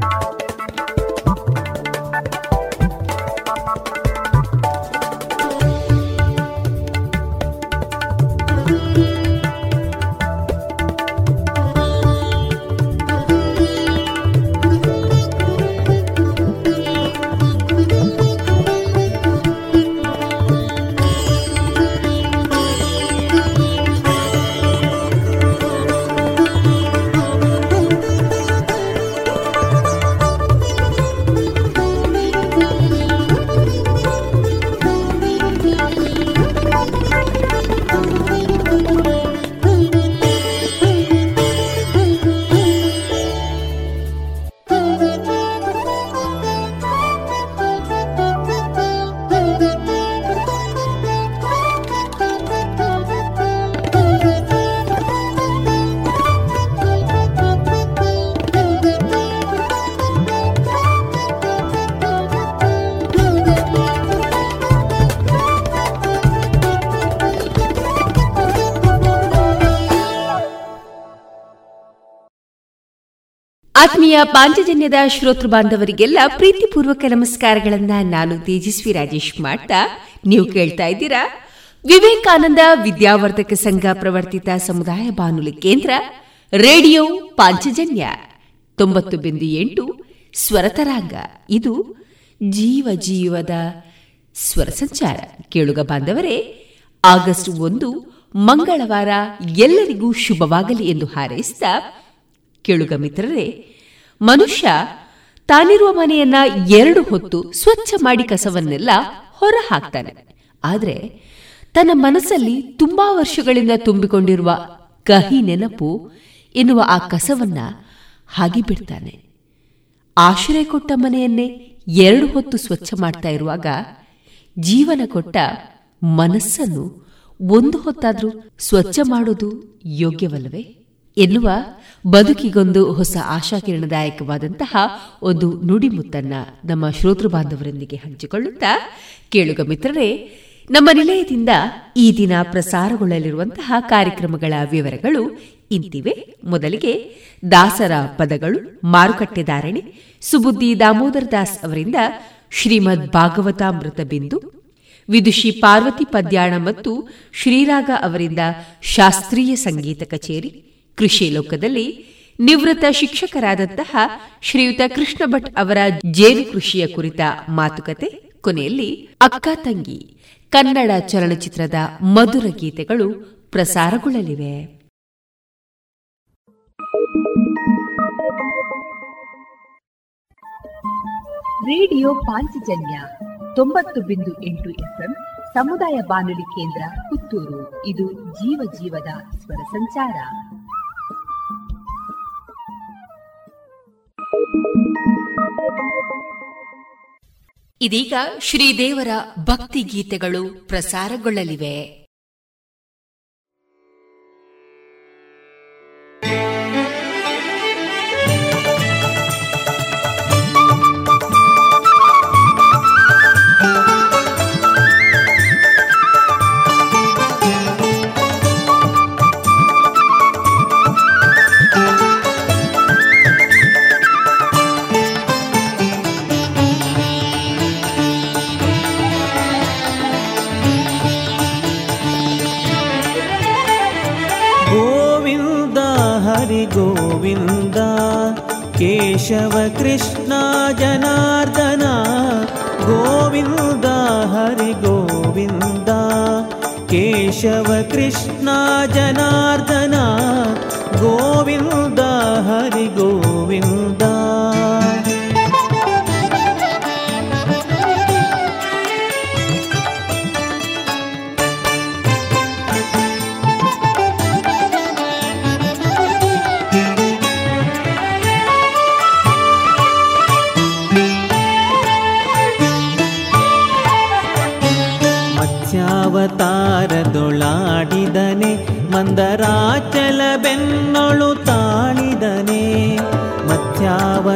you ಆತ್ಮೀಯ ಪಾಂಚಜನ್ಯದ ಶ್ರೋತೃ ಬಾಂಧವರಿಗೆಲ್ಲ ಪ್ರೀತಿಪೂರ್ವಕ ನಮಸ್ಕಾರಗಳನ್ನ ನಾನು ತೇಜಸ್ವಿ ರಾಜೇಶ್ ಮಾಡ್ತಾ ನೀವು ಕೇಳ್ತಾ ಇದ್ದೀರಾ? ವಿವೇಕಾನಂದ ವಿದ್ಯಾವರ್ಧಕ ಸಂಘ ಪ್ರವರ್ತಿತ ಸಮುದಾಯ ಬಾನುಲಿ ಕೇಂದ್ರ, ರೇಡಿಯೋ ಪಾಂಚಜನ್ಯ, ತೊಂಬತ್ತು ಬಿಂದು ಎಂಟು, ಸ್ವರತರಾಂಗ. ಇದು ಜೀವ ಜೀವದ ಸ್ವರ ಸಂಚಾರ. ಕೇಳುಗ ಬಾಂಧವರೇ, ಆಗಸ್ಟ್ ಒಂದು ಮಂಗಳವಾರ ಎಲ್ಲರಿಗೂ ಶುಭವಾಗಲಿ ಎಂದು ಹಾರೈಸಿದ ಕೇಳುಗ ಮಿತ್ರರೇ, ಮನುಷ್ಯ ತಾನಿರುವ ಮನೆಯನ್ನ ಎರಡು ಹೊತ್ತು ಸ್ವಚ್ಛ ಮಾಡಿ ಕಸವನ್ನೆಲ್ಲ ಹೊರ ಹಾಕ್ತಾನೆ ಆದ್ರೆ ತನ್ನ ಮನಸ್ಸಲ್ಲಿ ತುಂಬಾ ವರ್ಷಗಳಿಂದ ತುಂಬಿಕೊಂಡಿರುವ ಕಹಿ ನೆನಪು ಎನ್ನುವ ಆ ಕಸವನ್ನ ಹಾಗೆ ಬಿಡ್ತಾನೆ. ಆಶ್ರಯ ಕೊಟ್ಟ ಮನೆಯನ್ನೇ ಎರಡು ಹೊತ್ತು ಸ್ವಚ್ಛ ಮಾಡ್ತಾ ಇರುವಾಗ ಜೀವನ ಕೊಟ್ಟ ಮನಸ್ಸನ್ನು ಒಂದು ಹೊತ್ತಾದ್ರೂ ಸ್ವಚ್ಛ ಮಾಡೋದು ಯೋಗ್ಯವಲ್ಲವೇ ಎನ್ನುವ ಬದುಕಿಗೊಂದು ಹೊಸ ಆಶಾಕಿರಣದಾಯಕವಾದಂತಹ ಒಂದು ನುಡಿಮುತ್ತನ್ನ ನಮ್ಮ ಶ್ರೋತೃ ಬಾಂಧವರೊಂದಿಗೆ ಹಂಚಿಕೊಳ್ಳುತ್ತಾ, ಕೇಳುಗ ಮಿತ್ರರೇ, ನಮ್ಮ ನಿಲಯದಿಂದ ಈ ದಿನ ಪ್ರಸಾರಗೊಳ್ಳಲಿರುವಂತಹ ಕಾರ್ಯಕ್ರಮಗಳ ವಿವರಗಳು ಇಂತಿವೆ. ಮೊದಲಿಗೆ ದಾಸರ ಪದಗಳು, ಮಾರುಕಟ್ಟೆ ಧಾರಣೆ, ಸುಬುದ್ದಿ ದಾಮೋದರ ದಾಸ್ ಅವರಿಂದ ಶ್ರೀಮದ್ ಭಾಗವತಾಮೃತ ಬಿಂದು, ವಿದುಷಿ ಪಾರ್ವತಿ ಪದ್ಯಾಣ ಮತ್ತು ಶ್ರೀರಾಗ ಅವರಿಂದ ಶಾಸ್ತ್ರೀಯ ಸಂಗೀತ ಕಚೇರಿ ಕೃಷಿ ಲೋಕದಲ್ಲಿ ನಿವೃತ್ತ ಶಿಕ್ಷಕರಾದಂತಹ ಶ್ರೀಯುತ ಕೃಷ್ಣ ಭಟ್ ಅವರ ಜೇನು ಕೃಷಿಯ ಕುರಿತ ಮಾತುಕತೆ ಕೊನೆಯಲ್ಲಿ ಅಕ್ಕ ತಂಗಿ ಕನ್ನಡ ಚಲನಚಿತ್ರದ ಮಧುರ ಗೀತೆಗಳು ಪ್ರಸಾರಗೊಳ್ಳಲಿವೆ. ರೇಡಿಯೋ ಪಾಂಚಜನ್ಯ ತೊಂಬತ್ತು ಬಿಂದು ಎಂಟು ಎಫ್ಎಂ ಸಮುದಾಯ ಬಾನುಲಿ ಕೇಂದ್ರ ಪುತ್ತೂರು. ಇದು ಜೀವ ಜೀವದ ಸ್ವರ ಸಂಚಾರ. ಇದೀಗ ಶ್ರೀದೇವರ ಭಕ್ತಿ ಗೀತೆಗಳು ಪ್ರಸಾರಗೊಳ್ಳಲಿವೆ. केशव कृष्ण जनार्दन गोविन्द हरि गोविन्द केशव कृष्ण जनार्दन गोविन्द हरि गोविन्द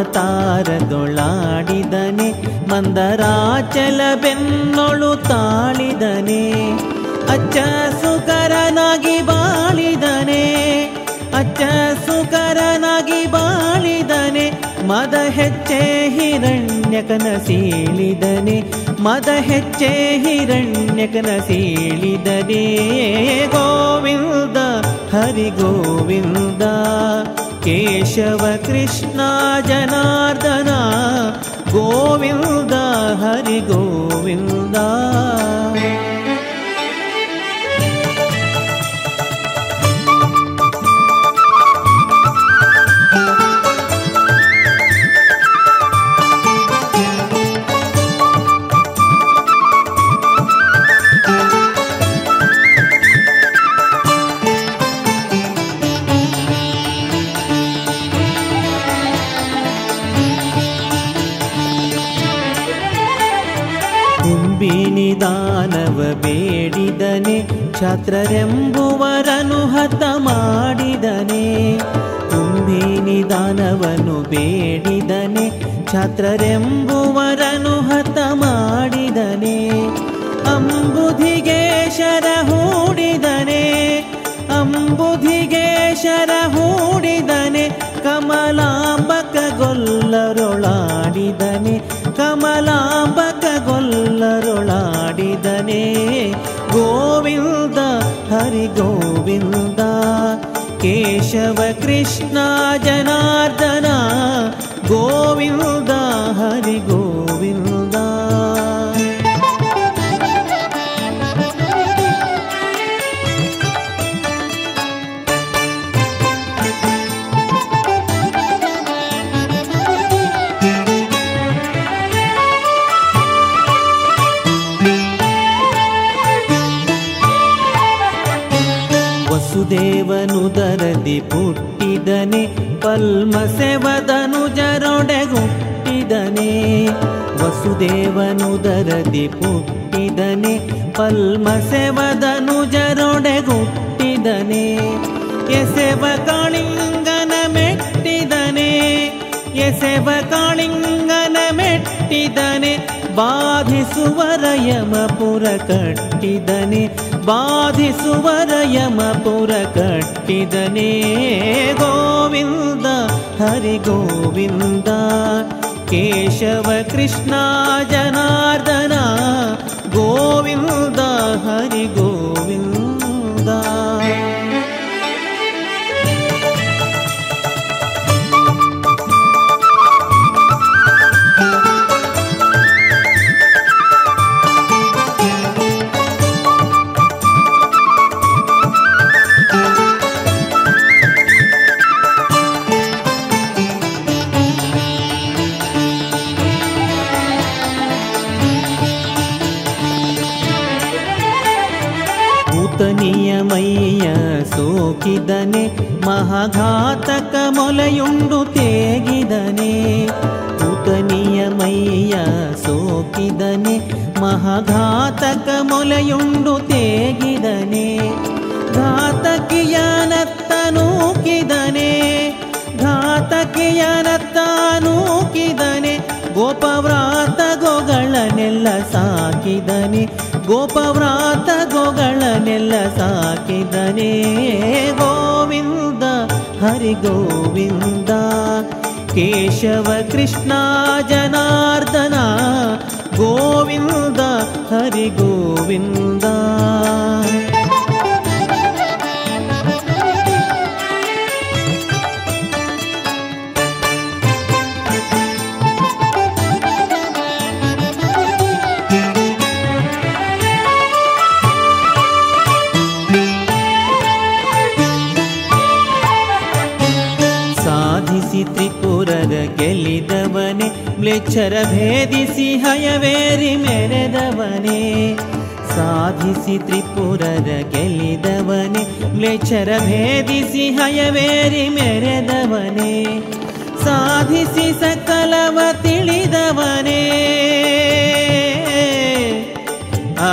ಮಧ್ಯಾವತಾರದೊಳಾಡಿದನೆ ಮಂದರಾಚಲ ಬೆನ್ನೊಳು ತಾಳಿದನೆ, ಅಚ್ಚ ಸುಕರನಾಗಿ ಬಾಳಿದನೆ, ಅಚ್ಚ ಸುಕರನಾಗಿ ಬಾಳಿದನೆ, ಮದ ಹೆಚ್ಚೆ ಹಿರಣ್ಯಕನ ಸೀಳಿದನೆ, ಮದ ಹೆಚ್ಚೆ ಹಿರಣ್ಯಕನ ಸೀಳಿದನೆ ಗೋವಿಂದ ಹರಿ ಗೋವಿಂದ. केशव कृष्णा जनार्दना गोविन्द हरिगोविन्द। ಬೇಡಿದನೆ ಛತ್ರರೆಂಬುವರನು ಹತ ಮಾಡಿದನೆ. ತುಂಬಿ ನಿಧಾನವನ್ನು ಬೇಡಿದನೆ. ಕ್ಷತ್ರರೆಂಬುವರನು ಹತ ಮಾಡಿದನೆ. ಅಂಬುಧಿಗೆ ಶರ ಹೂಡಿದನೆ. ಅಂಬುಧಿಗೆ ಶರ ಹೂಡಿದನೆ. ಕಮಲಾಂಬಕಗೊಲ್ಲರೊಳಾಡಿದನೆ. ಕಮಲಾಂಬಕಗೊಲ್ಲರೊಳಾಡಿದನೆ. ಗೋವಿಂದ हरि गोविन्द केशव कृष्णा जनार्दना सुरयम पुर कट्टि दने बाधि सुर ಗೋವಿಂದ पुर कट्टि दने गोविन्द हरि हरे गोविन्द हरि गोविन्द केशव कृष्णा जनार्दना गोविन्द हरि गोविन्द ಮ್ಲೇಚ್ಛರ ಭೇದಿಸಿ ಹಯವೇರಿ ಮೆರೆದವನೇ, ಸಾಧಿಸಿ ತ್ರಿಪುರರ ಗೆಲ್ಲಿದವನೇ, ಮ್ಲೇಚ್ಛರ ಭೇದಿಸಿ ಹಯವೇರಿ ಮೆರೆದವನೇ, ಸಾಧಿಸಿ ಸಕಲವ ತಿಳಿದವನೇ. ಆ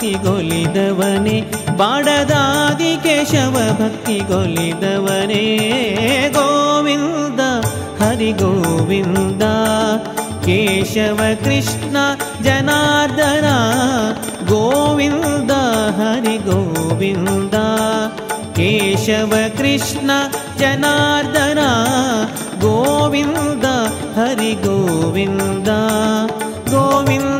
ಭಕ್ತಿಗೊಲಿದವನೇ ಬಾಡದಾದಿ ಕೇಶವ ಭಕ್ತಿಗೊಲಿದವನೇ ಗೋವಿಂದ ಹರಿ ಗೋವಿಂದ ಕೇಶವ ಕೃಷ್ಣ ಜನಾರ್ದನ ಗೋವಿಂದ ಹರಿ ಗೋವಿಂದ ಕೇಶವ ಕೃಷ್ಣ ಜನಾರ್ದನ ಗೋವಿಂದ ಹರಿ ಗೋವಿಂದ ಗೋವಿಂದ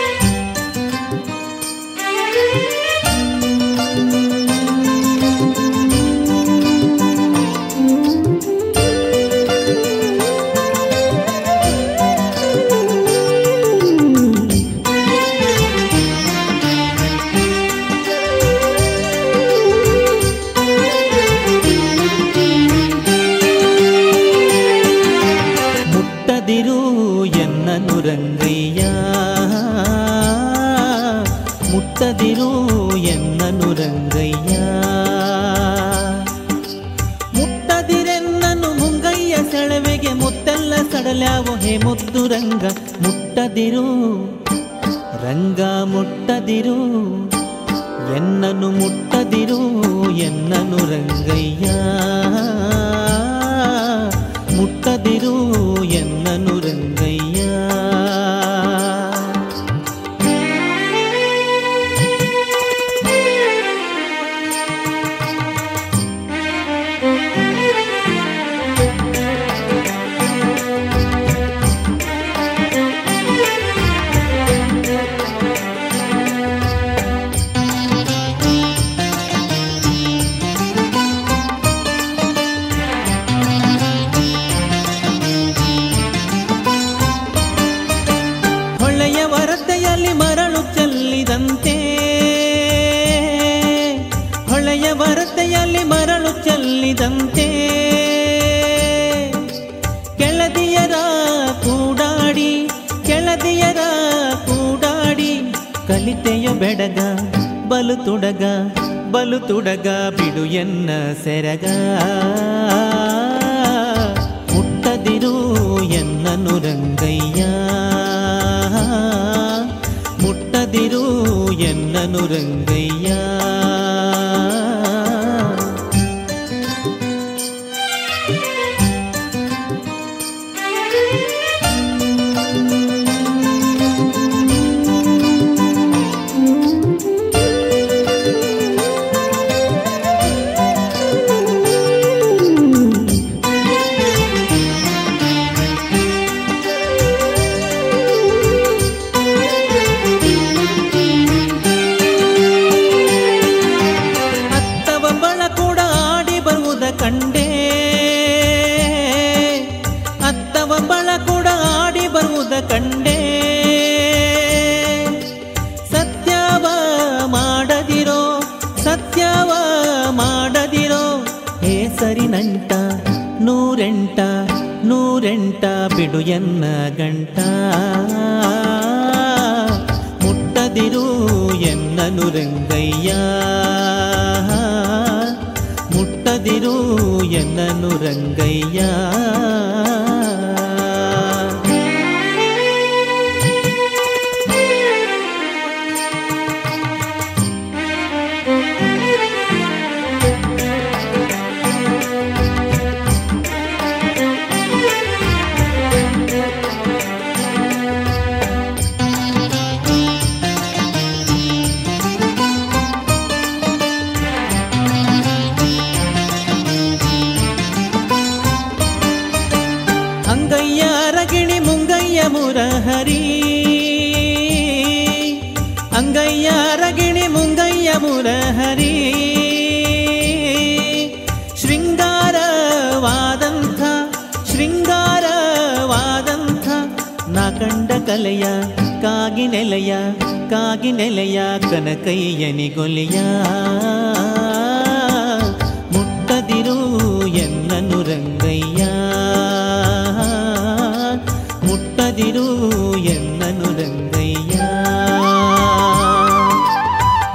ಮುಟ್ಟದಿರು ಎನ್ನನು ರಂಗಯ್ಯ. ಮುಟ್ಟದಿರೆನ್ನನು ಮುಂಗಯ್ಯ ಸೆಳವೆಗೆ ಮುತ್ತೆಲ್ಲ ಸಡಲ್ಯಾವು ಹೇ ಮುದ್ದು ರಂಗ. ಮುಟ್ಟದಿರು ರಂಗ ಮುಟ್ಟದಿರು, ಎನ್ನನು ಮುಟ್ಟದಿರು, ಎನ್ನನು ರಂಗಯ್ಯ. ಮುಟ್ಟದಿರು, ಎನ್ನನು ರಂಗಯ್ಯ. ಕಲಿತೆಯ ಬೆಡಗ, ಬಲು ತುಡಗ ಬಲು ತುಡಗ ಬಿಡು ಎನ್ನ ಸೆರಗ. ಮುಟ್ಟದಿರು ಎನ್ನನು ರಂಗಯ್ಯ. ಮುಟ್ಟದಿರು ಎನ್ನನು ರಂಗಯ್ಯ. ಬಿಡು ಎನ್ನ ಗಂಟ. ಮುಟ್ಟದಿರು ಎನ್ನನು ರಂಗಯ್ಯ. ಮುಟ್ಟದಿರು ಎನ್ನನು ರಂಗಯ್ಯ. ಕಲೆಯ ಕಾಗಿ ನೆಲೆಯ ಕಾಗಿ ನೆಲೆಯ ಕನಕಯ್ಯನಿಗೊಲಿಯ ಮುಟ್ಟದಿರು ಎನ್ನನು ರಂಗಯ್ಯ. ಮುಟ್ಟದಿರು ಎನ್ನನು ರಂಗಯ್ಯ.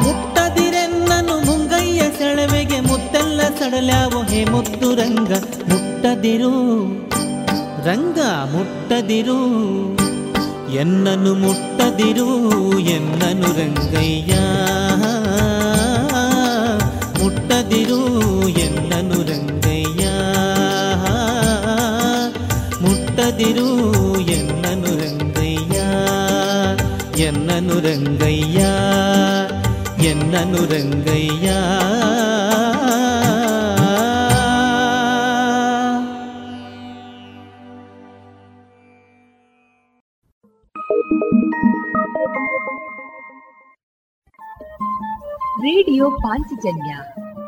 ಮುಟ್ಟದಿರೆನ್ನನು ಮುಂಗಯ್ಯ ಸೆಳವೆಗೆ ಮುತ್ತೆಲ್ಲ ಸಡಲ್ಯಾವು ಹೇ ಮುತ್ತು ರಂಗ. ಮುಟ್ಟದಿರು ರಂಗ ಮುಟ್ಟದಿರು. ಎನ್ನನು ಮುಟ್ಟದಿರು ಎನ್ನನು ರಂಗಯ್ಯ. ಮುಟ್ಟದಿರು ಎನ್ನನು ರಂಗಯ್ಯ. ಮುಟ್ಟದಿರು ಎನ್ನನು ರಂಗಯ್ಯ. ಎನ್ನನು ರಂಗಯ್ಯ ಎನ್ನನು ರಂಗಯ್ಯ.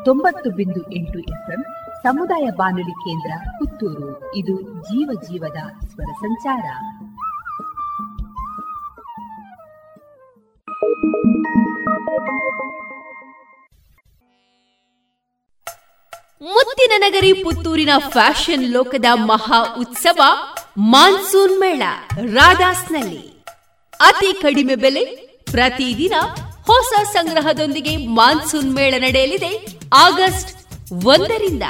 ತೊಂಬತ್ತು ಬಿಂದು ಎಂಟು ಎಫ್ಎಂ, ಸಮುದಾಯ ಬಾನುಲಿ ಕೇಂದ್ರ ಪುತ್ತೂರು. ಇದು ಜೀವ ಜೀವದ ಸ್ವರ ಸಂಚಾರ. ಮುತ್ತಿನ ನಗರಿ ಪುತ್ತೂರಿನ ಫ್ಯಾಷನ್ ಲೋಕದ ಮಹಾ ಉತ್ಸವ ಮಾನ್ಸೂನ್ ಮೇಳ ರಾಧಾಸ್ನಲ್ಲಿ. ಅತಿ ಕಡಿಮೆ ಬೆಲೆ ಪ್ರತಿದಿನ ಹೊಸ ಸಂಗ್ರಹದೊಂದಿಗೆ ಮಾನ್ಸೂನ್ ಮೇಳ ನಡೆಯಲಿದೆ. ಆಗಸ್ಟ್ ಒಂದರಿಂದ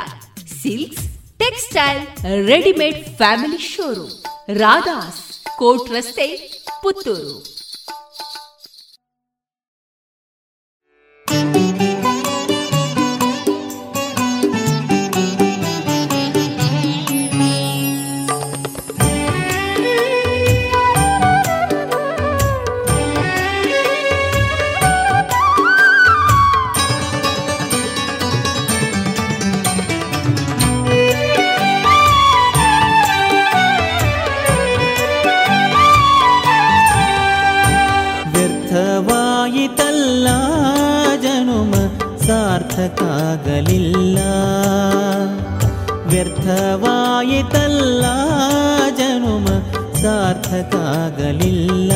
silks textile readymade family showroom, Radhas court ರಸ್ತೆ, ಪುತ್ತೂರು. ಸಾರ್ಥಕಾಗಲಿಲ್ಲ. ವ್ಯರ್ಥವಾಯಿತಲ್ಲ ಜನುಮ, ಸಾರ್ಥಕಾಗಲಿಲ್ಲ.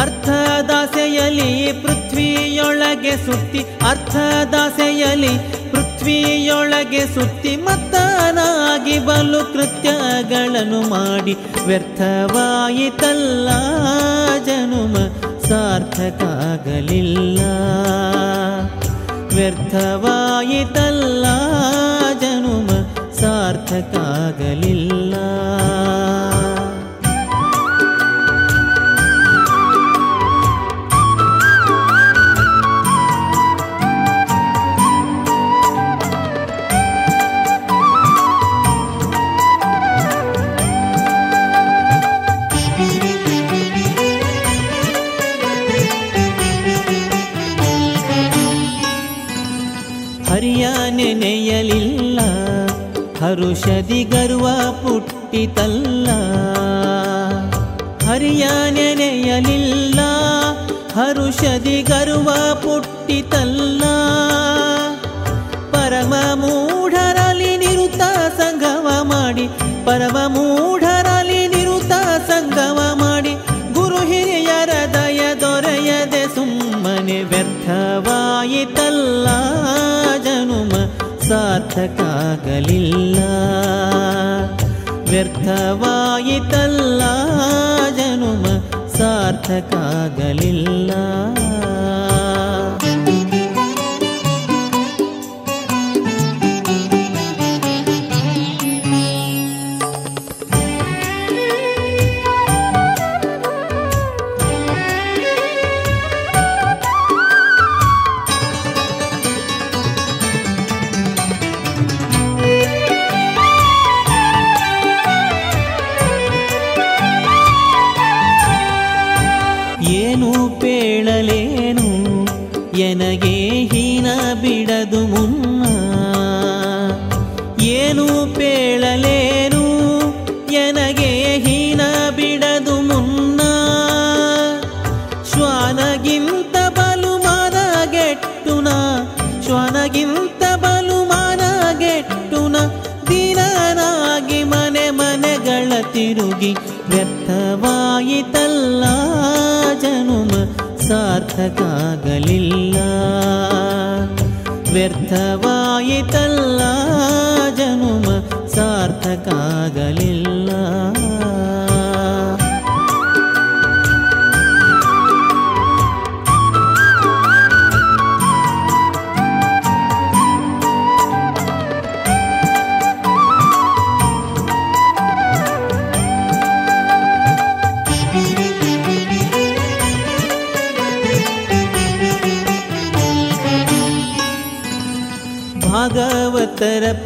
ಅರ್ಥದಾಸೆಯಲಿ ಪೃಥ್ವಿಯೊಳಗೆ ಸುತ್ತಿ ಅರ್ಥದಾಸೆಯಲಿ ಪೃಥ್ವಿಯೊಳಗೆ ಸುತ್ತಿ ಮತ್ತನಾಗಿ ಬಲು ಕೃತ್ಯಗಳನ್ನು ಮಾಡಿ, ವ್ಯರ್ಥವಾಯಿತಲ್ಲ ಜನುಮ ಸಾರ್ಥಕಾಗಲಿಲ್ಲ ವ್ಯರ್ಥವಾಯಿತಲ್ಲ ಜನುಮ ಸಾರ್ಥಕಾಗಲಿಲ್ಲ ಹರುಷದಿ ಗರ್ವ ಪುಟ್ಟಿತಲ್ಲ. ಹರಿಯ ನೆನೆಯಲಿಲ್ಲ ಹರುಷದಿ ಗರ್ವ ಪುಟ್ಟಿತಲ್ಲ. ಪರಮ ಮೂಢರಲ್ಲಿ ನಿರುತ ಸಂಗಮ ಮಾಡಿ, ಪರಮ ಮೂಢರಲ್ಲಿ ನಿರುತ ಸಂಗಮ ಮಾಡಿ, ಗುರು ಹಿರಿಯರ ದಯ ದೊರೆಯದೆ ಸುಮ್ಮನೆ ವ್ಯರ್ಥವಾಯಿತಲ್ಲ. ಸಾರ್ಥಕಾಗಲಿಲ್ಲ. ವ್ಯರ್ಥವಾಯಿತಲ್ಲ ಜನುಮ ಸಾರ್ಥಕಾಗಲಿಲ್ಲ. ಸಾರ್ಥಕಾಗಲಿಲ್ಲ ವ್ಯರ್ಥವಾಯಿತಲ್ಲ ಜನುಮ ಸಾರ್ಥಕಾಗಲಿಲ್ಲ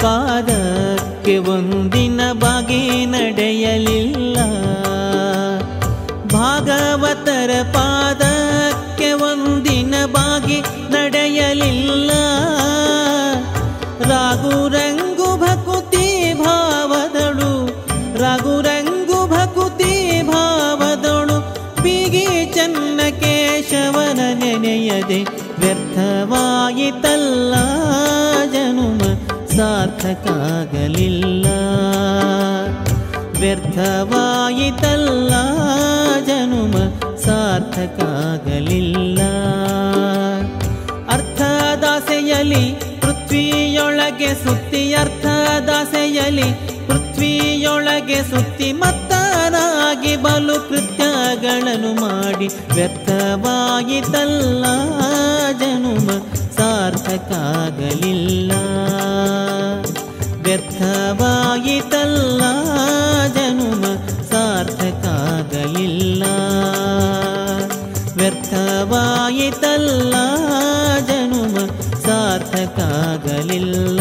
ಪಾದಕ್ಕೆ ಒಂದಿನ ಬಾಗಿ ನಡೆಯಲಿಲ್ಲ. ಭಾಗವತರ ಪಾದಕ್ಕೆ ಒಂದಿನ ಬಾಗಿ ನಡೆಯಲಿಲ್ಲ. ರಾಘುರಂಗು ಭಕುತಿ ಭಾವದಳು ರಾಘುರಂಗು ಭಕುತಿ ಭಾವದಳು, ಬಿಗಿ ಚನ್ನ ಕೇಶವನ ನೆನೆಯದೆ ವ್ಯರ್ಥವಾಯಿತಲ್ಲ. ಸಾರ್ಥಕಾಗಲಿಲ್ಲ. ವ್ಯರ್ಥವಾಯಿತಲ್ಲ ಜನುಮ ಸಾರ್ಥಕಾಗಲಿಲ್ಲ. ಅರ್ಥದಾಸೆಯಲಿ ಪೃಥ್ವಿಯೊಳಗೆ ಸುತ್ತಿ ಅರ್ಥದಾಸೆಯಲಿ ಪೃಥ್ವಿಯೊಳಗೆ ಸುತ್ತಿ ಮತ್ತನಾಗಿ ಬಲು ಕೃತ್ಯಗಳನ್ನು ಮಾಡಿ ವ್ಯರ್ಥವಾಯಿತಲ್ಲ ಜನುಮ ಸಾರ್ಥಕಾಗಲಿಲ್ಲ. ವ್ಯರ್ಥವಾಯಿತಲ್ಲ ಜನುಮ ಸಾರ್ಥಕಾಗಲಿಲ್ಲ. ವ್ಯರ್ಥವಾಯಿತಲ್ಲ ಜನುಮ ಸಾರ್ಥಕಾಗಲಿಲ್ಲ.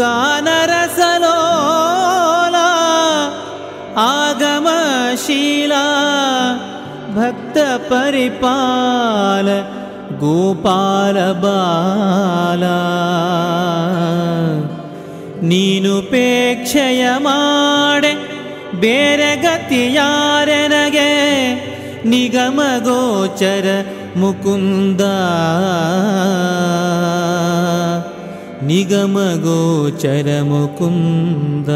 गानरसलोला आगमशीला भक्तपरिपाल गोपालबाला ನೀನುಪೇಕ್ಷೆಯ ಮಾಡೆ ಬೇರೆ ಗತಿಯಾರೆನಗೆ ನಿಗಮಗೋಚರ ಮುಕುಂದ ನಿಗಮಗೋಚರ ಮುಕುಂದ निगमगोचरमुकुन्द।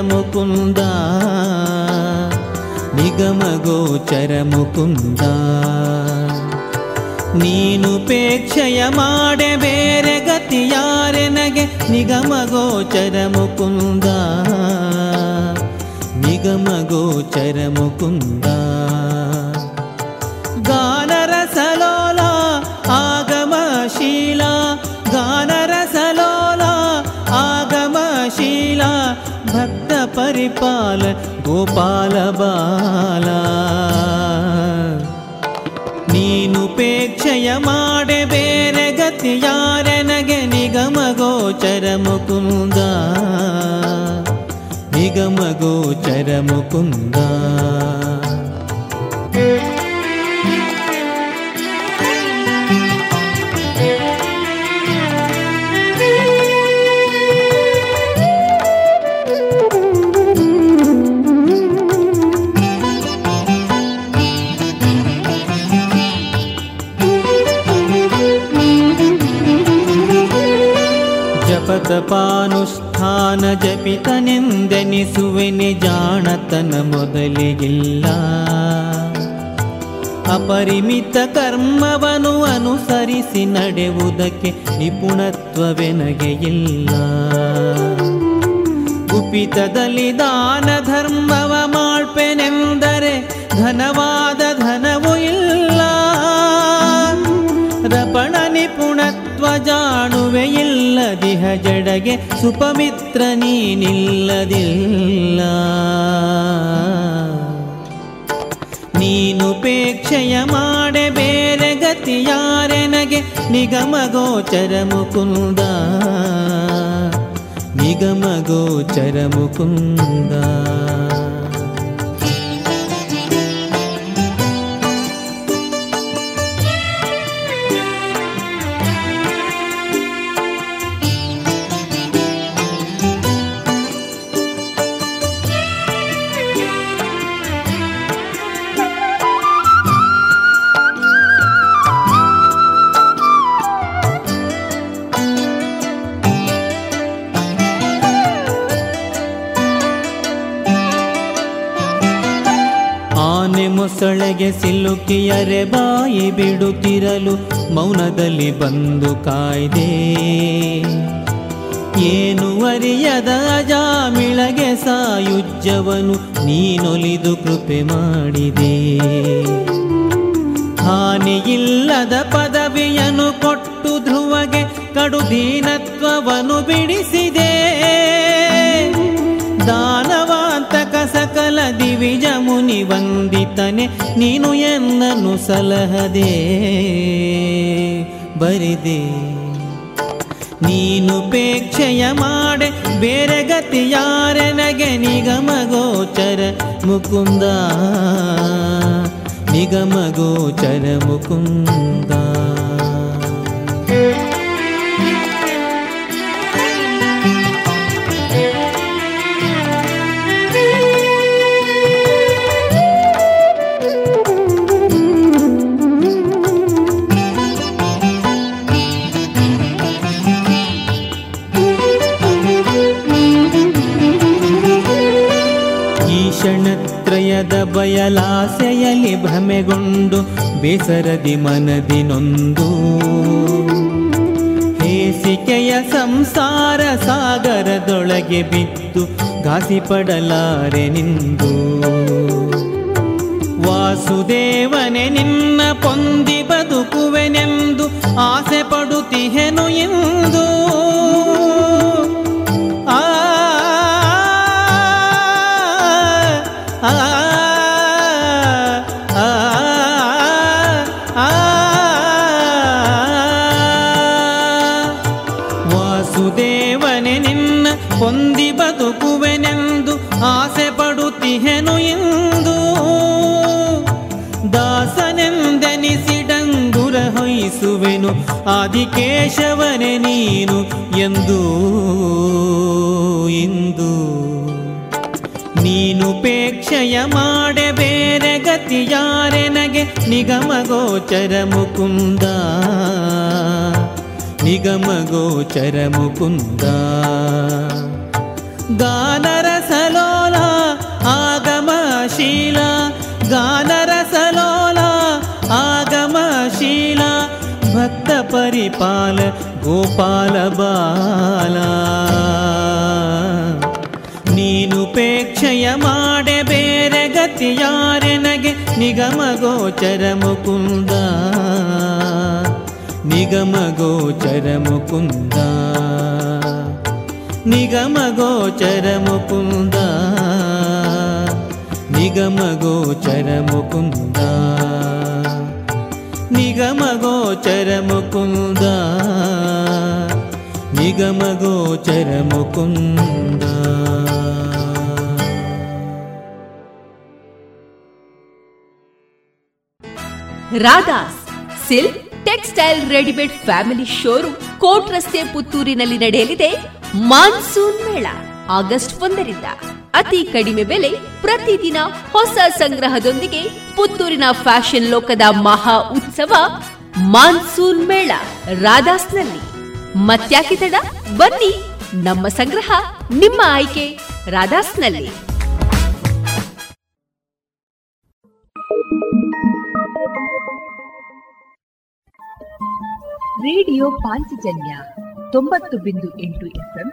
ಮುಕುಂದ. ನಿಗಮಗೋಚರ ಮುಕುಂದ. ನೀನುಪೇಕ್ಷೆಯ ಮಾಡೆ ಬೇರೆ ಗತಿಯಾರೆನಗೆ ನಿಗಮಗೋಚರ ಮುಕುಂದ. ನಿಗಮಗೋಚರ ಮುಕುಂದ. ಭಕ್ತ ಪರಿಪಾಲ ಗೋಪಾಲ ಬಾಲ ನೀನುಪೇಕ್ಷೆಯ ಮಾಡೆ ಬೇರೆ ಗತಿಯಾರೆನಗೆ ನಿಗಮ ಗೋಚರ ಮುಕುಂದ ನಿಗಮ ಗೋಚರ ಮುಕುಂದ ಜಪತಪಾನುಷ್ಠಾನ ಜಪಿತನೆಂದೆನಿಸುವೆನೆ ನಿಜಾಣತನ ಮೊದಲಿಗಿಲ್ಲ. ಅಪರಿಮಿತ ಕರ್ಮವನ್ನು ಅನುಸರಿಸಿ ನಡೆಯುವುದಕ್ಕೆ ನಿಪುಣತ್ವವೆನಗೆ ಇಲ್ಲ ಕುಪಿತದಲ್ಲಿ ದಾನ ಧರ್ಮವ ಮಾಡ್ಪೆನೆಂದರೆ ಘನವಾದ ಧನವೂ ಇಲ್ಲ. ರಪಣ ನಿಪುಣತ್ವ ಜಾಣುವೆ ಇಲ್ಲದಿಹ ಜಡಗೆ ಸುಪಮಿತ್ರ ನೀನಿಲ್ಲದಿಲ್ಲ. ನೀನು ನೀನುಪೇಕ್ಷೆಯ ಮಾಡೆ ಬೇರೆ ಗತಿ ಯಾರೆನಗೆ ನಿಗಮ ಗೋಚರ ಮುಕುಂದ. ನಿಗಮ ಗೋಚರ ಮುಕುಂದ. ಮೊಸಳೆಗೆ ಸಿಲುಕಿಯರೆ ಬಾಯಿ ಬಿಡುತ್ತಿರಲು ಮೌನದಲ್ಲಿ ಬಂದು ಕಾಯ್ದೆ. ಏನು ಅರಿಯದ ಜಾಮಿಳಗೆ ಸಾಯುಜ್ಯವನು ನೀನೊಲಿದು ಕೃಪೆ ಮಾಡಿದೆ. ಹಾನಿಯಿಲ್ಲದ ಪದವಿಯನ್ನು ಕೊಟ್ಟು ಧ್ರುವಗೆ ಕಡು ದೀನತ್ವವನ್ನು ಬಿಡಿಸಿದೆ. ದಾನವಾಂತಕ ಸಕಲ ದಿವಿಜ ಮುನಿ ವಂದಿತನೆ, ನೀನು ಎನ್ನನು ಸಲಹದೆ. ಬರಿದೆ, ನೀನು ಪೇಕ್ಷೆಯ ಮಾಡೆ, ಬೇರೆ ಗತಿ ಯಾರನಗೆ ನಿಗಮ ಗೋಚರ ಮುಕುಂದ. ನಿಗಮ ಗೋಚರ ಮುಕುಂದ. ಕ್ಷಣತ್ರಯದ ಬಯಲಾಸೆಯಲ್ಲಿ ಭ್ರಮೆಗೊಂಡು ಬೇಸರದಿ ಮನದಿ ನೊಂದು ಹೇಸಿಕೆಯ ಸಂಸಾರ ಸಾಗರದೊಳಗೆ ಬಿದ್ದು ಘಾಸಿಪಡಲಾರೆ ನಿಂದು. ವಾಸುದೇವನೆ, ನಿನ್ನ ಪೊಂದಿ ಬದುಕುವೆನೆಂದು ಆಸೆ ಪಡುತ್ತಿಹೆನು ಎಂದು ಆದಿಕೇಶವನೆ ನೀನು ಎಂದು ಇಂದು ನೀನು ಪೇಕ್ಷೆಯ ಮಾಡೆ ಬೇರೆ ಗತಿ ಯಾರೆನಗೆ ನಿಗಮ ಗೋಚರ ಮುಕುಂದ ನಿಗಮ ಗೋಚರ ಮುಕುಂದ ಗಾನರಸಲೋಲ ಭಕ್ತ ಪರಿಪಾಲ ಗೋಪಾಲ ಬಾಲ ನೀನು ಪೇಕ್ಷೆಯ ಮಾಡೆ ಬೇರೆ ಗತಿ ಯಾರೆನಗೆ ನಿಗಮ ಗೋಚರ ಮುಕುಂದ ನಿಗಮ ಗೋಚರ ಮುಕುಂದ ನಿಗಮ ಗೋಚರ ಮುಕುಂದ ನಿಗಮ ಗೋಚರ ಮುಕುಂದ ಮುಕುಂದ ನಿಗಮ ಗೋಚರ Mukunda Radhas silk textile readymade family showroom court ರಸ್ತೆ ಪುತ್ತೂರಿನಲ್ಲಿ ನಡೆಯಲಿದೆ ಮಾನ್ಸೂನ್ ಮೇಳ. ಆಗಸ್ಟ್ ಒಂದರಿಂದ. ಅತಿ ಕಡಿಮೆ ಬೆಲೆ ಪ್ರತಿದಿನ ಹೊಸ ಸಂಗ್ರಹದೊಂದಿಗೆ ಪುತ್ತೂರಿನ ಫ್ಯಾಷನ್ ಲೋಕದ ಮಹಾ ಉತ್ಸವ ಮಾನ್ಸೂನ್ ಮೇಳ ರಾಧಾಸ್ನಲ್ಲಿ. ಮತ್ಯಾಕೆ ತಡ? ಬನ್ನಿ, ನಮ್ಮ ಸಂಗ್ರಹ ನಿಮ್ಮ ಆಯ್ಕೆ ರಾಧಾಸ್ನಲ್ಲಿ. ರೇಡಿಯೋ ಪಾಂಚಜನ್ಯ ತೊಂಬತ್ತು ಬಿಂದು ಎಂಟು ಎಫ್ಎಂ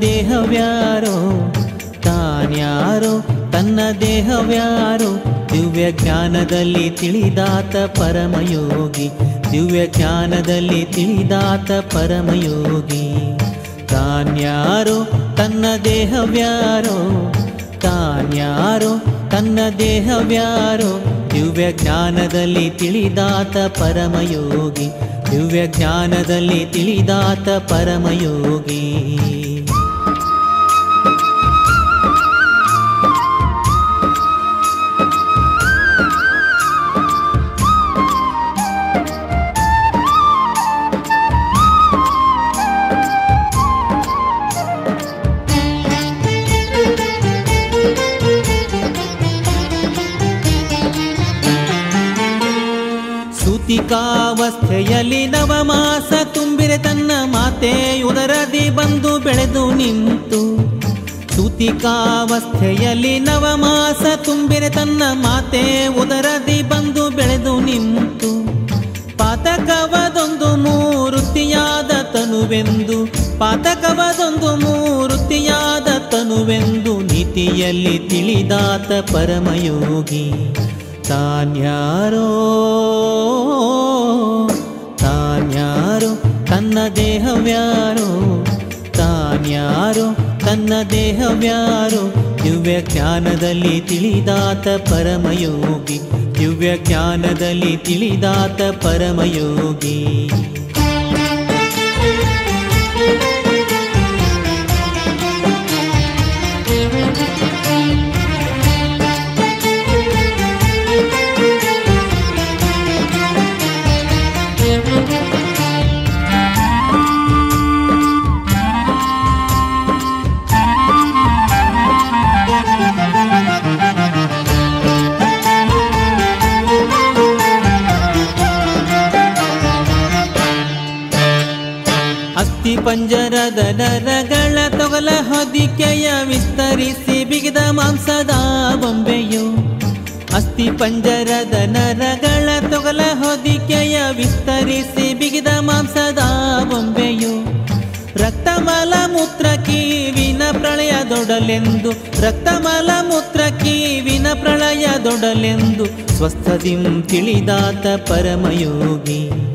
ದೇಹವ್ಯಾರೋ? ತಾನ್ಯಾರೋ? ತನ್ನ ದೇಹವ್ಯಾರೋ? ದಿವ್ಯ ಜ್ಞಾನದಲ್ಲಿ ತಿಳಿದಾತ ಪರಮಯೋಗಿ. ದಿವ್ಯ ಜ್ಞಾನದಲ್ಲಿ ತಿಳಿದಾತ ಪರಮಯೋಗಿ. ತಾನ್ಯಾರೋ? ತನ್ನ ದೇಹವ್ಯಾರೋ? ತಾನ್ಯಾರೋ? ತನ್ನ ದೇಹವ್ಯಾರೋ? ದಿವ್ಯ ಜ್ಞಾನದಲ್ಲಿ ತಿಳಿದಾತ ಪರಮಯೋಗಿ. ದಿವ್ಯ ಜ್ಞಾನದಲ್ಲಿ ತಿಳಿದಾತ ಪರಮಯೋಗಿ. ಸೂತಿಕಾವಸ್ಥೆಯಲ್ಲಿ ನವಮಾಸ ತುಂಬಿರೆ ತನ್ನ ಮಾತೆ ಉದರದಿ ಬಂದು ಬೆಳೆದು ನಿಂತು. ಸೂತಿಕಾವಸ್ಥೆಯಲ್ಲಿ ನವಮಾಸ ತುಂಬಿರೆ ತನ್ನ ಮಾತೆ ಉದರದಿ ಬಂದು ಬೆಳೆದು ನಿಂತು. ಪಾತಕವದೊಂದು ಮೂರುತಿಯಾದ ತನುವೆಂದು, ಪಾತಕವದೊಂದು ಮೂರುತಿಯಾದ ತನುವೆಂದು ನೀತಿಯಲ್ಲಿ ತಿಳಿದಾತ ಪರಮಯೋಗಿ. ತಾನ್ಯಾರೋ? ತಾನ್ಯಾರೋ ತನ್ನ ದೇಹವ್ಯಾರೋ? ತಾನ್ಯಾರೋ ತನ್ನ ದೇಹವ್ಯಾರೋ? ದಿವ್ಯ ಜ್ಞಾನದಲ್ಲಿ ತಿಳಿದಾತ ಪರಮಯೋಗಿ. ದಿವ್ಯ ಜ್ಞಾನದಲ್ಲಿ ತಿಳಿದಾತ ಪರಮಯೋಗಿ. ಪಂಜರದ ನರಗಳ ತೊಗಲ ಹೊದಿಕೆಯ ವಿಸ್ತರಿಸಿ ಬಿಗಿದ ಮಾಂಸದ ಬೊಂಬೆಯು. ಅಸ್ಥಿ ಪಂಜರದ ನರಗಳ ತೊಗಲ ಹೊದಿಕೆಯ ವಿಸ್ತರಿಸಿ ಬಿಗಿದ ಮಾಂಸದ ಬೊಂಬೆಯು. ರಕ್ತಮಲ ಮೂತ್ರ ಕೀವಿನ ಪ್ರಳಯದೊಡಲೆಂದು ರಕ್ತಮಲ ಮೂತ್ರ ಕೀವಿನ ಪ್ರಳಯದೊಡಲೆಂದು ಸ್ವಸ್ಥದಿಂ ತಿಳಿದಾತ ಪರಮಯೋಗಿ.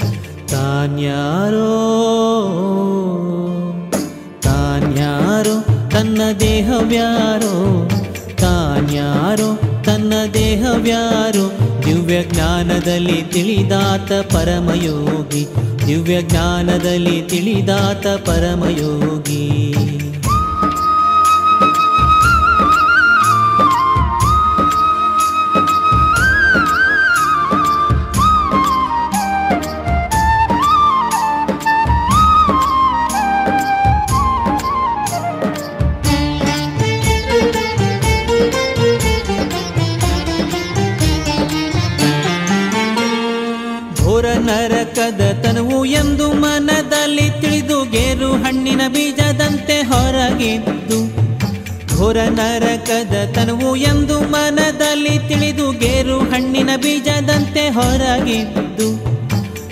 ತಾನ್ಯಾರೋ? ತಾನ್ಯಾರೋ ತನ್ನ ದೇಹವ್ಯಾರೋ? ತಾನ್ಯಾರೋ ತನ್ನ ದೇಹವ್ಯಾರೋ? ದಿವ್ಯ ಜ್ಞಾನದಲ್ಲಿ ತಿಳಿದಾತ ಪರಮಯೋಗಿ. ದಿವ್ಯ ಜ್ಞಾನದಲ್ಲಿ ತಿಳಿದಾತ ಪರಮಯೋಗಿ. ಹಣ್ಣಿನ ಬೀಜದಂತೆ ಹೊರಗಿದ್ದು, ಘೋರ ನರಕದ ತನುವು ಎಂದು ಮನದಲ್ಲಿ ತಿಳಿದು ಗೇರು ಹಣ್ಣಿನ ಬೀಜದಂತೆ ಹೊರಗಿದ್ದು,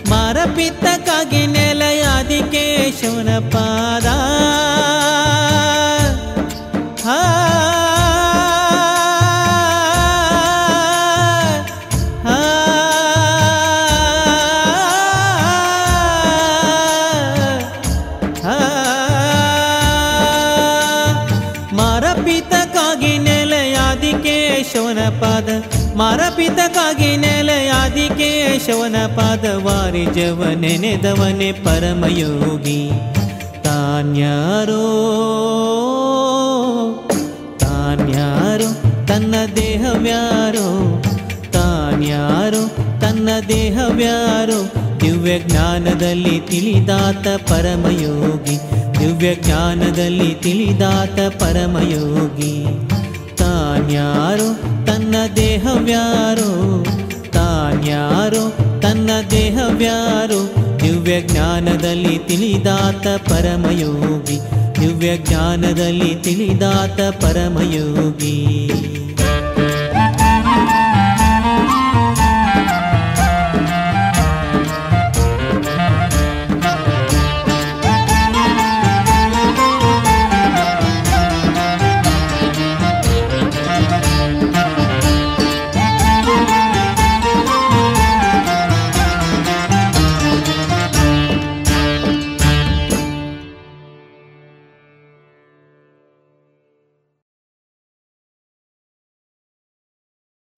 ಮಾರಪಿತ್ತಕ್ಕಾಗಿ ನೆಲೆಯಾದಿ ಕೇಶವನ ಪಾದ. ಆ ಕೇಶವನ ಪಾದವಾರಿ ಜವನೆ ಜವ ನೆನೆದವನೆ ಪರಮಯೋಗಿ. ತಾನ್ಯಾರೋ ತಾನ್ಯಾರೋ ತನ್ನ ದೇಹವ್ಯಾರೋ. ತಾನ್ಯಾರೋ ತನ್ನ ದೇಹವ್ಯಾರೋ. ದಿವ್ಯ ಜ್ಞಾನದಲ್ಲಿ ತಿಳಿದಾತ ಪರಮಯೋಗಿ. ದಿವ್ಯ ಜ್ಞಾನದಲ್ಲಿ ತಿಳಿದಾತ ಪರಮಯೋಗಿ. ತಾನ್ಯಾರೋ ತನ್ನ ದೇಹವ್ಯಾರೋ. ತಾನ್ಯಾರೋ ತನ್ನ ದೇಹವ್ಯಾರು? ದಿವ್ಯ ಜ್ಞಾನದಲ್ಲಿ ತಿಳಿದಾತ ಪರಮಯೋಗಿ. ದಿವ್ಯ ಜ್ಞಾನದಲ್ಲಿ ತಿಳಿದಾತ ಪರಮಯೋಗಿ.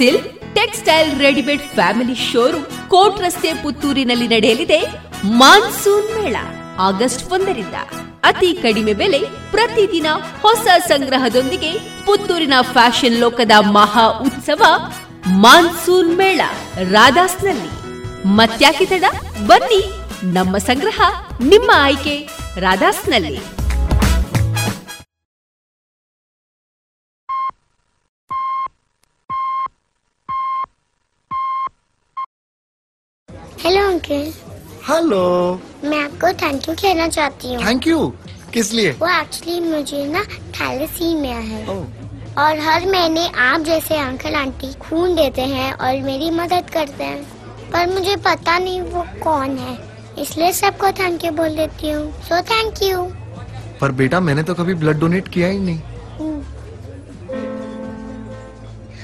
silk textile readymade family showroom court ರಸ್ತೆ ಪುತ್ತೂರಿನಲ್ಲಿ ನಡೆಯಲಿದೆ ಮಾನ್ಸೂನ್ ಮೇಳ, ಆಗಸ್ಟ್ ಒಂದರಿಂದ. ಅತಿ ಕಡಿಮೆ ಬೆಲೆ ಪ್ರತಿದಿನ ಹೊಸ ಸಂಗ್ರಹದೊಂದಿಗೆ ಪುತ್ತೂರಿನ ಫ್ಯಾಷನ್ ಲೋಕದ ಮಹಾ ಉತ್ಸವ ಮಾನ್ಸೂನ್ ಮೇಳ, ರಾಧಾಸ್ನಲ್ಲಿ. ಮತ್ಯಾಕೆ ತಡ? ಬನ್ನಿ, ನಮ್ಮ ಸಂಗ್ರಹ ನಿಮ್ಮ ಆಯ್ಕೆ, ರಾಧಾಸ್ನಲ್ಲಿ. हेलो अंकल हेलो मैं आपको थैंक यू कहना चाहती हूँ। थैंक यू किस लिए? वो एक्चुअली मुझे ना थैलेसीमिया है। Oh. और हर महीने आप जैसे अंकल आंटी खून देते हैं और मेरी मदद करते हैं। पर मुझे पता नहीं वो कौन है। इसलिए सबको थैंक यू बोल देती हूँ। सो थैंक यू पर बेटा मैंने तो कभी ब्लड डोनेट किया ही नहीं। हम्म।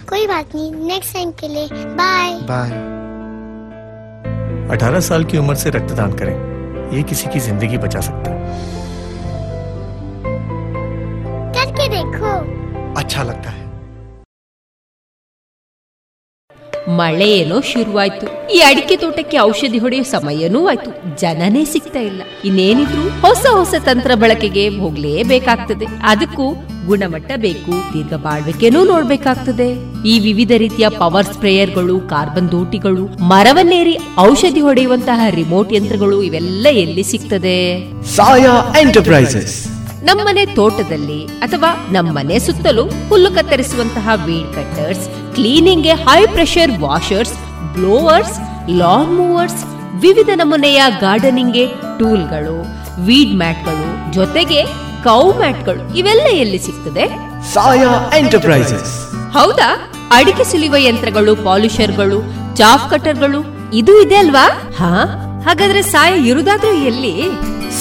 कोई बात नहीं। नेक्स्ट टाइम के लिए। बाय बाय 18 साल की उम्र से रक्तदान करें। ये किसी की ज़िंदगी बचा सकता है। करके देखो। अच्छा लगता है। ಮಳೆ ಏನೋ ಶುರುವಾಯ್ತು. ಈ ಅಡಿಕೆ ತೋಟಕ್ಕೆ ಔಷಧಿ ಹೊಡೆಯೋ ಸಮಯನೂ ಆಯ್ತು. ಜನನೇ ಸಿಗ್ತಾ ಇಲ್ಲ. ಇನ್ನೇನಿದ್ರು ಹೊಸ ಹೊಸ ತಂತ್ರ ಬಳಕೆಗೆ ಹೋಗ್ಲೇಬೇಕಾಗ್ತದೆ. ಅದಕ್ಕೂ ಗುಣಮಟ್ಟ ಬೇಕು, ದೀರ್ಘ ಬಾಳ್ವಿಕೆನೂ ನೋಡ್ಬೇಕಾಗ್ತದೆ. ಈ ವಿವಿಧ ರೀತಿಯ ಪವರ್ ಸ್ಪ್ರೇಯರ್ಗಳು, ಕಾರ್ಬನ್ ದೋಟಿಗಳು, ಮರವನ್ನೇರಿ ಔಷಧಿ ಹೊಡೆಯುವಂತಹ ರಿಮೋಟ್ ಯಂತ್ರಗಳು ಇವೆಲ್ಲ ಎಲ್ಲಿ ಸಿಗ್ತದೆ? ಸಾಯಾ ಎಂಟರ್ಪ್ರೈಸಸ್. ನಮ್ಮನೆ ತೋಟದಲ್ಲಿ ಅಥವಾ ನಮ್ಮನೆ ಸುತ್ತಲೂ ಹುಲ್ಲು ಕತ್ತರಿಸುವಂತಹ weed cutters ಕ್ಲೀನಿಂಗ್ಗೆ high pressure washers blowers lawn mowers ವಿವಿಧ ನಮೂನೆಯ ಗಾರ್ಡನಿಂಗ್ಗೆ ಟೂಲ್ಗಳು ವೀಡ್ ಮ್ಯಾಟ್ಗಳು ಜೊತೆಗೆ ಕೌ ಮ್ಯಾಟ್ಗಳು ಇವೆಲ್ಲ ಎಲ್ಲಿ ಸಿಗ್ತದೆ? ಸಾಯಾ ಎಂಟರ್ಪ್ರೈಸಸ್. ಹೌದಾ? ಅಡಿಕೆ ಸುಲಿಯುವ ಯಂತ್ರಗಳು ಪಾಲಿಷರ್ಗಳು ಚಾಫ್ ಕಟರ್ಗಳು ಇದು ಇದೆ ಅಲ್ವಾ? ಹಾ? ಹಾಗಾದ್ರೆ ಸಾಯ ಇರುದಾದ್ರೂ ಎಲ್ಲಿ?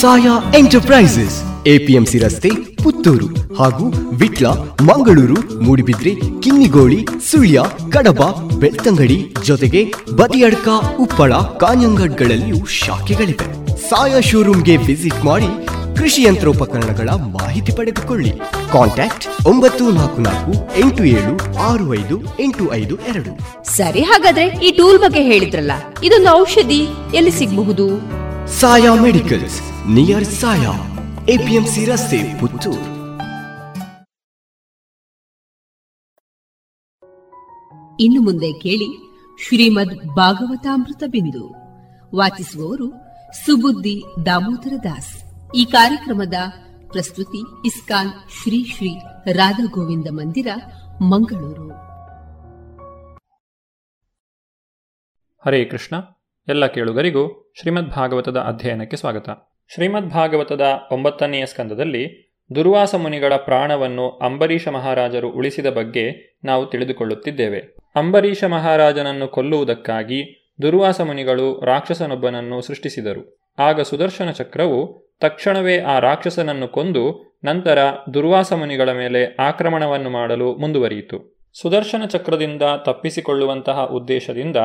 ಸಾಯಾ ಎಂಟರ್ಪ್ರೈಸಸ್. ಎಪಿಎಂಸಿ ರಸ್ತೆ ಪುತ್ತೂರು ಹಾಗೂ ವಿಟ್ಲ ಮಂಗಳೂರು ಮೂಡಿಬಿದ್ರೆ ಕಿನ್ನಿಗೋಳಿ ಸುಳ್ಯ ಕಡಬ ಬೆಳ್ತಂಗಡಿ ಜೊತೆಗೆ ಬದಿಯಡ್ಕ ಉಪ್ಪಳ ಕಾಂಜಂಗಡ್ಗಳಲ್ಲಿಯೂ ಶಾಖೆಗಳಿವೆ. ಸಾಯಾ ಶೋರೂಮ್ಗೆ ವಿಸಿಟ್ ಮಾಡಿ ಕೃಷಿ ಯಂತ್ರೋಪಕರಣಗಳ ಮಾಹಿತಿ ಪಡೆದುಕೊಳ್ಳಿ. ಕಾಂಟ್ಯಾಕ್ಟ್ ಒಂಬತ್ತು ನಾಲ್ಕು ನಾಲ್ಕು ಎಂಟು ಏಳು ಆರು ಐದು ಎಂಟು ಐದು ಎರಡು. ಸರಿ ಹಾಗಾದ್ರೆ ಈ ಟೂಲ್ ಬಗ್ಗೆ ಹೇಳಿದ್ರಲ್ಲ ಇದೊಂದು ಔಷಧಿ ಎಲ್ಲಿ ಸಿಗಬಹುದು? Saya medicals near Saya APMC ರಸ್ತೆ ಪುತ್ತೂರು. ಇನ್ನು ಮುಂದೆ ಕೇಳಿ ಶ್ರೀಮದ್ ಭಾಗವತಾಮೃತ ಬಿಂದು. ವಾಚಿಸುವವರು ಸುಬುದ್ದಿ ದಾಮೋದರ ದಾಸ್. ಈ ಕಾರ್ಯಕ್ರಮದ ಪ್ರಸ್ತುತಿ ಇಸ್ಕಾನ್ ಶ್ರೀ ಶ್ರೀ ರಾಧಾ ಗೋವಿಂದ ಮಂದಿರ, ಮಂಗಳೂರು. ಹರೇ ಕೃಷ್ಣ. ಎಲ್ಲ ಕೇಳುಗರಿಗೂ ಶ್ರೀಮದ್ ಭಾಗವತದ ಅಧ್ಯಯನಕ್ಕೆ ಸ್ವಾಗತ. ಶ್ರೀಮದ್ ಭಾಗವತದ ಒಂಬತ್ತನೆಯ ಸ್ಕಂದದಲ್ಲಿ ದುರ್ವಾಸ ಮುನಿಗಳ ಪ್ರಾಣವನ್ನು ಅಂಬರೀಷ ಮಹಾರಾಜರು ಉಳಿಸಿದ ಬಗ್ಗೆ ನಾವು ತಿಳಿದುಕೊಳ್ಳುತ್ತಿದ್ದೇವೆ. ಅಂಬರೀಷ ಮಹಾರಾಜನನ್ನು ಕೊಲ್ಲುವುದಕ್ಕಾಗಿ ದುರ್ವಾಸ ಮುನಿಗಳು ರಾಕ್ಷಸನೊಬ್ಬನನ್ನು ಸೃಷ್ಟಿಸಿದರು. ಆಗ ಸುದರ್ಶನ ಚಕ್ರವು ತಕ್ಷಣವೇ ಆ ರಾಕ್ಷಸನನ್ನು ಕೊಂದು ನಂತರ ದುರ್ವಾಸ ಮುನಿಗಳ ಮೇಲೆ ಆಕ್ರಮಣವನ್ನು ಮಾಡಲು ಮುಂದುವರಿಯಿತು. ಸುದರ್ಶನ ಚಕ್ರದಿಂದ ತಪ್ಪಿಸಿಕೊಳ್ಳುವಂತಹ ಉದ್ದೇಶದಿಂದ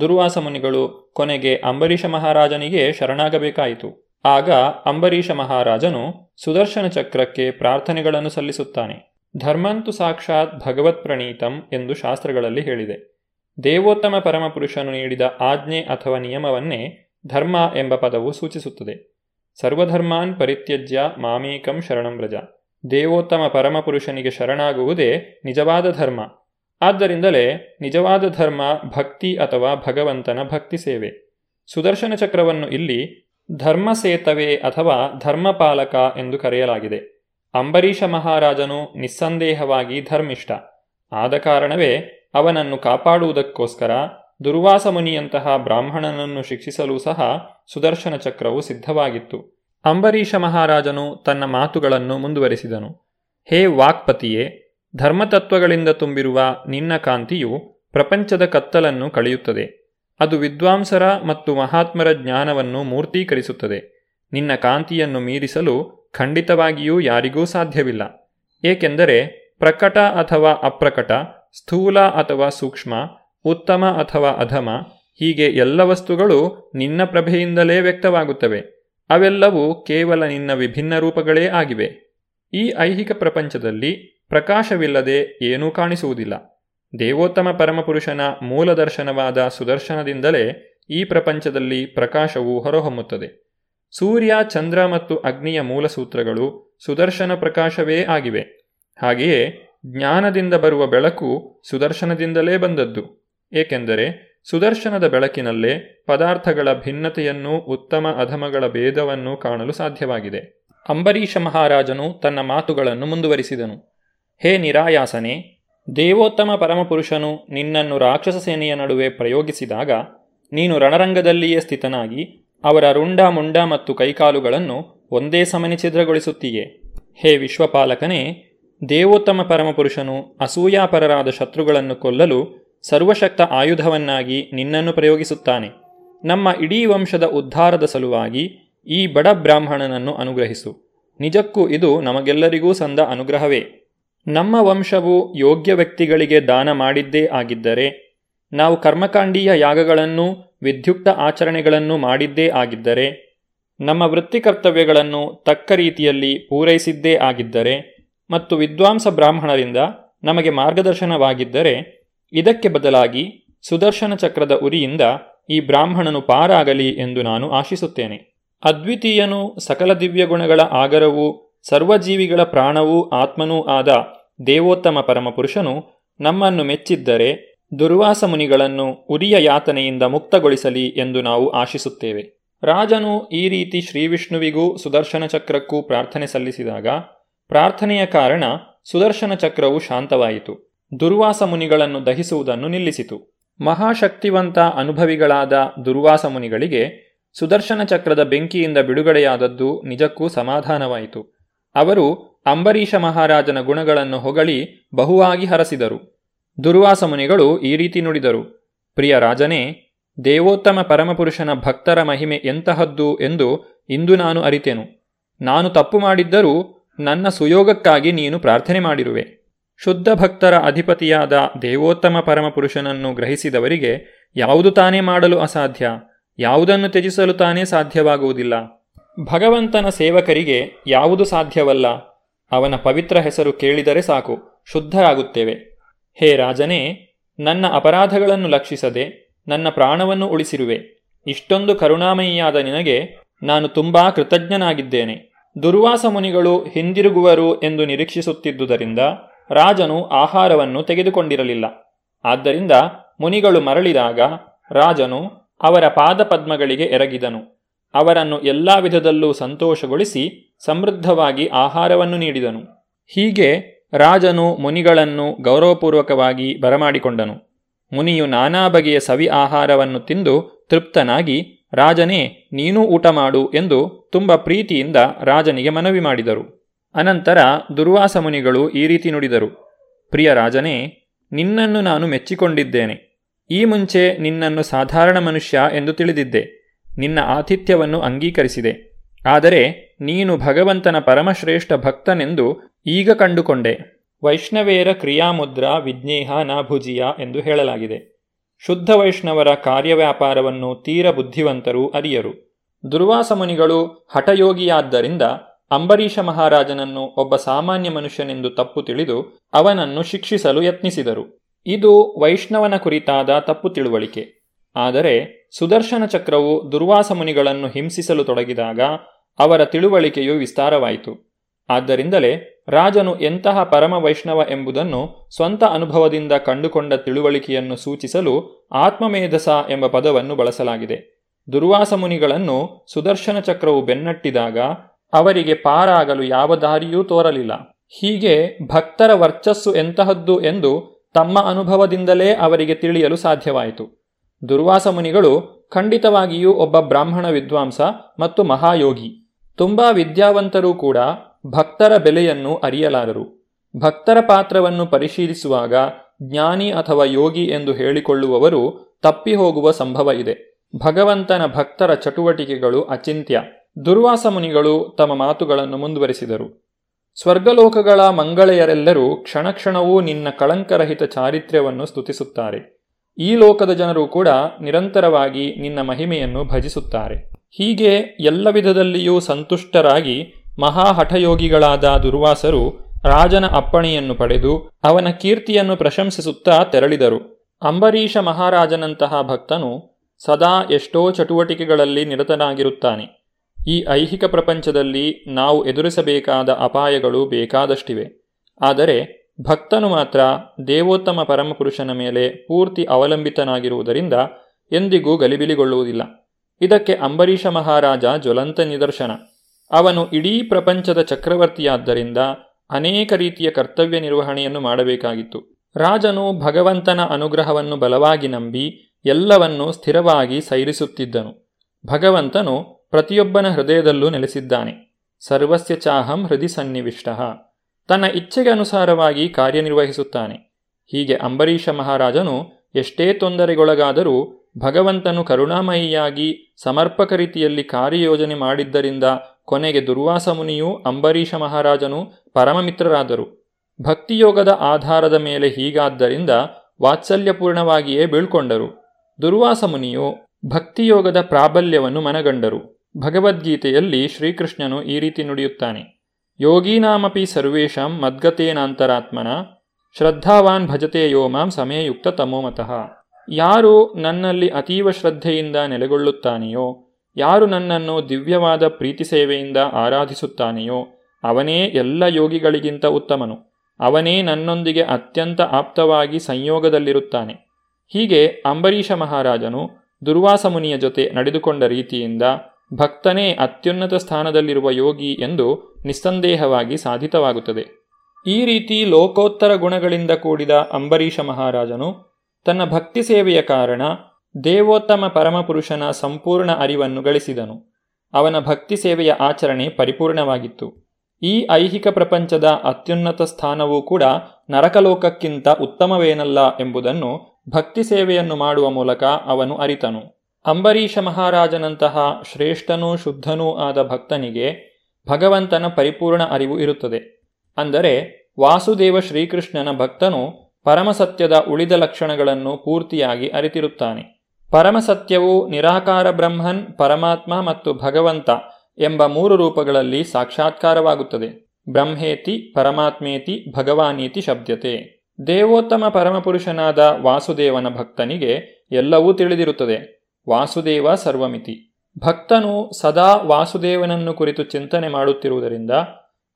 ದುರ್ವಾಸ ಮುನಿಗಳು ಕೊನೆಗೆ ಅಂಬರೀಷ ಮಹಾರಾಜನಿಗೆ ಶರಣಾಗಬೇಕಾಯಿತು. ಆಗ ಅಂಬರೀಷ ಮಹಾರಾಜನು ಸುದರ್ಶನ ಚಕ್ರಕ್ಕೆ ಪ್ರಾರ್ಥನೆಗಳನ್ನು ಸಲ್ಲಿಸುತ್ತಾನೆ. ಧರ್ಮಂತು ಸಾಕ್ಷಾತ್ ಭಗವತ್ ಪ್ರಣೀತಂ ಎಂದು ಶಾಸ್ತ್ರಗಳಲ್ಲಿ ಹೇಳಿದೆ. ದೇವೋತ್ತಮ ಪರಮಪುರುಷನು ನೀಡಿದ ಆಜ್ಞೆ ಅಥವಾ ನಿಯಮವನ್ನೇ ಧರ್ಮ ಎಂಬ ಪದವು ಸೂಚಿಸುತ್ತದೆ. ಸರ್ವಧರ್ಮಾನ್ ಪರಿತ್ಯಜ್ಯ ಮಾಮೇಕಂ ಶರಣಂ ರಜ ದೇವೋತ್ತಮ ಪರಮಪುರುಷನಿಗೆ ಶರಣಾಗುವುದೇ ನಿಜವಾದ ಧರ್ಮ. ಆದ್ದರಿಂದಲೇ ನಿಜವಾದ ಧರ್ಮ ಭಕ್ತಿ ಅಥವಾ ಭಗವಂತನ ಭಕ್ತಿ ಸೇವೆ. ಸುದರ್ಶನ ಚಕ್ರವನ್ನು ಇಲ್ಲಿ ಧರ್ಮ ಸೇತವೆ ಅಥವಾ ಧರ್ಮಪಾಲಕ ಎಂದು ಕರೆಯಲಾಗಿದೆ. ಅಂಬರೀಷ ಮಹಾರಾಜನು ನಿಸ್ಸಂದೇಹವಾಗಿ ಧರ್ಮಿಷ್ಠ. ಆದ ಕಾರಣವೇ ಅವನನ್ನು ಕಾಪಾಡುವುದಕ್ಕೋಸ್ಕರ ದುರ್ವಾಸ ಮುನಿಯಂತಹ ಬ್ರಾಹ್ಮಣನನ್ನು ಶಿಕ್ಷಿಸಲು ಸಹ ಸುದರ್ಶನ ಚಕ್ರವು ಸಿದ್ಧವಾಗಿತ್ತು. ಅಂಬರೀಷ ಮಹಾರಾಜನು ತನ್ನ ಮಾತುಗಳನ್ನು ಮುಂದುವರಿಸಿದನು. ಹೇ ವಾಕ್ಪತಿಯೇ, ಧರ್ಮತತ್ವಗಳಿಂದ ತುಂಬಿರುವ ನಿನ್ನ ಕಾಂತಿಯು ಪ್ರಪಂಚದ ಕತ್ತಲನ್ನು ಕಳೆಯುತ್ತದೆ. ಅದು ವಿದ್ವಾಂಸರ ಮತ್ತು ಮಹಾತ್ಮರ ಜ್ಞಾನವನ್ನು ಮೂರ್ತೀಕರಿಸುತ್ತದೆ. ನಿನ್ನ ಕಾಂತಿಯನ್ನು ಮೀರಿಸಲು ಖಂಡಿತವಾಗಿಯೂ ಯಾರಿಗೂ ಸಾಧ್ಯವಿಲ್ಲ. ಏಕೆಂದರೆ ಪ್ರಕಟ ಅಥವಾ ಅಪ್ರಕಟ, ಸ್ಥೂಲ ಅಥವಾ ಸೂಕ್ಷ್ಮ ಉತ್ತಮ ಅಥವಾ ಅಧಮ, ಹೀಗೆ ಎಲ್ಲ ವಸ್ತುಗಳು ನಿನ್ನ ಪ್ರಭೆಯಿಂದಲೇ ವ್ಯಕ್ತವಾಗುತ್ತವೆ. ಅವೆಲ್ಲವೂ ಕೇವಲ ನಿನ್ನ ವಿಭಿನ್ನ ರೂಪಗಳೇ ಆಗಿವೆ. ಈ ಐಹಿಕ ಪ್ರಪಂಚದಲ್ಲಿ ಪ್ರಕಾಶವಿಲ್ಲದೆ ಏನೂ ಕಾಣಿಸುವುದಿಲ್ಲ. ದೇವೋತ್ತಮ ಪರಮಪುರುಷನ ಮೂಲದರ್ಶನವಾದ ಸುದರ್ಶನದಿಂದಲೇ ಈ ಪ್ರಪಂಚದಲ್ಲಿ ಪ್ರಕಾಶವು ಹೊರಹೊಮ್ಮುತ್ತದೆ. ಸೂರ್ಯ, ಚಂದ್ರ ಮತ್ತು ಅಗ್ನಿಯ ಮೂಲಸೂತ್ರಗಳು ಸುದರ್ಶನ ಪ್ರಕಾಶವೇ ಆಗಿವೆ. ಹಾಗೆಯೇ ಜ್ಞಾನದಿಂದ ಬರುವ ಬೆಳಕು ಸುದರ್ಶನದಿಂದಲೇ ಬಂದದ್ದು. ಏಕೆಂದರೆ ಸುದರ್ಶನದ ಬೆಳಕಿನಲ್ಲೇ ಪದಾರ್ಥಗಳ ಭಿನ್ನತೆಯನ್ನು ಉತ್ತಮ ಅಧಮಗಳ ಭೇದವನ್ನೂ ಕಾಣಲು ಸಾಧ್ಯವಾಗಿದೆ. ಅಂಬರೀಷ ಮಹಾರಾಜನು ತನ್ನ ಮಾತುಗಳನ್ನು ಮುಂದುವರಿಸಿದನು. ಹೇ ನಿರಾಯಾಸನೆ, ದೇವೋತ್ತಮ ಪರಮಪುರುಷನು ನಿನ್ನನ್ನು ರಾಕ್ಷಸ ಸೇನೆಯ ನಡುವೆ ಪ್ರಯೋಗಿಸಿದಾಗ ನೀನು ರಣರಂಗದಲ್ಲಿಯೇ ಸ್ಥಿತನಾಗಿ ಅವರ ರುಂಡ ಮುಂಡ ಮತ್ತು ಕೈಕಾಲುಗಳನ್ನು ಒಂದೇ ಸಮನೆ ಛಿದ್ರಗೊಳಿಸುತ್ತೀಯೆ. ಹೇ ವಿಶ್ವಪಾಲಕನೇ, ದೇವೋತ್ತಮ ಪರಮಪುರುಷನು ಅಸೂಯಾಪರರಾದ ಶತ್ರುಗಳನ್ನು ಕೊಲ್ಲಲು ಸರ್ವಶಕ್ತ ಆಯುಧವನ್ನಾಗಿ ನಿನ್ನನ್ನು ಪ್ರಯೋಗಿಸುತ್ತಾನೆ. ನಮ್ಮ ಇಡೀ ವಂಶದ ಉದ್ಧಾರದ ಸಲುವಾಗಿ ಈ ಬಡ ಬ್ರಾಹ್ಮಣನನ್ನು ಅನುಗ್ರಹಿಸು. ನಿಜಕ್ಕೂ ಇದು ನಮಗೆಲ್ಲರಿಗೂ ಸಂದ ಅನುಗ್ರಹವೇ. ನಮ್ಮ ವಂಶವು ಯೋಗ್ಯ ವ್ಯಕ್ತಿಗಳಿಗೆ ದಾನ ಮಾಡಿದ್ದೇ ಆಗಿದ್ದರೆ, ನಾವು ಕರ್ಮಕಾಂಡೀಯ ಯಾಗಗಳನ್ನು ವಿಧ್ಯುಕ್ತ ಆಚರಣೆಗಳನ್ನು ಮಾಡಿದ್ದೇ ಆಗಿದ್ದರೆ, ನಮ್ಮ ವೃತ್ತಿ ಕರ್ತವ್ಯಗಳನ್ನು ತಕ್ಕ ರೀತಿಯಲ್ಲಿ ಪೂರೈಸಿದ್ದೇ ಆಗಿದ್ದರೆ ಮತ್ತು ವಿದ್ವಾಂಸ ಬ್ರಾಹ್ಮಣರಿಂದ ನಮಗೆ ಮಾರ್ಗದರ್ಶನವಾಗಿದ್ದರೆ ಇದಕ್ಕೆ ಬದಲಾಗಿ ಸುದರ್ಶನ ಚಕ್ರದ ಉರಿಯಿಂದ ಈ ಬ್ರಾಹ್ಮಣನು ಪಾರಾಗಲಿ ಎಂದು ನಾನು ಆಶಿಸುತ್ತೇನೆ. ಅದ್ವಿತೀಯನು ಸಕಲ ದಿವ್ಯಗುಣಗಳ ಆಗರವೂ, ಸರ್ವಜೀವಿಗಳ ಪ್ರಾಣವೂ ಆತ್ಮನೂ ಆದ ದೇವೋತ್ತಮ ಪರಮಪುರುಷನು ನಮ್ಮನ್ನು ಮೆಚ್ಚಿದ್ದರೆ ದುರ್ವಾಸ ಮುನಿಗಳನ್ನು ಉರಿಯ ಯಾತನೆಯಿಂದ ಮುಕ್ತಗೊಳಿಸಲಿ ಎಂದು ನಾವು ಆಶಿಸುತ್ತೇವೆ. ರಾಜನು ಈ ರೀತಿ ಶ್ರೀವಿಷ್ಣುವಿಗೂ ಸುದರ್ಶನ ಚಕ್ರಕ್ಕೂ ಪ್ರಾರ್ಥನೆ ಸಲ್ಲಿಸಿದಾಗ ಪ್ರಾರ್ಥನೆಯ ಕಾರಣ ಸುದರ್ಶನ ಚಕ್ರವು ಶಾಂತವಾಯಿತು. ದುರ್ವಾಸ ಮುನಿಗಳನ್ನು ದಹಿಸುವುದನ್ನು ನಿಲ್ಲಿಸಿತು. ಮಹಾಶಕ್ತಿವಂತ ಅನುಭವಿಗಳಾದ ದುರ್ವಾಸ ಮುನಿಗಳಿಗೆ ಸುದರ್ಶನ ಚಕ್ರದ ಬೆಂಕಿಯಿಂದ ಬಿಡುಗಡೆಯಾದದ್ದು ನಿಜಕ್ಕೂ ಸಮಾಧಾನವಾಯಿತು. ಅವರು ಅಂಬರೀಷ ಮಹಾರಾಜನ ಗುಣಗಳನ್ನು ಹೊಗಳಿ ಬಹುವಾಗಿ ಹರಸಿದರು. ದುರ್ವಾಸ ಮುನಿಗಳು ಈ ರೀತಿ ನುಡಿದರು, ಪ್ರಿಯ ರಾಜನೇ, ದೇವೋತ್ತಮ ಪರಮಪುರುಷನ ಭಕ್ತರ ಮಹಿಮೆ ಎಂತಹದ್ದು ಎಂದು ಇಂದು ನಾನು ಅರಿತೆನು. ನಾನು ತಪ್ಪು ಮಾಡಿದ್ದರೂ ನನ್ನ ಸುಯೋಗಕ್ಕಾಗಿ ನೀನು ಪ್ರಾರ್ಥನೆ ಮಾಡಿರುವೆ. ಶುದ್ಧ ಭಕ್ತರ ಅಧಿಪತಿಯಾದ ದೇವೋತ್ತಮ ಪರಮಪುರುಷನನ್ನು ಗ್ರಹಿಸಿದವರಿಗೆ ಯಾವುದು ತಾನೇ ಮಾಡಲು ಅಸಾಧ್ಯ, ಯಾವುದನ್ನು ತ್ಯಜಿಸಲು ತಾನೇ ಸಾಧ್ಯವಾಗುವುದಿಲ್ಲ. ಭಗವಂತನ ಸೇವಕರಿಗೆ ಯಾವುದು ಸಾಧ್ಯವಲ್ಲ? ಅವನ ಪವಿತ್ರ ಹೆಸರು ಕೇಳಿದರೆ ಸಾಕು, ಶುದ್ಧರಾಗುತ್ತೇವೆ. ಹೇ ರಾಜನೇ, ನನ್ನ ಅಪರಾಧಗಳನ್ನು ಲಕ್ಷಿಸದೆ ನನ್ನ ಪ್ರಾಣವನ್ನು ಉಳಿಸಿರುವೆ. ಇಷ್ಟೊಂದು ಕರುಣಾಮಯಿಯಾದ ನಿನಗೆ ನಾನು ತುಂಬಾ ಕೃತಜ್ಞನಾಗಿದ್ದೇನೆ. ದುರ್ವಾಸ ಮುನಿಗಳು ಹಿಂದಿರುಗುವರು ಎಂದು ನಿರೀಕ್ಷಿಸುತ್ತಿದ್ದುದರಿಂದ ರಾಜನು ಆಹಾರವನ್ನು ತೆಗೆದುಕೊಂಡಿರಲಿಲ್ಲ. ಆದ್ದರಿಂದ ಮುನಿಗಳು ಮರಳಿದಾಗ ರಾಜನು ಅವರ ಪಾದಪದ್ಮಗಳಿಗೆ ಎರಗಿದನು. ಅವರನ್ನು ಎಲ್ಲ ವಿಧದಲ್ಲೂ ಸಂತೋಷಗೊಳಿಸಿ ಸಮೃದ್ಧವಾಗಿ ಆಹಾರವನ್ನು ನೀಡಿದನು. ಹೀಗೆ ರಾಜನು ಮುನಿಗಳನ್ನು ಗೌರವಪೂರ್ವಕವಾಗಿ ಬರಮಾಡಿಕೊಂಡನು. ಮುನಿಯು ನಾನಾ ಬಗೆಯ ಸವಿ ಆಹಾರವನ್ನು ತಿಂದು ತೃಪ್ತನಾಗಿ, ರಾಜನೇ, ನೀನೂ ಊಟ ಮಾಡು ಎಂದು ತುಂಬ ಪ್ರೀತಿಯಿಂದ ರಾಜನಿಗೆ ಮನವಿ ಮಾಡಿದರು. ಅನಂತರ ದುರ್ವಾಸ ಮುನಿಗಳು ಈ ರೀತಿ ನುಡಿದರು, ಪ್ರಿಯ ರಾಜನೇ, ನಿನ್ನನ್ನು ನಾನು ಮೆಚ್ಚಿಕೊಂಡಿದ್ದೇನೆ. ಈ ಮುಂಚೆ ನಿನ್ನನ್ನು ಸಾಧಾರಣ ಮನುಷ್ಯ ಎಂದು ತಿಳಿದಿದ್ದೆ. ನಿನ್ನ ಆತಿಥ್ಯವನ್ನು ಅಂಗೀಕರಿಸಿದೆ. ಆದರೆ ನೀನು ಭಗವಂತನ ಪರಮಶ್ರೇಷ್ಠ ಭಕ್ತನೆಂದು ಈಗ ಕಂಡುಕೊಂಡೆ. ವೈಷ್ಣವೇರ ಕ್ರಿಯಾಮುದ್ರಾ ವಿಜ್ಞೇಹ ನಾಭುಜಿಯ ಎಂದು ಹೇಳಲಾಗಿದೆ. ಶುದ್ಧ ವೈಷ್ಣವರ ಕಾರ್ಯವ್ಯಾಪಾರವನ್ನು ತೀರ ಬುದ್ಧಿವಂತರು ಅರಿಯರು. ದುರ್ವಾಸ ಮುನಿಗಳು ಹಠಯೋಗಿಯಾದ್ದರಿಂದ ಅಂಬರೀಷ ಮಹಾರಾಜನನ್ನು ಒಬ್ಬ ಸಾಮಾನ್ಯ ಮನುಷ್ಯನೆಂದು ತಪ್ಪು ತಿಳಿದು ಅವನನ್ನು ಶಿಕ್ಷಿಸಲು ಯತ್ನಿಸಿದರು. ಇದು ವೈಷ್ಣವನ ಕುರಿತಾದ ತಪ್ಪು ತಿಳುವಳಿಕೆ. ಆದರೆ ಸುದರ್ಶನ ಚಕ್ರವು ದುರ್ವಾಸ ಮುನಿಗಳನ್ನು ಹಿಂಸಿಸಲು ತೊಡಗಿದಾಗ ಅವರ ತಿಳುವಳಿಕೆಯು ವಿಸ್ತಾರವಾಯಿತು. ಆದ್ದರಿಂದಲೇ ರಾಜನು ಎಂತಹ ಪರಮ ವೈಷ್ಣವ ಎಂಬುದನ್ನು ಸ್ವಂತ ಅನುಭವದಿಂದ ಕಂಡುಕೊಂಡ ತಿಳುವಳಿಕೆಯನ್ನು ಸೂಚಿಸಲು ಆತ್ಮಮೇಧಸ ಎಂಬ ಪದವನ್ನು ಬಳಸಲಾಗಿದೆ. ದುರ್ವಾಸ ಮುನಿಗಳನ್ನು ಸುದರ್ಶನ ಚಕ್ರವು ಬೆನ್ನಟ್ಟಿದಾಗ ಅವರಿಗೆ ಪಾರಾಗಲು ಯಾವ ದಾರಿಯೂ ತೋರಲಿಲ್ಲ. ಹೀಗೆ ಭಕ್ತರ ವರ್ಚಸ್ಸು ಎಂತಹದ್ದು ಎಂದು ತಮ್ಮ ಅನುಭವದಿಂದಲೇ ಅವರಿಗೆ ತಿಳಿಯಲು ಸಾಧ್ಯವಾಯಿತು. ದುರ್ವಾಸ ಮುನಿಗಳು ಖಂಡಿತವಾಗಿಯೂ ಒಬ್ಬ ಬ್ರಾಹ್ಮಣ ವಿದ್ವಾಂಸ ಮತ್ತು ಮಹಾಯೋಗಿ. ತುಂಬಾ ವಿದ್ಯಾವಂತರೂ ಕೂಡ ಭಕ್ತರ ಬೆಲೆಯನ್ನು ಅರಿಯಲಾರರು. ಭಕ್ತರ ಪಾತ್ರವನ್ನು ಪರಿಶೀಲಿಸುವಾಗ ಜ್ಞಾನಿ ಅಥವಾ ಯೋಗಿ ಎಂದು ಹೇಳಿಕೊಳ್ಳುವವರು ತಪ್ಪಿ ಹೋಗುವ ಸಂಭವ ಇದೆ. ಭಗವಂತನ ಭಕ್ತರ ಚಟುವಟಿಕೆಗಳು ಅಚಿಂತ್ಯ. ದುರ್ವಾಸ ಮುನಿಗಳು ತಮ್ಮ ಮಾತುಗಳನ್ನು ಮುಂದುವರಿಸಿದರು. ಸ್ವರ್ಗಲೋಕಗಳ ಮಂಗಳೆಯರೆಲ್ಲರೂ ಕ್ಷಣಕ್ಷಣವೂ ನಿನ್ನ ಕಳಂಕರಹಿತ ಚಾರಿತ್ರ್ಯವನ್ನು ಸ್ತುತಿಸುತ್ತಾರೆ. ಈ ಲೋಕದ ಜನರು ಕೂಡ ನಿರಂತರವಾಗಿ ನಿನ್ನ ಮಹಿಮೆಯನ್ನು ಭಜಿಸುತ್ತಾರೆ. ಹೀಗೆ ಎಲ್ಲ ವಿಧದಲ್ಲಿಯೂ ಸಂತುಷ್ಟರಾಗಿ ಮಹಾಹಠಯೋಗಿಗಳಾದ ದುರ್ವಾಸರು ರಾಜನ ಅಪ್ಪಣೆಯನ್ನು ಪಡೆದು ಅವನ ಕೀರ್ತಿಯನ್ನು ಪ್ರಶಂಸಿಸುತ್ತಾ ತೆರಳಿದರು. ಅಂಬರೀಷ ಮಹಾರಾಜನಂತಹ ಭಕ್ತನು ಸದಾ ಎಷ್ಟೋ ಚಟುವಟಿಕೆಗಳಲ್ಲಿ ನಿರತನಾಗಿರುತ್ತಾನೆ. ಈ ಐಹಿಕ ಪ್ರಪಂಚದಲ್ಲಿ ನಾವು ಎದುರಿಸಬೇಕಾದ ಅಪಾಯಗಳು ಬೇಕಾದಷ್ಟಿವೆ. ಆದರೆ ಭಕ್ತನು ಮಾತ್ರ ದೇವೋತ್ತಮ ಪರಮಪುರುಷನ ಮೇಲೆ ಪೂರ್ತಿ ಅವಲಂಬಿತನಾಗಿರುವುದರಿಂದ ಎಂದಿಗೂ ಗಲಿಬಿಲಿಗೊಳ್ಳುವುದಿಲ್ಲ. ಇದಕ್ಕೆ ಅಂಬರೀಷ ಮಹಾರಾಜ ಜ್ವಲಂತ ನಿದರ್ಶನ. ಅವನು ಇಡೀ ಪ್ರಪಂಚದ ಚಕ್ರವರ್ತಿಯಾದ್ದರಿಂದ ಅನೇಕ ರೀತಿಯ ಕರ್ತವ್ಯ ನಿರ್ವಹಣೆಯನ್ನು ಮಾಡಬೇಕಾಗಿತ್ತು. ರಾಜನು ಭಗವಂತನ ಅನುಗ್ರಹವನ್ನು ಬಲವಾಗಿ ನಂಬಿ ಎಲ್ಲವನ್ನೂ ಸ್ಥಿರವಾಗಿ ಸೈರಿಸುತ್ತಿದ್ದನು. ಭಗವಂತನು ಪ್ರತಿಯೊಬ್ಬನ ಹೃದಯದಲ್ಲೂ ನೆಲೆಸಿದ್ದಾನೆ. ಸರ್ವಸ್ಯ ಚಾಹಂ ಹೃದಯ ಸನ್ನಿವಿಷ್ಟ. ತನ್ನ ಇಚ್ಛೆಗೆ ಅನುಸಾರವಾಗಿ ಕಾರ್ಯನಿರ್ವಹಿಸುತ್ತಾನೆ. ಹೀಗೆ ಅಂಬರೀಷ ಮಹಾರಾಜನು ಎಷ್ಟೇ ತೊಂದರೆಗೊಳಗಾದರೂ ಭಗವಂತನು ಕರುಣಾಮಯಿಯಾಗಿ ಸಮರ್ಪಕ ರೀತಿಯಲ್ಲಿ ಕಾರ್ಯಯೋಜನೆ ಮಾಡಿದ್ದರಿಂದ ಕೊನೆಗೆ ದುರ್ವಾಸ ಮುನಿಯೂ ಅಂಬರೀಷ ಮಹಾರಾಜನು ಪರಮಮಿತ್ರರಾದರು. ಭಕ್ತಿಯೋಗದ ಆಧಾರದ ಮೇಲೆ ಹೀಗಾದ್ದರಿಂದ ವಾತ್ಸಲ್ಯಪೂರ್ಣವಾಗಿಯೇ ಬೀಳ್ಕೊಂಡರು. ದುರ್ವಾಸ ಮುನಿಯು ಭಕ್ತಿಯೋಗದ ಪ್ರಾಬಲ್ಯವನ್ನು ಮನಗಂಡರು. ಭಗವದ್ಗೀತೆಯಲ್ಲಿ ಶ್ರೀಕೃಷ್ಣನು ಈ ರೀತಿ ನುಡಿಯುತ್ತಾನೆ. ಯೋಗೀನಾಮಪಿ ಸರ್ವೇಷಾಂ ಮದ್ಗತೇನಾಂತರಾತ್ಮನ ಶ್ರದ್ಧಾವಾನ್ ಭಜತೆ ಯೋಮಾಂ ಸಮಯುಕ್ತ ತಮೋಮತಃ ಯಾರು ನನ್ನಲ್ಲಿ ಅತೀವ ಶ್ರದ್ಧೆಯಿಂದ ನೆಲೆಗೊಳ್ಳುತ್ತಾನೆಯೋ, ಯಾರು ನನ್ನನ್ನು ದಿವ್ಯವಾದ ಪ್ರೀತಿ ಸೇವೆಯಿಂದ ಆರಾಧಿಸುತ್ತಾನೆಯೋ, ಅವನೇ ಎಲ್ಲ ಯೋಗಿಗಳಿಗಿಂತ ಉತ್ತಮನು. ಅವನೇ ನನ್ನೊಂದಿಗೆ ಅತ್ಯಂತ ಆಪ್ತವಾಗಿ ಸಂಯೋಗದಲ್ಲಿರುತ್ತಾನೆ. ಹೀಗೆ ಅಂಬರೀಷ ಮಹಾರಾಜನು ದುರ್ವಾಸ ಮುನಿಯ ಜೊತೆ ನಡೆದುಕೊಂಡ ರೀತಿಯಿಂದ ಭಕ್ತನೇ ಅತ್ಯುನ್ನತ ಸ್ಥಾನದಲ್ಲಿರುವ ಯೋಗಿ ಎಂದು ನಿಸ್ಸಂದೇಹವಾಗಿ ಸಾಧಿತವಾಗುತ್ತದೆ. ಈ ರೀತಿ ಲೋಕೋತ್ತರ ಗುಣಗಳಿಂದ ಕೂಡಿದ ಅಂಬರೀಷ ಮಹಾರಾಜನು ತನ್ನ ಭಕ್ತಿ ಸೇವೆಯ ಕಾರಣ ದೇವೋತ್ತಮ ಪರಮಪುರುಷನ ಸಂಪೂರ್ಣ ಅರಿವನ್ನು ಗಳಿಸಿದನು. ಅವನ ಭಕ್ತಿ ಸೇವೆಯ ಆಚರಣೆ ಪರಿಪೂರ್ಣವಾಗಿತ್ತು. ಈ ಐಹಿಕ ಪ್ರಪಂಚದ ಅತ್ಯುನ್ನತ ಸ್ಥಾನವೂ ಕೂಡ ನರಕಲೋಕಕ್ಕಿಂತ ಉತ್ತಮವೇನಲ್ಲ ಎಂಬುದನ್ನು ಭಕ್ತಿ ಸೇವೆಯನ್ನು ಮಾಡುವ ಮೂಲಕ ಅವನು ಅರಿತನು. ಅಂಬರೀಷ ಮಹಾರಾಜನಂತಹ ಶ್ರೇಷ್ಠನೂ ಶುದ್ಧನೂ ಆದ ಭಕ್ತನಿಗೆ ಭಗವಂತನ ಪರಿಪೂರ್ಣ ಅರಿವು ಇರುತ್ತದೆ. ಅಂದರೆ ವಾಸುದೇವ ಶ್ರೀಕೃಷ್ಣನ ಭಕ್ತನು ಪರಮಸತ್ಯದ ಉಳಿದ ಲಕ್ಷಣಗಳನ್ನು ಪೂರ್ತಿಯಾಗಿ ಅರಿತಿರುತ್ತಾನೆ. ಪರಮಸತ್ಯವು ನಿರಾಕಾರ ಬ್ರಹ್ಮನ್, ಪರಮಾತ್ಮ ಮತ್ತು ಭಗವಂತ ಎಂಬ ಮೂರು ರೂಪಗಳಲ್ಲಿ ಸಾಕ್ಷಾತ್ಕಾರವಾಗುತ್ತದೆ. ಬ್ರಹ್ಮೇತಿ, ಪರಮಾತ್ಮೇತಿ, ಭಗವಾನೀತಿ ಶಬ್ದತೆ ದೇವೋತ್ತಮ ಪರಮಪುರುಷನಾದ ವಾಸುದೇವನ ಭಕ್ತನಿಗೆ ಎಲ್ಲವೂ ತಿಳಿದಿರುತ್ತದೆ. ವಾಸುದೇವ ಸರ್ವಮಿತಿ. ಭಕ್ತನು ಸದಾ ವಾಸುದೇವನನ್ನು ಕುರಿತು ಚಿಂತನೆ ಮಾಡುತ್ತಿರುವುದರಿಂದ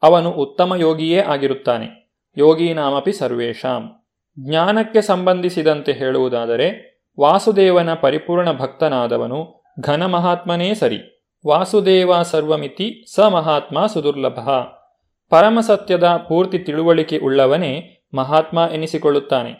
ಅವನು ಉತ್ತಮ ಯೋಗಿಯೇ ಆಗಿರುತ್ತಾನೆ. ಯೋಗೀನಾಮಪಿ ಸರ್ವೇಶಾಂ ಜ್ಞಾನಕ್ಕೆ ಸಂಬಂಧಿಸಿದಂತೆ ಹೇಳುವುದಾದರೆ, ವಾಸುದೇವನ ಪರಿಪೂರ್ಣ ಭಕ್ತನಾದವನು ಘನ ಮಹಾತ್ಮನೇ ಸರಿ. ವಾಸುದೇವ ಸರ್ವಮಿತಿ ಸ ಮಹಾತ್ಮ ಸುದುರ್ಲಭ. ಪರಮಸತ್ಯದ ಪೂರ್ತಿ ತಿಳುವಳಿಕೆ ಉಳ್ಳವನೇ ಮಹಾತ್ಮ ಎನಿಸಿಕೊಳ್ಳುತ್ತಾನೆ.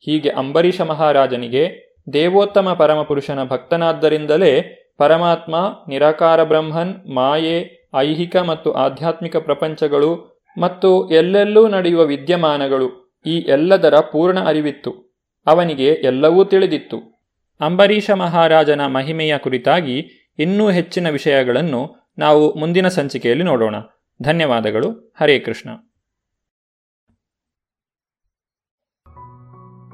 ಹೀಗೆ ಅಂಬರೀಷ ಮಹಾರಾಜನಿಗೆ ದೇವೋತ್ತಮ ಪರಮಪುರುಷನ ಭಕ್ತನಾದ್ದರಿಂದಲೇ ಪರಮಾತ್ಮ, ನಿರಾಕಾರ ಬ್ರಹ್ಮನ್, ಮಾಯೆ, ಐಹಿಕ ಮತ್ತು ಆಧ್ಯಾತ್ಮಿಕ ಪ್ರಪಂಚಗಳು ಮತ್ತು ಎಲ್ಲೆಲ್ಲೂ ನಡೆಯುವ ವಿದ್ಯಮಾನಗಳು ಈ ಎಲ್ಲದರ ಪೂರ್ಣ ಅರಿವಿತ್ತು. ಅವನಿಗೆ ಎಲ್ಲವೂ ತಿಳಿದಿತ್ತು. ಅಂಬರೀಷ ಮಹಾರಾಜನ ಮಹಿಮೆಯ ಕುರಿತಾಗಿ ಇನ್ನೂ ಹೆಚ್ಚಿನ ವಿಷಯಗಳನ್ನು ನಾವು ಮುಂದಿನ ಸಂಚಿಕೆಯಲ್ಲಿ ನೋಡೋಣ. ಧನ್ಯವಾದಗಳು. ಹರೇ ಕೃಷ್ಣ.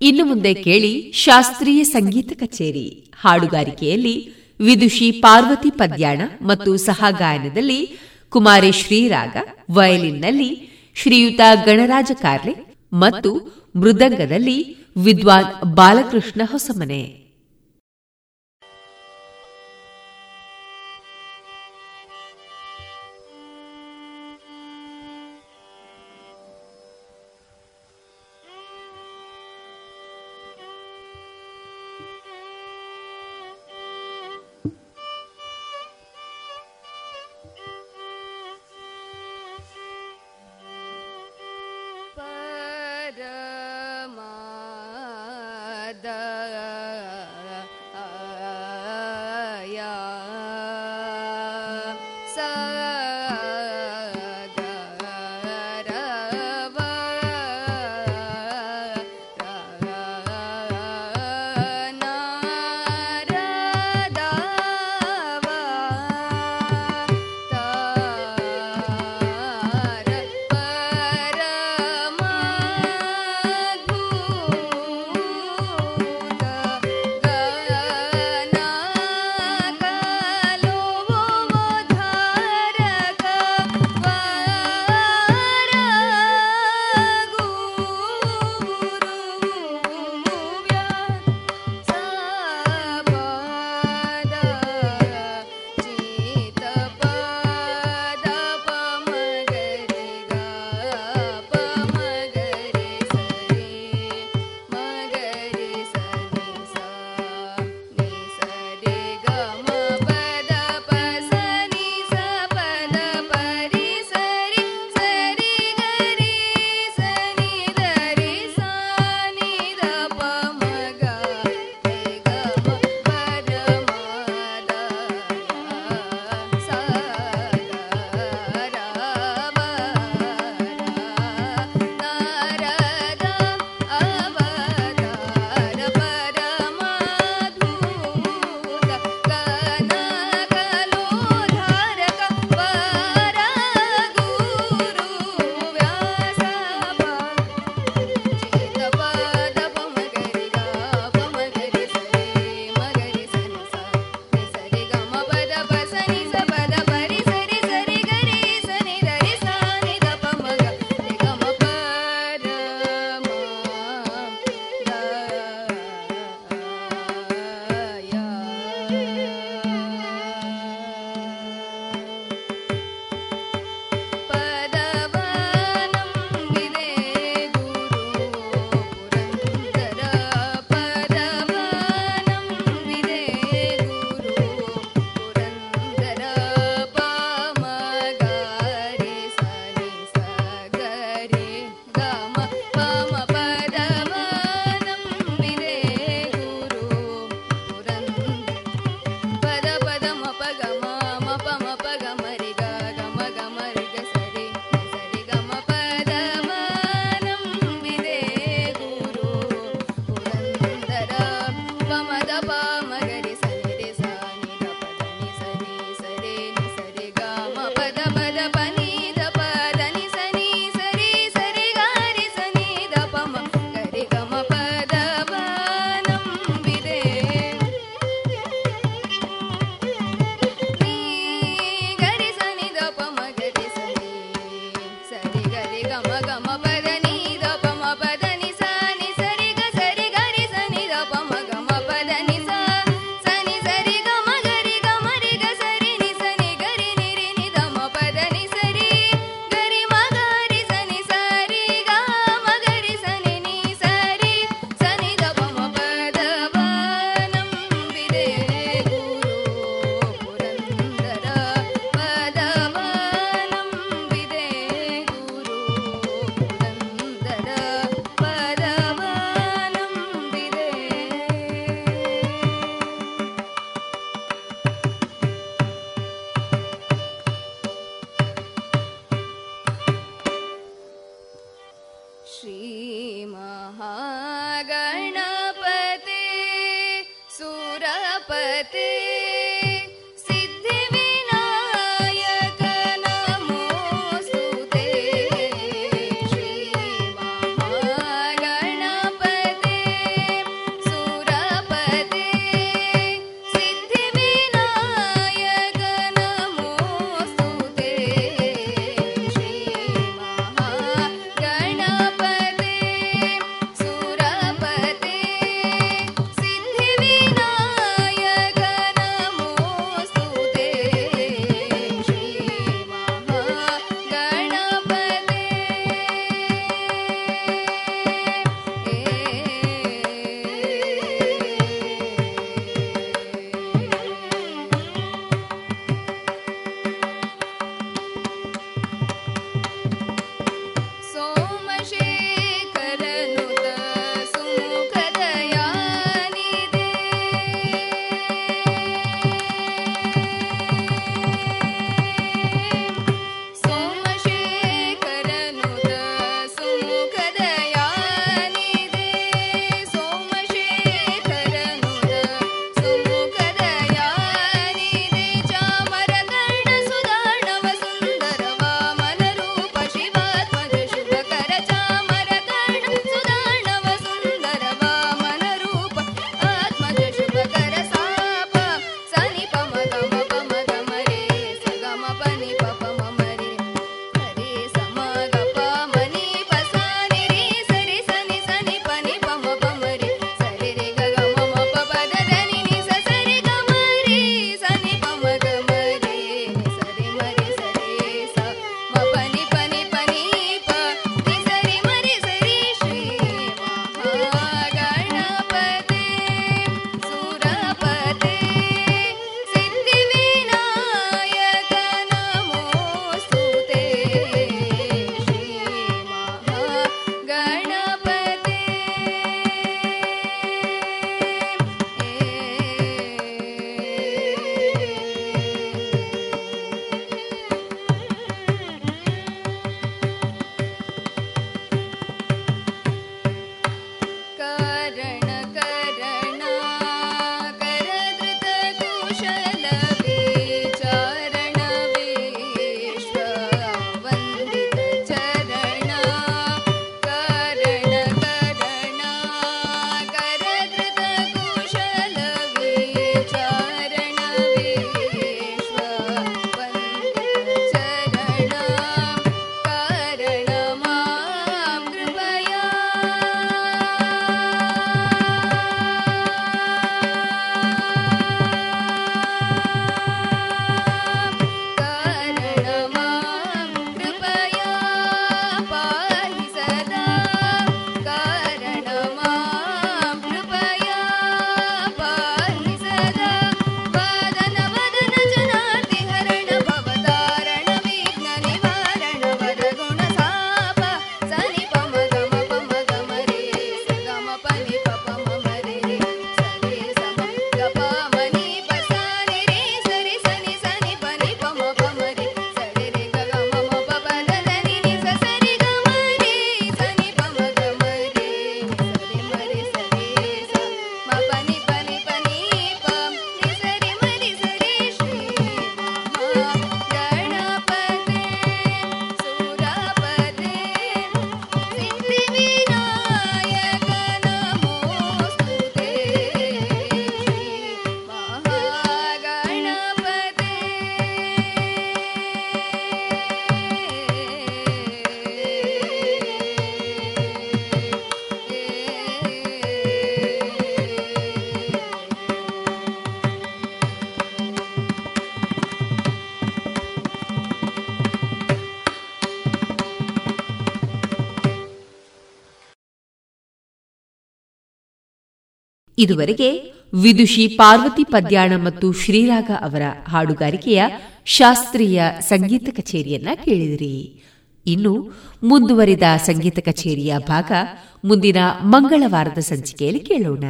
ಇನ್ನು ಮುಂದೆ ಕೇಳಿ ಶಾಸ್ತ್ರೀಯ ಸಂಗೀತ ಕಚೇರಿ. ಹಾಡುಗಾರಿಕೆಯಲ್ಲಿ ವಿದುಷಿ ಪಾರ್ವತಿ ಪದ್ಯಾಣ ಮತ್ತು ಸಹಗಾಯನದಲ್ಲಿ ಕುಮಾರಿ ಶ್ರೀರಾಗ ವಯಲಿನ್ನಲ್ಲಿ ಶ್ರೀಯುತ ಗಣರಾಜ ಕಾರ್ಲೆ ಮತ್ತು ಮೃದಂಗದಲ್ಲಿ ವಿದ್ವಾನ್ ಬಾಲಕೃಷ್ಣ ಹೊಸಮನೆ. ಇದುವರೆಗೆ ವಿದುಷಿ ಪಾರ್ವತಿ ಪದ್ಯಾಣ ಮತ್ತು ಶ್ರೀರಾಗ ಅವರ ಹಾಡುಗಾರಿಕೆಯ ಶಾಸ್ತ್ರೀಯ ಸಂಗೀತ ಕಚೇರಿಯನ್ನ ಕೇಳಿದಿರಿ. ಇನ್ನು ಮುಂದುವರಿದ ಸಂಗೀತ ಕಚೇರಿಯ ಭಾಗ ಮುಂದಿನ ಮಂಗಳವಾರದ ಸಂಚಿಕೆಯಲ್ಲಿ ಕೇಳೋಣ.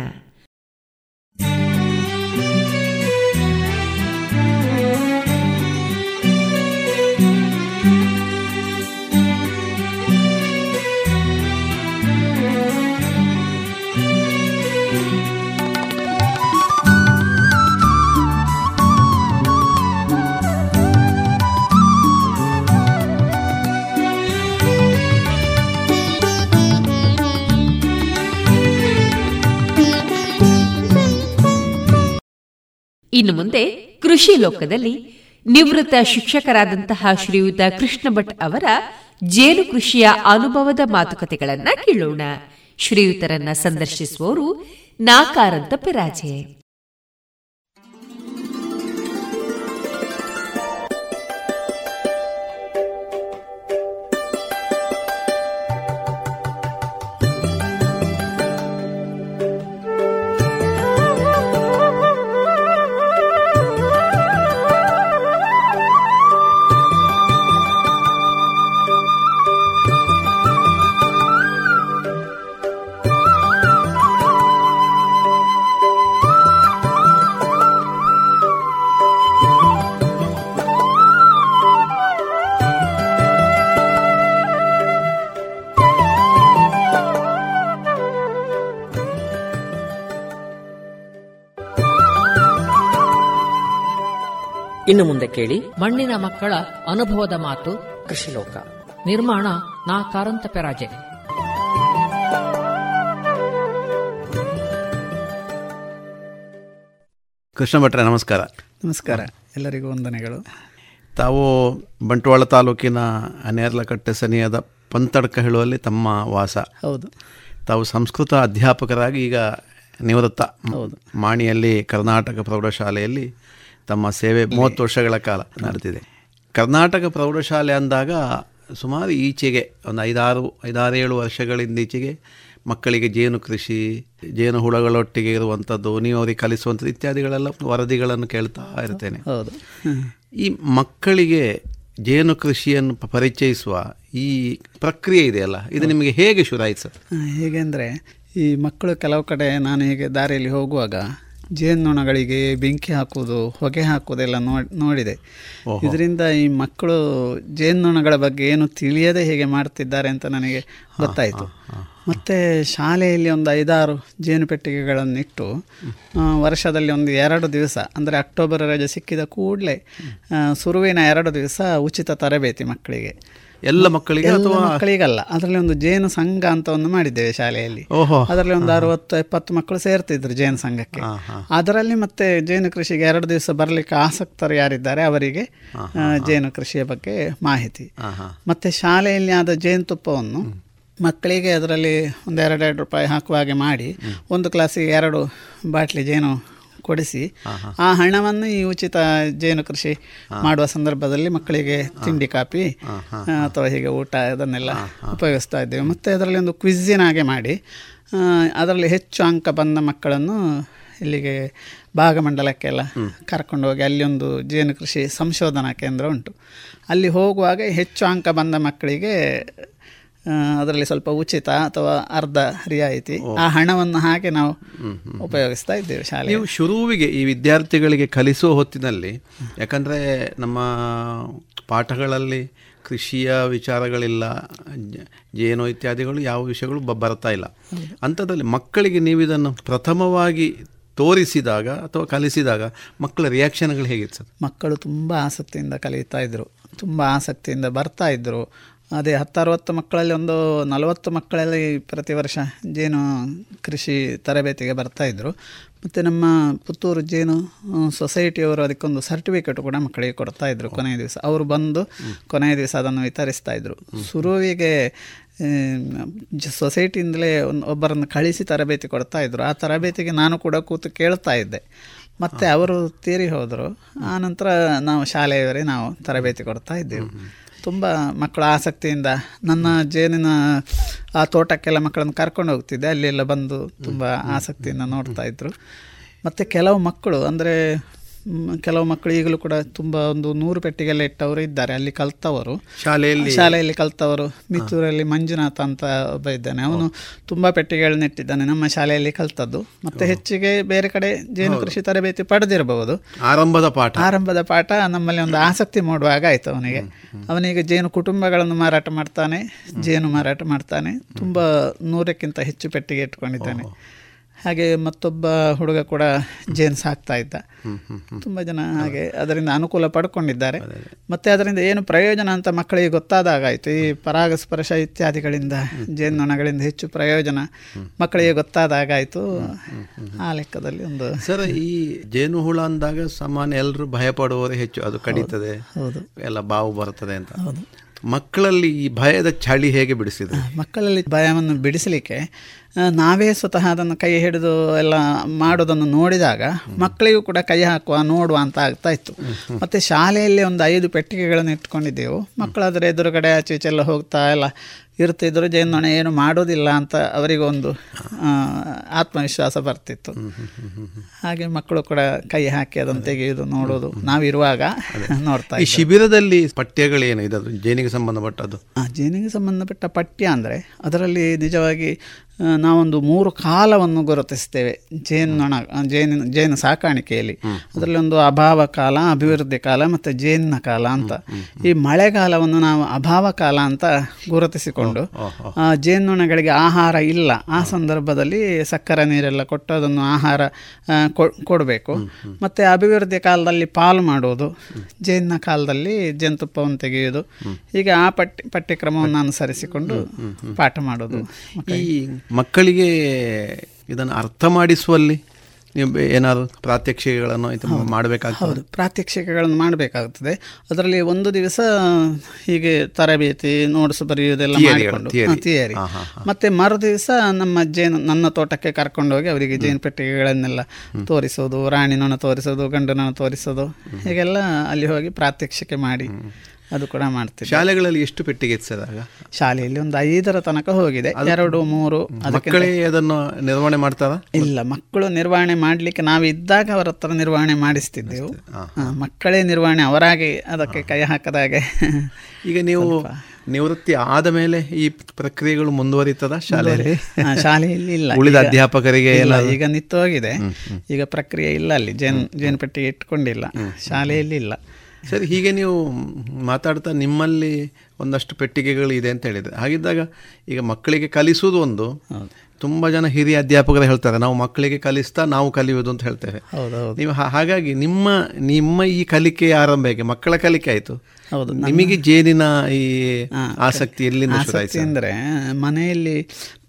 ಇನ್ನು ಮುಂದೆ ಕೃಷಿ ಲೋಕದಲ್ಲಿ ನಿವೃತ್ತ ಶಿಕ್ಷಕರಾದಂತಹ ಶ್ರೀಯುತ ಕೃಷ್ಣ ಭಟ್ ಅವರ ಜೇನು ಕೃಷಿಯ ಅನುಭವದ ಮಾತುಕತೆಗಳನ್ನ ಕೇಳೋಣ. ಶ್ರೀಯುತರನ್ನ ಸಂದರ್ಶಿಸುವವರು ನಾಕಾರಂತ ಪೆರಾಜೆ ಇನ್ನು ಮುಂದೆ ಕೇಳಿ. ಮಣ್ಣಿನ ಮಕ್ಕಳ ಅನುಭವದ ಮಾತು. ಕೃಷಿ ಲೋಕ ನಿರ್ಮಾಣ ನಾ ಕಾರಂತ ಪೆರಾಜೆ. ಕೃಷ್ಣ ಭಟ್ರೆ ನಮಸ್ಕಾರ. ನಮಸ್ಕಾರ. ಎಲ್ಲರಿಗೂ ವಂದನೆಗಳು. ತಾವು ಬಂಟ್ವಾಳ ತಾಲೂಕಿನ ಅನೇರ್ಲಕಟ್ಟೆ ಸನಿಯಾದ ಪಂತಡ್ಕ ಹೇಳುವಲ್ಲಿ ತಮ್ಮ ವಾಸ. ಹೌದು. ತಾವು ಸಂಸ್ಕೃತ ಅಧ್ಯಾಪಕರಾಗಿ ಈಗ ನಿವೃತ್ತ. ಹೌದು. ಮಾಣಿಯಲ್ಲಿ ಕರ್ನಾಟಕ ಪ್ರೌಢಶಾಲೆಯಲ್ಲಿ ತಮ್ಮ ಸೇವೆ ಮೂವತ್ತು ವರ್ಷಗಳ ಕಾಲ ನಡೆದಿದೆ. ಕರ್ನಾಟಕ ಪ್ರೌಢಶಾಲೆ ಅಂದಾಗ ಸುಮಾರು ಈಚೆಗೆ ಒಂದು ಐದಾರು ಐದಾರು ಏಳು ವರ್ಷಗಳಿಂದೀಚೆಗೆ ಮಕ್ಕಳಿಗೆ ಜೇನು ಕೃಷಿ ಜೇನು ಹುಳಗಳೊಟ್ಟಿಗೆ ಇರುವಂಥದ್ದು ನೀವು ಅವರಿಗೆ ಕಲಿಸುವಂಥದ್ದು ಇತ್ಯಾದಿಗಳೆಲ್ಲ ವರದಿಗಳನ್ನು ಕೇಳ್ತಾ ಇರ್ತೇನೆ. ಹೌದು. ಈ ಮಕ್ಕಳಿಗೆ ಜೇನು ಕೃಷಿಯನ್ನು ಪರಿಚಯಿಸುವ ಈ ಪ್ರಕ್ರಿಯೆ ಇದೆಯಲ್ಲ ಇದು ನಿಮಗೆ ಹೇಗೆ ಶುರುವಾಯಿತು ಸರ್? ಹೇಗೆ ಅಂದರೆ ಈ ಮಕ್ಕಳು ಕೆಲವು ಕಡೆ ನಾನು ಹೀಗೆ ದಾರಿಯಲ್ಲಿ ಹೋಗುವಾಗ ಜೇನುನೊಣಗಳಿಗೆ ಬೆಂಕಿ ಹಾಕುವುದು ಹೊಗೆ ಹಾಕುವುದೆಲ್ಲ ನೋಡಿದೆ. ಇದರಿಂದ ಈ ಮಕ್ಕಳು ಜೇನುನೊಣಗಳ ಬಗ್ಗೆ ಏನು ತಿಳಿಯದೆ ಹೇಗೆ ಮಾಡ್ತಿದ್ದಾರೆ ಅಂತ ನನಗೆ ಗೊತ್ತಾಯಿತು. ಮತ್ತು ಶಾಲೆಯಲ್ಲಿ ಒಂದು ಐದಾರು ಜೇನು ಪೆಟ್ಟಿಗೆಗಳನ್ನು ಇಟ್ಟು ವರ್ಷದಲ್ಲಿ ಒಂದು ಎರಡು ದಿವಸ ಅಂದರೆ ಅಕ್ಟೋಬರ್ ರಜೆ ಸಿಕ್ಕಿದ ಕೂಡಲೇ ಸುರುವಿನ ಎರಡು ದಿವಸ ಉಚಿತ ತರಬೇತಿ ಮಕ್ಕಳಿಗೆ. ಎಲ್ಲ ಮಕ್ಕಳಿಗೆ ಅಥವಾ ಮಕ್ಕಳಿಗಲ್ಲ. ಅದರಲ್ಲಿ ಒಂದು ಜೇನು ಸಂಘ ಅಂತ ಒಂದು ಮಾಡಿದ್ದೇವೆ ಶಾಲೆಯಲ್ಲಿ. ಅದರಲ್ಲಿ ಒಂದು ಅರವತ್ತು ಎಪ್ಪತ್ತು ಮಕ್ಕಳು ಸೇರ್ತಿದ್ರು ಜೇನು ಸಂಘಕ್ಕೆ. ಅದರಲ್ಲಿ ಮತ್ತೆ ಜೇನು ಕೃಷಿಗೆ ಎರಡು ದಿವಸ ಬರಲಿಕ್ಕೆ ಆಸಕ್ತರು ಯಾರಿದ್ದಾರೆ ಅವರಿಗೆ ಜೇನು ಕೃಷಿಯ ಬಗ್ಗೆ ಮಾಹಿತಿ. ಮತ್ತೆ ಶಾಲೆಯಲ್ಲಿ ಆದ ಜೇನುತುಪ್ಪವನ್ನು ಮಕ್ಕಳಿಗೆ ಅದರಲ್ಲಿ ಒಂದು ಎರಡೆರಡು ರೂಪಾಯಿ ಹಾಕುವ ಹಾಗೆ ಮಾಡಿ ಒಂದು ಕ್ಲಾಸಿಗೆ ಎರಡು ಬಾಟ್ಲಿ ಜೇನು ಕೊಡಿಸಿ ಆ ಹಣವನ್ನು ಈ ಉಚಿತ ಜೇನು ಕೃಷಿ ಮಾಡುವ ಸಂದರ್ಭದಲ್ಲಿ ಮಕ್ಕಳಿಗೆ ತಿಂಡಿ ಕಾಪಿ ಅಥವಾ ಹೀಗೆ ಊಟ ಅದನ್ನೆಲ್ಲ ಉಪಯೋಗಿಸ್ತಾ ಇದ್ದೇವೆ. ಮತ್ತು ಅದರಲ್ಲಿ ಒಂದು ಕ್ವಿಝಿನ ಹಾಗೆ ಮಾಡಿ ಅದರಲ್ಲಿ ಹೆಚ್ಚು ಅಂಕ ಬಂದ ಮಕ್ಕಳನ್ನು ಇಲ್ಲಿಗೆ ಭಾಗಮಂಡಲಕ್ಕೆಲ್ಲ ಕರ್ಕೊಂಡು ಹೋಗಿ ಅಲ್ಲಿ ಒಂದು ಜೇನು ಕೃಷಿ ಸಂಶೋಧನಾ ಕೇಂದ್ರ ಉಂಟು. ಅಲ್ಲಿ ಹೋಗುವಾಗ ಹೆಚ್ಚು ಅಂಕ ಬಂದ ಮಕ್ಕಳಿಗೆ ಅದರಲ್ಲಿ ಸ್ವಲ್ಪ ಉಚಿತ ಅಥವಾ ಅರ್ಧ ರಿಯಾಯಿತಿ ಆ ಹಣವನ್ನು ಹಾಗೆ ನಾವು ಉಪಯೋಗಿಸ್ತಾ ಇದ್ದೇವೆ ಶಾಲೆ ನೀವು ಶುರುವಿಗೆ ಈ ವಿದ್ಯಾರ್ಥಿಗಳಿಗೆ ಕಲಿಸುವ ಹೊತ್ತಿನಲ್ಲಿ ಯಾಕಂದರೆ ನಮ್ಮ ಪಾಠಗಳಲ್ಲಿ ಕೃಷಿಯ ವಿಚಾರಗಳಿಲ್ಲ ಜೇನು ಇತ್ಯಾದಿಗಳು ಯಾವ ವಿಷಯಗಳು ಬರ್ತಾ ಇಲ್ಲ. ಅಂಥದ್ರಲ್ಲಿ ಮಕ್ಕಳಿಗೆ ನೀವು ಇದನ್ನು ಪ್ರಥಮವಾಗಿ ತೋರಿಸಿದಾಗ ಅಥವಾ ಕಲಿಸಿದಾಗ ಮಕ್ಕಳ ರಿಯಾಕ್ಷನ್ಗಳು ಹೇಗಿತ್ತು ಸರ್? ಮಕ್ಕಳು ತುಂಬ ಆಸಕ್ತಿಯಿಂದ ಕಲಿತಾ ಇದ್ದರು ತುಂಬ ಆಸಕ್ತಿಯಿಂದ ಬರ್ತಾ ಇದ್ದರು ಅದೇ ಹತ್ತರವತ್ತು ಮಕ್ಕಳಲ್ಲಿ ಒಂದು ನಲವತ್ತು ಮಕ್ಕಳಲ್ಲಿ ಪ್ರತಿ ವರ್ಷ ಜೇನು ಕೃಷಿ ತರಬೇತಿಗೆ ಬರ್ತಾಯಿದ್ರು ಮತ್ತು ನಮ್ಮ ಪುತ್ತೂರು ಜೇನು ಸೊಸೈಟಿಯವರು ಅದಕ್ಕೊಂದು ಸರ್ಟಿಫಿಕೇಟ್ ಕೂಡ ಮಕ್ಕಳಿಗೆ ಕೊಡ್ತಾಯಿದ್ರು ಕೊನೆಯ ದಿವಸ. ಅವರು ಬಂದು ಕೊನೆಯ ದಿವಸ ಅದನ್ನು ವಿತರಿಸ್ತಾ ಇದ್ರು. ಶುರುವಿಗೆ ಸೊಸೈಟಿಯಿಂದಲೇ ಒಂದು ಒಬ್ಬರನ್ನು ಕಳಿಸಿ ತರಬೇತಿ ಕೊಡ್ತಾ ಇದ್ರು. ಆ ತರಬೇತಿಗೆ ನಾನು ಕೂಡ ಕೂತು ಕೇಳ್ತಾ ಇದ್ದೆ. ಮತ್ತು ಅವರು ತೀರಿ ಹೋದರು. ಆನಂತರ ನಾವು ಶಾಲೆಯವರೇ ನಾವು ತರಬೇತಿ ಕೊಡ್ತಾ ಇದ್ದೆವು. ತುಂಬ ಮಕ್ಕಳು ಆಸಕ್ತಿಯಿಂದ ನನ್ನ ಜೇನಿನ ಆ ತೋಟಕ್ಕೆಲ್ಲ ಮಕ್ಕಳನ್ನು ಕರ್ಕೊಂಡು ಹೋಗ್ತಿದ್ದೆ. ಅಲ್ಲೆಲ್ಲ ಬಂದು ತುಂಬ ಆಸಕ್ತಿಯಿಂದ ನೋಡ್ತಾ ಇದ್ರು. ಮತ್ತು ಕೆಲವು ಮಕ್ಕಳು ಅಂದರೆ ಕೆಲವು ಮಕ್ಕಳು ಈಗಲೂ ಕೂಡ ತುಂಬ ಒಂದು ನೂರು ಪೆಟ್ಟಿಗೆಲ್ಲ ಇಟ್ಟವರು ಇದ್ದಾರೆ. ಅಲ್ಲಿ ಕಲ್ತವರು. ಶಾಲೆಯಲ್ಲಿ? ಶಾಲೆಯಲ್ಲಿ ಕಲ್ತವರು. ಮಿತ್ತೂರಲ್ಲಿ ಮಂಜುನಾಥ ಅಂತ ಒಬ್ಬ ಇದ್ದಾನೆ. ಅವನು ತುಂಬ ಪೆಟ್ಟಿಗೆಗಳನ್ನ ಇಟ್ಟಿದ್ದಾನೆ ನಮ್ಮ ಶಾಲೆಯಲ್ಲಿ ಕಲ್ತದ್ದು. ಮತ್ತೆ ಹೆಚ್ಚಿಗೆ ಬೇರೆ ಕಡೆ ಜೇನು ಕೃಷಿ ತರಬೇತಿ ಪಡೆದಿರಬಹುದು. ಆರಂಭದ ಪಾಠ. ಆರಂಭದ ಪಾಠ ನಮ್ಮಲ್ಲಿ ಒಂದು ಆಸಕ್ತಿ ಮೂಡುವಾಗ ಆಯ್ತು ಅವನಿಗೆ. ಅವನೀಗ ಜೇನು ಕುಟುಂಬಗಳನ್ನು ಮಾರಾಟ ಮಾಡ್ತಾನೆ ಜೇನು ಮಾರಾಟ ಮಾಡ್ತಾನೆ. ತುಂಬ ನೂರಕ್ಕಿಂತ ಹೆಚ್ಚು ಪೆಟ್ಟಿಗೆ ಇಟ್ಕೊಂಡಿದ್ದಾನೆ. ಹಾಗೆ ಮತ್ತೊಬ್ಬ ಹುಡುಗ ಕೂಡ ಜೇನ್ಸ್ ಹಾಕ್ತಾ ಇದ್ದ. ತುಂಬ ಜನ ಹಾಗೆ ಅದರಿಂದ ಅನುಕೂಲ ಪಡ್ಕೊಂಡಿದ್ದಾರೆ. ಮತ್ತೆ ಅದರಿಂದ ಏನು ಪ್ರಯೋಜನ ಅಂತ ಮಕ್ಕಳಿಗೆ ಗೊತ್ತಾದಾಗಾಯಿತು. ಈ ಪರಾಗಸ್ಪರ್ಶ ಇತ್ಯಾದಿಗಳಿಂದ ಜೇನುನೊಣಗಳಿಂದ ಹೆಚ್ಚು ಪ್ರಯೋಜನ ಮಕ್ಕಳಿಗೆ ಗೊತ್ತಾದಾಗಾಯಿತು. ಆ ಲೆಕ್ಕದಲ್ಲಿ ಒಂದು ಸರ್ ಈ ಜೇನು ಹುಳ ಅಂದಾಗ ಸಾಮಾನ್ಯ ಎಲ್ಲರೂ ಭಯ ಪಡುವವರೇ ಹೆಚ್ಚು. ಅದು ಕಡಿತದೆ. ಹೌದು. ಎಲ್ಲ ಬಾವು ಬರ್ತದೆ ಅಂತ. ಮಕ್ಕಳಲ್ಲಿ ಈ ಭಯದ ಚಳಿ ಹೇಗೆ ಬಿಡಿಸಿದೆ ಮಕ್ಕಳಲ್ಲಿ ಭಯವನ್ನು ಬಿಡಿಸಲಿಕ್ಕೆ ನಾವೇ ಸ್ವತಃ ಅದನ್ನು ಕೈ ಹಿಡಿದು ಎಲ್ಲ ಮಾಡೋದನ್ನು ನೋಡಿದಾಗ ಮಕ್ಕಳಿಗೂ ಕೂಡ ಕೈ ಹಾಕುವ ನೋಡುವ ಅಂತ ಆಗ್ತಾ ಇತ್ತು. ಮತ್ತು ಶಾಲೆಯಲ್ಲಿ ಒಂದು ಐದು ಪೆಟ್ಟಿಗೆಗಳನ್ನು ಇಟ್ಕೊಂಡಿದ್ದೆವು. ಮಕ್ಕಳಾದರೆ ಎದುರುಗಡೆ ಆಚೆ ಈಚೆ ಎಲ್ಲ ಹೋಗ್ತಾ ಎಲ್ಲ ಇರ್ತಿದ್ರು ಜೇನುನೊಣ ಏನು ಮಾಡೋದಿಲ್ಲ ಅಂತ ಅವರಿಗೊಂದು ಆತ್ಮವಿಶ್ವಾಸ ಬರ್ತಿತ್ತು. ಹಾಗೆ ಮಕ್ಕಳು ಕೂಡ ಕೈ ಹಾಕಿ ಅದನ್ನು ತೆಗೆಯುವುದು ನೋಡೋದು. ನಾವಿರುವಾಗ ನೋಡ್ತಾ ಈ ಶಿಬಿರದಲ್ಲಿ ಪಠ್ಯಗಳೇನು? ಇದದು ಜೇನಿಗೆ ಸಂಬಂಧಪಟ್ಟದ್ದು. ಜೇನಿಗೆ ಸಂಬಂಧಪಟ್ಟ ಪಠ್ಯ ಅಂದರೆ ಅದರಲ್ಲಿ ನಿಜವಾಗಿ ನಾವೊಂದು ಮೂರು ಕಾಲವನ್ನು ಗುರುತಿಸ್ತೇವೆ. ಜೇನ್ನೊಣ ಜೇನಿನ ಜೇನು ಸಾಕಾಣಿಕೆಯಲ್ಲಿ. ಅದರಲ್ಲಿ ಒಂದು ಅಭಾವ ಕಾಲ ಅಭಿವೃದ್ಧಿ ಕಾಲ ಮತ್ತು ಜೇನಿನ ಕಾಲ ಅಂತ. ಈ ಮಳೆಗಾಲವನ್ನು ನಾವು ಅಭಾವ ಕಾಲ ಅಂತ ಗುರುತಿಸಿಕೊಂಡು ಜೇನ್ನೊಣಗಳಿಗೆ ಆಹಾರ ಇಲ್ಲ. ಆ ಸಂದರ್ಭದಲ್ಲಿ ಸಕ್ಕರೆ ನೀರೆಲ್ಲ ಕೊಟ್ಟು ಅದನ್ನು ಆಹಾರ ಕೊ- ಕೊಡಬೇಕು. ಮತ್ತು ಅಭಿವೃದ್ಧಿ ಕಾಲದಲ್ಲಿ ಪಾಲು ಮಾಡುವುದು. ಜೇನಿನ ಕಾಲದಲ್ಲಿ ಜೇನುತುಪ್ಪವನ್ನು ತೆಗೆಯುವುದು. ಈಗ ಆ ಪಠ್ಯ ಪಠ್ಯಕ್ರಮವನ್ನು ಅನುಸರಿಸಿಕೊಂಡು ಪಾಠ ಮಾಡೋದು ಈ ಮಕ್ಕಳಿಗೆ ಇದನ್ನು ಅರ್ಥ ಮಾಡಿಸುವಲ್ಲಿ ಏನಾದರೂ ಪ್ರಾತ್ಯಕ್ಷಿಕೆಗಳನ್ನು ಮಾಡಬೇಕಾಗ್ತದೆ? ಹೌದು. ಪ್ರಾತ್ಯಕ್ಷಿಕೆಗಳನ್ನು ಮಾಡಬೇಕಾಗುತ್ತದೆ ಅದರಲ್ಲಿ ಒಂದು ದಿವಸ ಹೀಗೆ ತರಬೇತಿ ನೋಟ್ಸ್ ಬರೆಯುವುದೆಲ್ಲ ಮಾಡಿಕೊಂಡು. ಥಿಯರಿ ಮತ್ತೆ ಮರು ದಿವಸ ನಮ್ಮ ಜೇನು ನನ್ನ ತೋಟಕ್ಕೆ ಕರ್ಕೊಂಡೋಗಿ ಅವರಿಗೆ ಜೇನು ಪೆಟ್ಟಿಗೆಗಳನ್ನೆಲ್ಲ ತೋರಿಸೋದು ರಾಣಿ ನೊಣ ತೋರಿಸೋದು ಗಂಡನನ್ನು ತೋರಿಸೋದು ಹೀಗೆಲ್ಲ ಅಲ್ಲಿ ಹೋಗಿ ಪ್ರಾತ್ಯಕ್ಷಿಕೆ ಮಾಡಿ. ಅದು ಕೂಡ ಮಾಡ್ತೀವಿ ಶಾಲೆಗಳಲ್ಲಿ ಎಷ್ಟು ಪೆಟ್ಟಿಗೆ ಇತ್ತು ಶಾಲೆಯಲ್ಲಿ ಒಂದು ಐದರ ತನಕ ಹೋಗಿದೆ. ಎರಡು ಮೂರು ಅದನ್ನು ನಿರ್ವಹಣೆ ಮಾಡ್ತಾರ? ಇಲ್ಲ ಮಕ್ಕಳು ನಿರ್ವಹಣೆ ಮಾಡಲಿಕ್ಕೆ ನಾವು ಇದ್ದಾಗ ಅವರ ಹತ್ರ ನಿರ್ವಹಣೆ ಮಾಡಿಸ್ತಿದ್ದೆವು. ಮಕ್ಕಳೇ ನಿರ್ವಹಣೆ ಅವರಾಗಿ ಅದಕ್ಕೆ ಕೈ ಹಾಕದಾಗೆ. ಈಗ ನೀವು ನಿವೃತ್ತಿ ಆದ ಮೇಲೆ ಈ ಪ್ರಕ್ರಿಯೆಗಳು ಮುಂದುವರಿತದ ಶಾಲೆಯಲ್ಲಿ? ಶಾಲೆಯಲ್ಲಿ ಇಲ್ಲ. ಉಳಿದ ಅಧ್ಯಾಪಕರಿಗೆ ಎಲ್ಲ ಈಗ ನಿಂತು ಹೋಗಿದೆ. ಈಗ ಪ್ರಕ್ರಿಯೆ ಇಲ್ಲ ಅಲ್ಲಿ. ಜೇನ್ ಜೇನು ಪೆಟ್ಟಿಗೆ ಇಟ್ಕೊಂಡಿಲ್ಲ. ಶಾಲೆಯಲ್ಲಿ ಇಲ್ಲ. ಸರಿ ಹೀಗೆ ನೀವು ಮಾತಾಡ್ತಾ ನಿಮ್ಮಲ್ಲಿ ಒಂದಷ್ಟು ಪೆಟ್ಟಿಗೆಗಳು ಇದೆ ಅಂತ ಹೇಳಿದ್ರೆ ಹಾಗಿದ್ದಾಗ ಈಗ ಮಕ್ಕಳಿಗೆ ಕಲಿಸುವುದು ಒಂದು. ತುಂಬ ಜನ ಹಿರಿಯ ಅಧ್ಯಾಪಕರು ಹೇಳ್ತಾರೆ ನಾವು ಮಕ್ಕಳಿಗೆ ಕಲಿಸ್ತಾ ನಾವು ಕಲಿಯುವುದು ಅಂತ ಹೇಳ್ತೇವೆ. ನೀವು ಹಾಗಾಗಿ ನಿಮ್ಮ ನಿಮ್ಮ ಈ ಕಲಿಕೆ ಆರಂಭ ಹೇಗೆ? ಮಕ್ಕಳ ಕಲಿಕೆ ಆಯಿತು. ಹೌದು ನಿಮಗೆ ಜೇನಿನ ಈ ಆಸಕ್ತಿ ಎಲ್ಲಿಂದ ಆಸಕ್ತಿ ಅಂದರೆ ಮನೆಯಲ್ಲಿ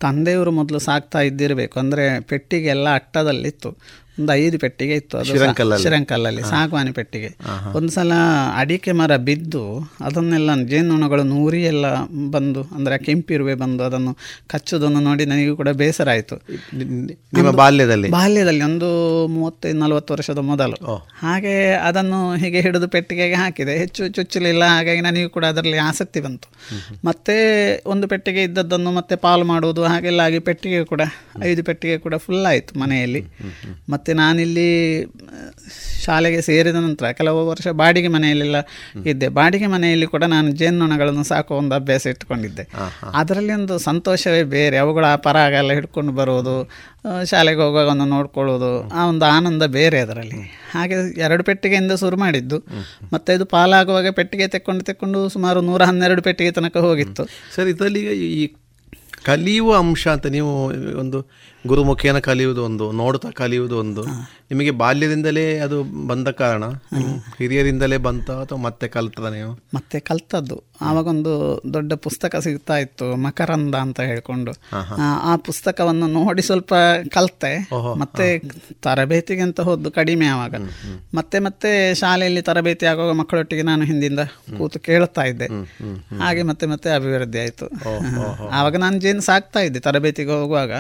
ತಂದೆಯವರು ಮೊದಲು ಸಾಕ್ತಾ ಇದ್ದಿರಬೇಕು. ಅಂದರೆ ಪೆಟ್ಟಿಗೆ ಎಲ್ಲ ಅಟ್ಟದಲ್ಲಿತ್ತು. ಒಂದು ಐದು ಪೆಟ್ಟಿಗೆ ಇತ್ತು ಅದು ಶ್ರೀರಂಕಲ್ಲಲ್ಲಿ ಸಾಗುವಾನಿ ಪೆಟ್ಟಿಗೆ. ಒಂದು ಸಲ ಅಡಿಕೆ ಮರ ಬಿದ್ದು ಅದನ್ನೆಲ್ಲ ಜೇನುನೊಣಗಳು ನೂರಿ ಎಲ್ಲ ಬಂದು ಅಂದರೆ ಕೆಂಪಿರುವೆ ಬಂದು ಅದನ್ನು ಕಚ್ಚೋದನ್ನು ನೋಡಿ ನನಗೂ ಕೂಡ ಬೇಸರ ಆಯಿತು. ನಿಮ್ಮ ಬಾಲ್ಯದಲ್ಲಿ? ಬಾಲ್ಯದಲ್ಲಿ ಒಂದು ಮೂವತ್ತೈದು ನಲವತ್ತು ವರ್ಷದ ಮೊದಲು. ಹಾಗೆ ಅದನ್ನು ಹೀಗೆ ಹಿಡಿದು ಪೆಟ್ಟಿಗೆಗೆ ಹಾಕಿದೆ. ಹೆಚ್ಚು ಚುಚ್ಚಲಿಲ್ಲ ಹಾಗಾಗಿ ನನಗೂ ಕೂಡ ಅದರಲ್ಲಿ ಆಸಕ್ತಿ ಬಂತು. ಮತ್ತೆ ಒಂದು ಪೆಟ್ಟಿಗೆ ಇದ್ದದ್ದನ್ನು ಮತ್ತೆ ಪಾಲು ಮಾಡುವುದು ಹಾಗೆಲ್ಲ ಆಗಿ ಪೆಟ್ಟಿಗೆ ಕೂಡ ಐದು ಪೆಟ್ಟಿಗೆ ಕೂಡ ಫುಲ್ ಆಯಿತು ಮನೆಯಲ್ಲಿ. ಮತ್ತೆ ನಾನಿಲ್ಲಿ ಆ, ಶಾಲೆಗೆ ಸೇರಿದ ನಂತರ ಕೆಲವು ವರ್ಷ ಬಾಡಿಗೆ ಮನೆಯಲ್ಲೆಲ್ಲ ಇದ್ದೆ. ಬಾಡಿಗೆ ಮನೆಯಲ್ಲಿ ಕೂಡ ನಾನು ಜೇನುನೊಣಗಳನ್ನು ಸಾಕುವ ಒಂದು ಅಭ್ಯಾಸ ಇಟ್ಕೊಂಡಿದ್ದೆ. ಅದರಲ್ಲಿ ಒಂದು ಸಂತೋಷವೇ ಬೇರೆ. ಅವುಗಳ ಆ ಪರಾಗ ಎಲ್ಲ ಹಿಡ್ಕೊಂಡು ಬರುವುದು ಶಾಲೆಗೆ ಹೋಗುವಾಗ ಒಂದು ನೋಡ್ಕೊಳ್ಳೋದು ಆ ಒಂದು ಆನಂದ ಬೇರೆ ಅದರಲ್ಲಿ. ಹಾಗೆ ಎರಡು ಪೆಟ್ಟಿಗೆಯಿಂದ ಶುರು ಮಾಡಿದ್ದು. ಮತ್ತೆ ಇದು ಪಾಲಾಗುವಾಗ ಪೆಟ್ಟಿಗೆ ತೆಕ್ಕೊಂಡು ತೆಕ್ಕೊಂಡು ಸುಮಾರು ನೂರ ಹನ್ನೆರಡು ಪೆಟ್ಟಿಗೆ ತನಕ ಹೋಗಿತ್ತು. ಸರ್ ಇದರಲ್ಲಿ ಈ ಕಲಿಯುವ ಅಂಶ ಅಂತ ನೀವು ಒಂದು ಗುರುಮುಖೇನ ಕಲಿಯುವುದು ಒಂದು ನೋಡ್ತಾ ಕಲಿಯುವುದು ಒಂದು. ನಿಮಗೆ ಬಾಲ್ಯದಿಂದಲೇ ಅದು ಬಂದ ಕಾರಣ? ಹಿರಿಯರಿಂದಲೇ ಬಂತ ಅಥವಾ ಮತ್ತೆ ಕಲ್ತದ ನೀವು ಮತ್ತೆ ಕಲ್ತದ್ದು. ಆವಾಗೊಂದು ದೊಡ್ಡ ಪುಸ್ತಕ ಸಿಗ್ತಾ ಇತ್ತು ಮಕರಂದ ಅಂತ ಹೇಳ್ಕೊಂಡು. ಆ, ಆ ಪುಸ್ತಕವನ್ನು ನೋಡಿ ಸ್ವಲ್ಪ ಕಲ್ತೆ. ಮತ್ತೆ ತರಬೇತಿಗೆ ಅಂತ ಹೋದ್ದು ಕಡಿಮೆ ಆವಾಗ. ಮತ್ತೆ ಮತ್ತೆ ಶಾಲೆಯಲ್ಲಿ ತರಬೇತಿ ಆಗುವಾಗ ಮಕ್ಕಳೊಟ್ಟಿಗೆ ನಾನು ಹಿಂದಿಂದ ಕೂತು ಕೇಳ್ತಾ ಇದ್ದೆ. ಹಾಗೆ ಮತ್ತೆ ಮತ್ತೆ ಅಭಿವೃದ್ಧಿ ಆಯಿತು. ಆವಾಗ ನಾನು ಜೇನು ಸಾಕ್ತಾ ಇದ್ದೆ ತರಬೇತಿಗೆ ಹೋಗುವಾಗ.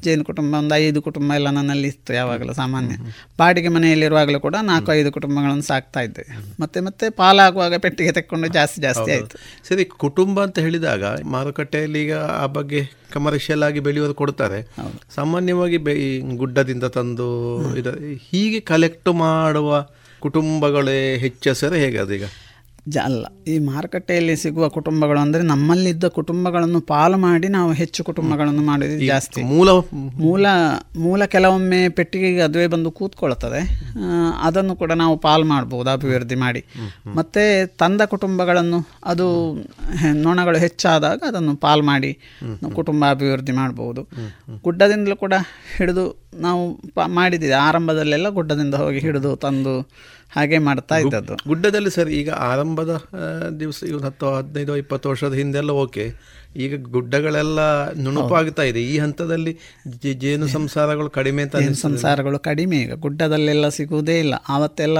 ಜೇನು ಕುಟುಂಬ ಒಂದು ಐದು ಕುಟುಂಬ ಎಲ್ಲ ನನ್ನಲ್ಲಿ ಇತ್ತು ಯಾವಾಗಲೂ ಸಾಮಾನ್ಯ. ಬಾಡಿಗೆ ಮನೆಯಲ್ಲಿರುವಾಗಲೂ ಕೂಡ ನಾಲ್ಕು ಐದು ಕುಟುಂಬಗಳನ್ನು ಸಾಕ್ತಾ ಇದ್ದೆ. ಮತ್ತೆ ಮತ್ತೆ ಪಾಲಾಗುವಾಗ ಪೆಟ್ಟಿಗೆ ತೆಕ್ಕೊಂಡು ಜಾಸ್ತಿ ಜಾಸ್ತಿ ಆಯಿತು. ಸರಿ ಕುಟುಂಬ ಅಂತ ಹೇಳಿದಾಗ ಮಾರುಕಟ್ಟೆಯಲ್ಲಿ ಈಗ ಆ ಬಗ್ಗೆ ಕಮರ್ಷಿಯಲ್ ಆಗಿ ಬೆಳೆಯೋದು ಕೊಡ್ತಾರೆ. ಸಾಮಾನ್ಯವಾಗಿ ಈ ಗುಡ್ಡದಿಂದ ತಂದು ಇದು ಹೀಗೆ ಕಲೆಕ್ಟ್ ಮಾಡುವ ಕುಟುಂಬಗಳೇ ಹೆಚ್ಚೆಸರು ಹೇಗೆ ಅದೀಗ ಜ ಅಲ್ಲ. ಈ ಮಾರುಕಟ್ಟೆಯಲ್ಲಿ ಸಿಗುವ ಕುಟುಂಬಗಳು ಅಂದರೆ ನಮ್ಮಲ್ಲಿದ್ದ ಕುಟುಂಬಗಳನ್ನು ಪಾಲು ಮಾಡಿ ನಾವು ಹೆಚ್ಚು ಕುಟುಂಬಗಳನ್ನು ಮಾಡೋದು ಜಾಸ್ತಿ. ಮೂಲ ಮೂಲ ಮೂಲ ಕೆಲವೊಮ್ಮೆ ಪೆಟ್ಟಿಗೆಗೆ ಅದುವೇ ಬಂದು ಕೂತ್ಕೊಳ್ತದೆ. ಅದನ್ನು ಕೂಡ ನಾವು ಪಾಲು ಮಾಡ್ಬೋದು ಅಭಿವೃದ್ಧಿ ಮಾಡಿ. ಮತ್ತು ತಂದ ಕುಟುಂಬಗಳನ್ನು ಅದು ನೊಣಗಳು ಹೆಚ್ಚಾದಾಗ ಅದನ್ನು ಪಾಲು ಮಾಡಿ ಕುಟುಂಬ ಅಭಿವೃದ್ಧಿ ಮಾಡ್ಬೋದು. ಗುಡ್ಡದಿಂದಲೂ ಕೂಡ ಹಿಡಿದು ನಾವು ಪ ಮಾಡಿದ್ದೀವಿ. ಆರಂಭದಲ್ಲೆಲ್ಲ ಗುಡ್ಡದಿಂದ ಹೋಗಿ ಹಿಡಿದು ತಂದು ಹಾಗೆ ಮಾಡ್ತಾ ಇದ್ದದ್ದು. ಗುಡ್ಡದಲ್ಲಿ ಸರ್ ಈಗ ಆರಂಭದ ದಿವಸ ಹತ್ತು ಹದಿನೈದು ಇಪ್ಪತ್ತು ವರ್ಷದ ಹಿಂದೆಲ್ಲ ಓಕೆ ಈಗ ಗುಡ್ಡಗಳೆಲ್ಲ ನುಣುಪಾಗ್ತಾ ಇದೆ. ಈ ಹಂತದಲ್ಲಿ ಜೇನು ಸಂಸಾರಗಳು ಕಡಿಮೆ ಜೇನು ಸಂಸಾರಗಳು ಕಡಿಮೆ. ಈಗ ಗುಡ್ಡದಲ್ಲೆಲ್ಲ ಸಿಗುವುದೇ ಇಲ್ಲ. ಆವತ್ತೆಲ್ಲ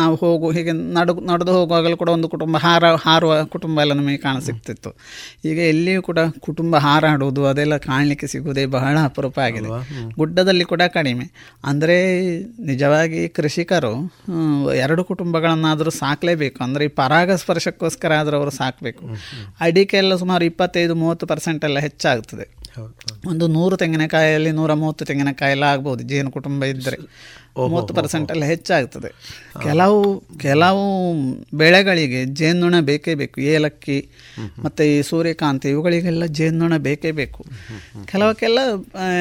ನಾವು ಹೋಗು ಹೀಗೆ ನಡು ನಡೆದು ಹೋಗುವಾಗಲೂ ಕೂಡ ಒಂದು ಕುಟುಂಬ ಹಾರ ಹಾರುವ ಕುಟುಂಬ ಎಲ್ಲ ನಮಗೆ ಕಾಣ ಸಿಗ್ತಿತ್ತು. ಈಗ ಎಲ್ಲಿಯೂ ಕೂಡ ಕುಟುಂಬ ಹಾರಾಡುವುದು ಅದೆಲ್ಲ ಕಾಣಲಿಕ್ಕೆ ಸಿಗುವುದೇ ಬಹಳ ಅಪರೂಪ ಆಗಿದೆ. ಗುಡ್ಡದಲ್ಲಿ ಕೂಡ ಕಡಿಮೆ. ಅಂದರೆ ನಿಜವಾಗಿ ಕೃಷಿಕರು ಎರಡು ಕುಟುಂಬಗಳನ್ನಾದರೂ ಸಾಕಲೇಬೇಕು. ಅಂದರೆ ಈ ಪರಾಗಸ್ಪರ್ಶಕ್ಕೋಸ್ಕರ ಆದರೂ ಅವರು ಸಾಕಬೇಕು. ಅಡಿಕೆ ಎಲ್ಲ ಸುಮಾರು ಇಪ್ಪತ್ತೈದು ಮೂವತ್ತು ಪರ್ಸೆಂಟ್ ಎಲ್ಲ ಹೆಚ್ಚಾಗ್ತದೆ. ಒಂದು ನೂರು ತೆಂಗಿನಕಾಯಲ್ಲಿ ನೂರ ಮೂವತ್ತು ತೆಂಗಿನಕಾಯಿ ಎಲ್ಲ ಆಗ್ಬೋದು ಜೇನು ಕುಟುಂಬ ಇದ್ದರೆ ಮೂವತ್ತು ಪರ್ಸೆಂಟ್ ಎಲ್ಲ ಹೆಚ್ಚಾಗ್ತದೆ. ಕೆಲವು ಕೆಲವು ಬೆಳೆಗಳಿಗೆ ಜೇನುಣ ಬೇಕೇ ಬೇಕು. ಏಲಕ್ಕಿ ಮತ್ತು ಈ ಸೂರ್ಯಕಾಂತಿ ಇವುಗಳಿಗೆಲ್ಲ ಜೇನುಣ ಬೇಕೇ ಬೇಕು. ಕೆಲವಕ್ಕೆಲ್ಲ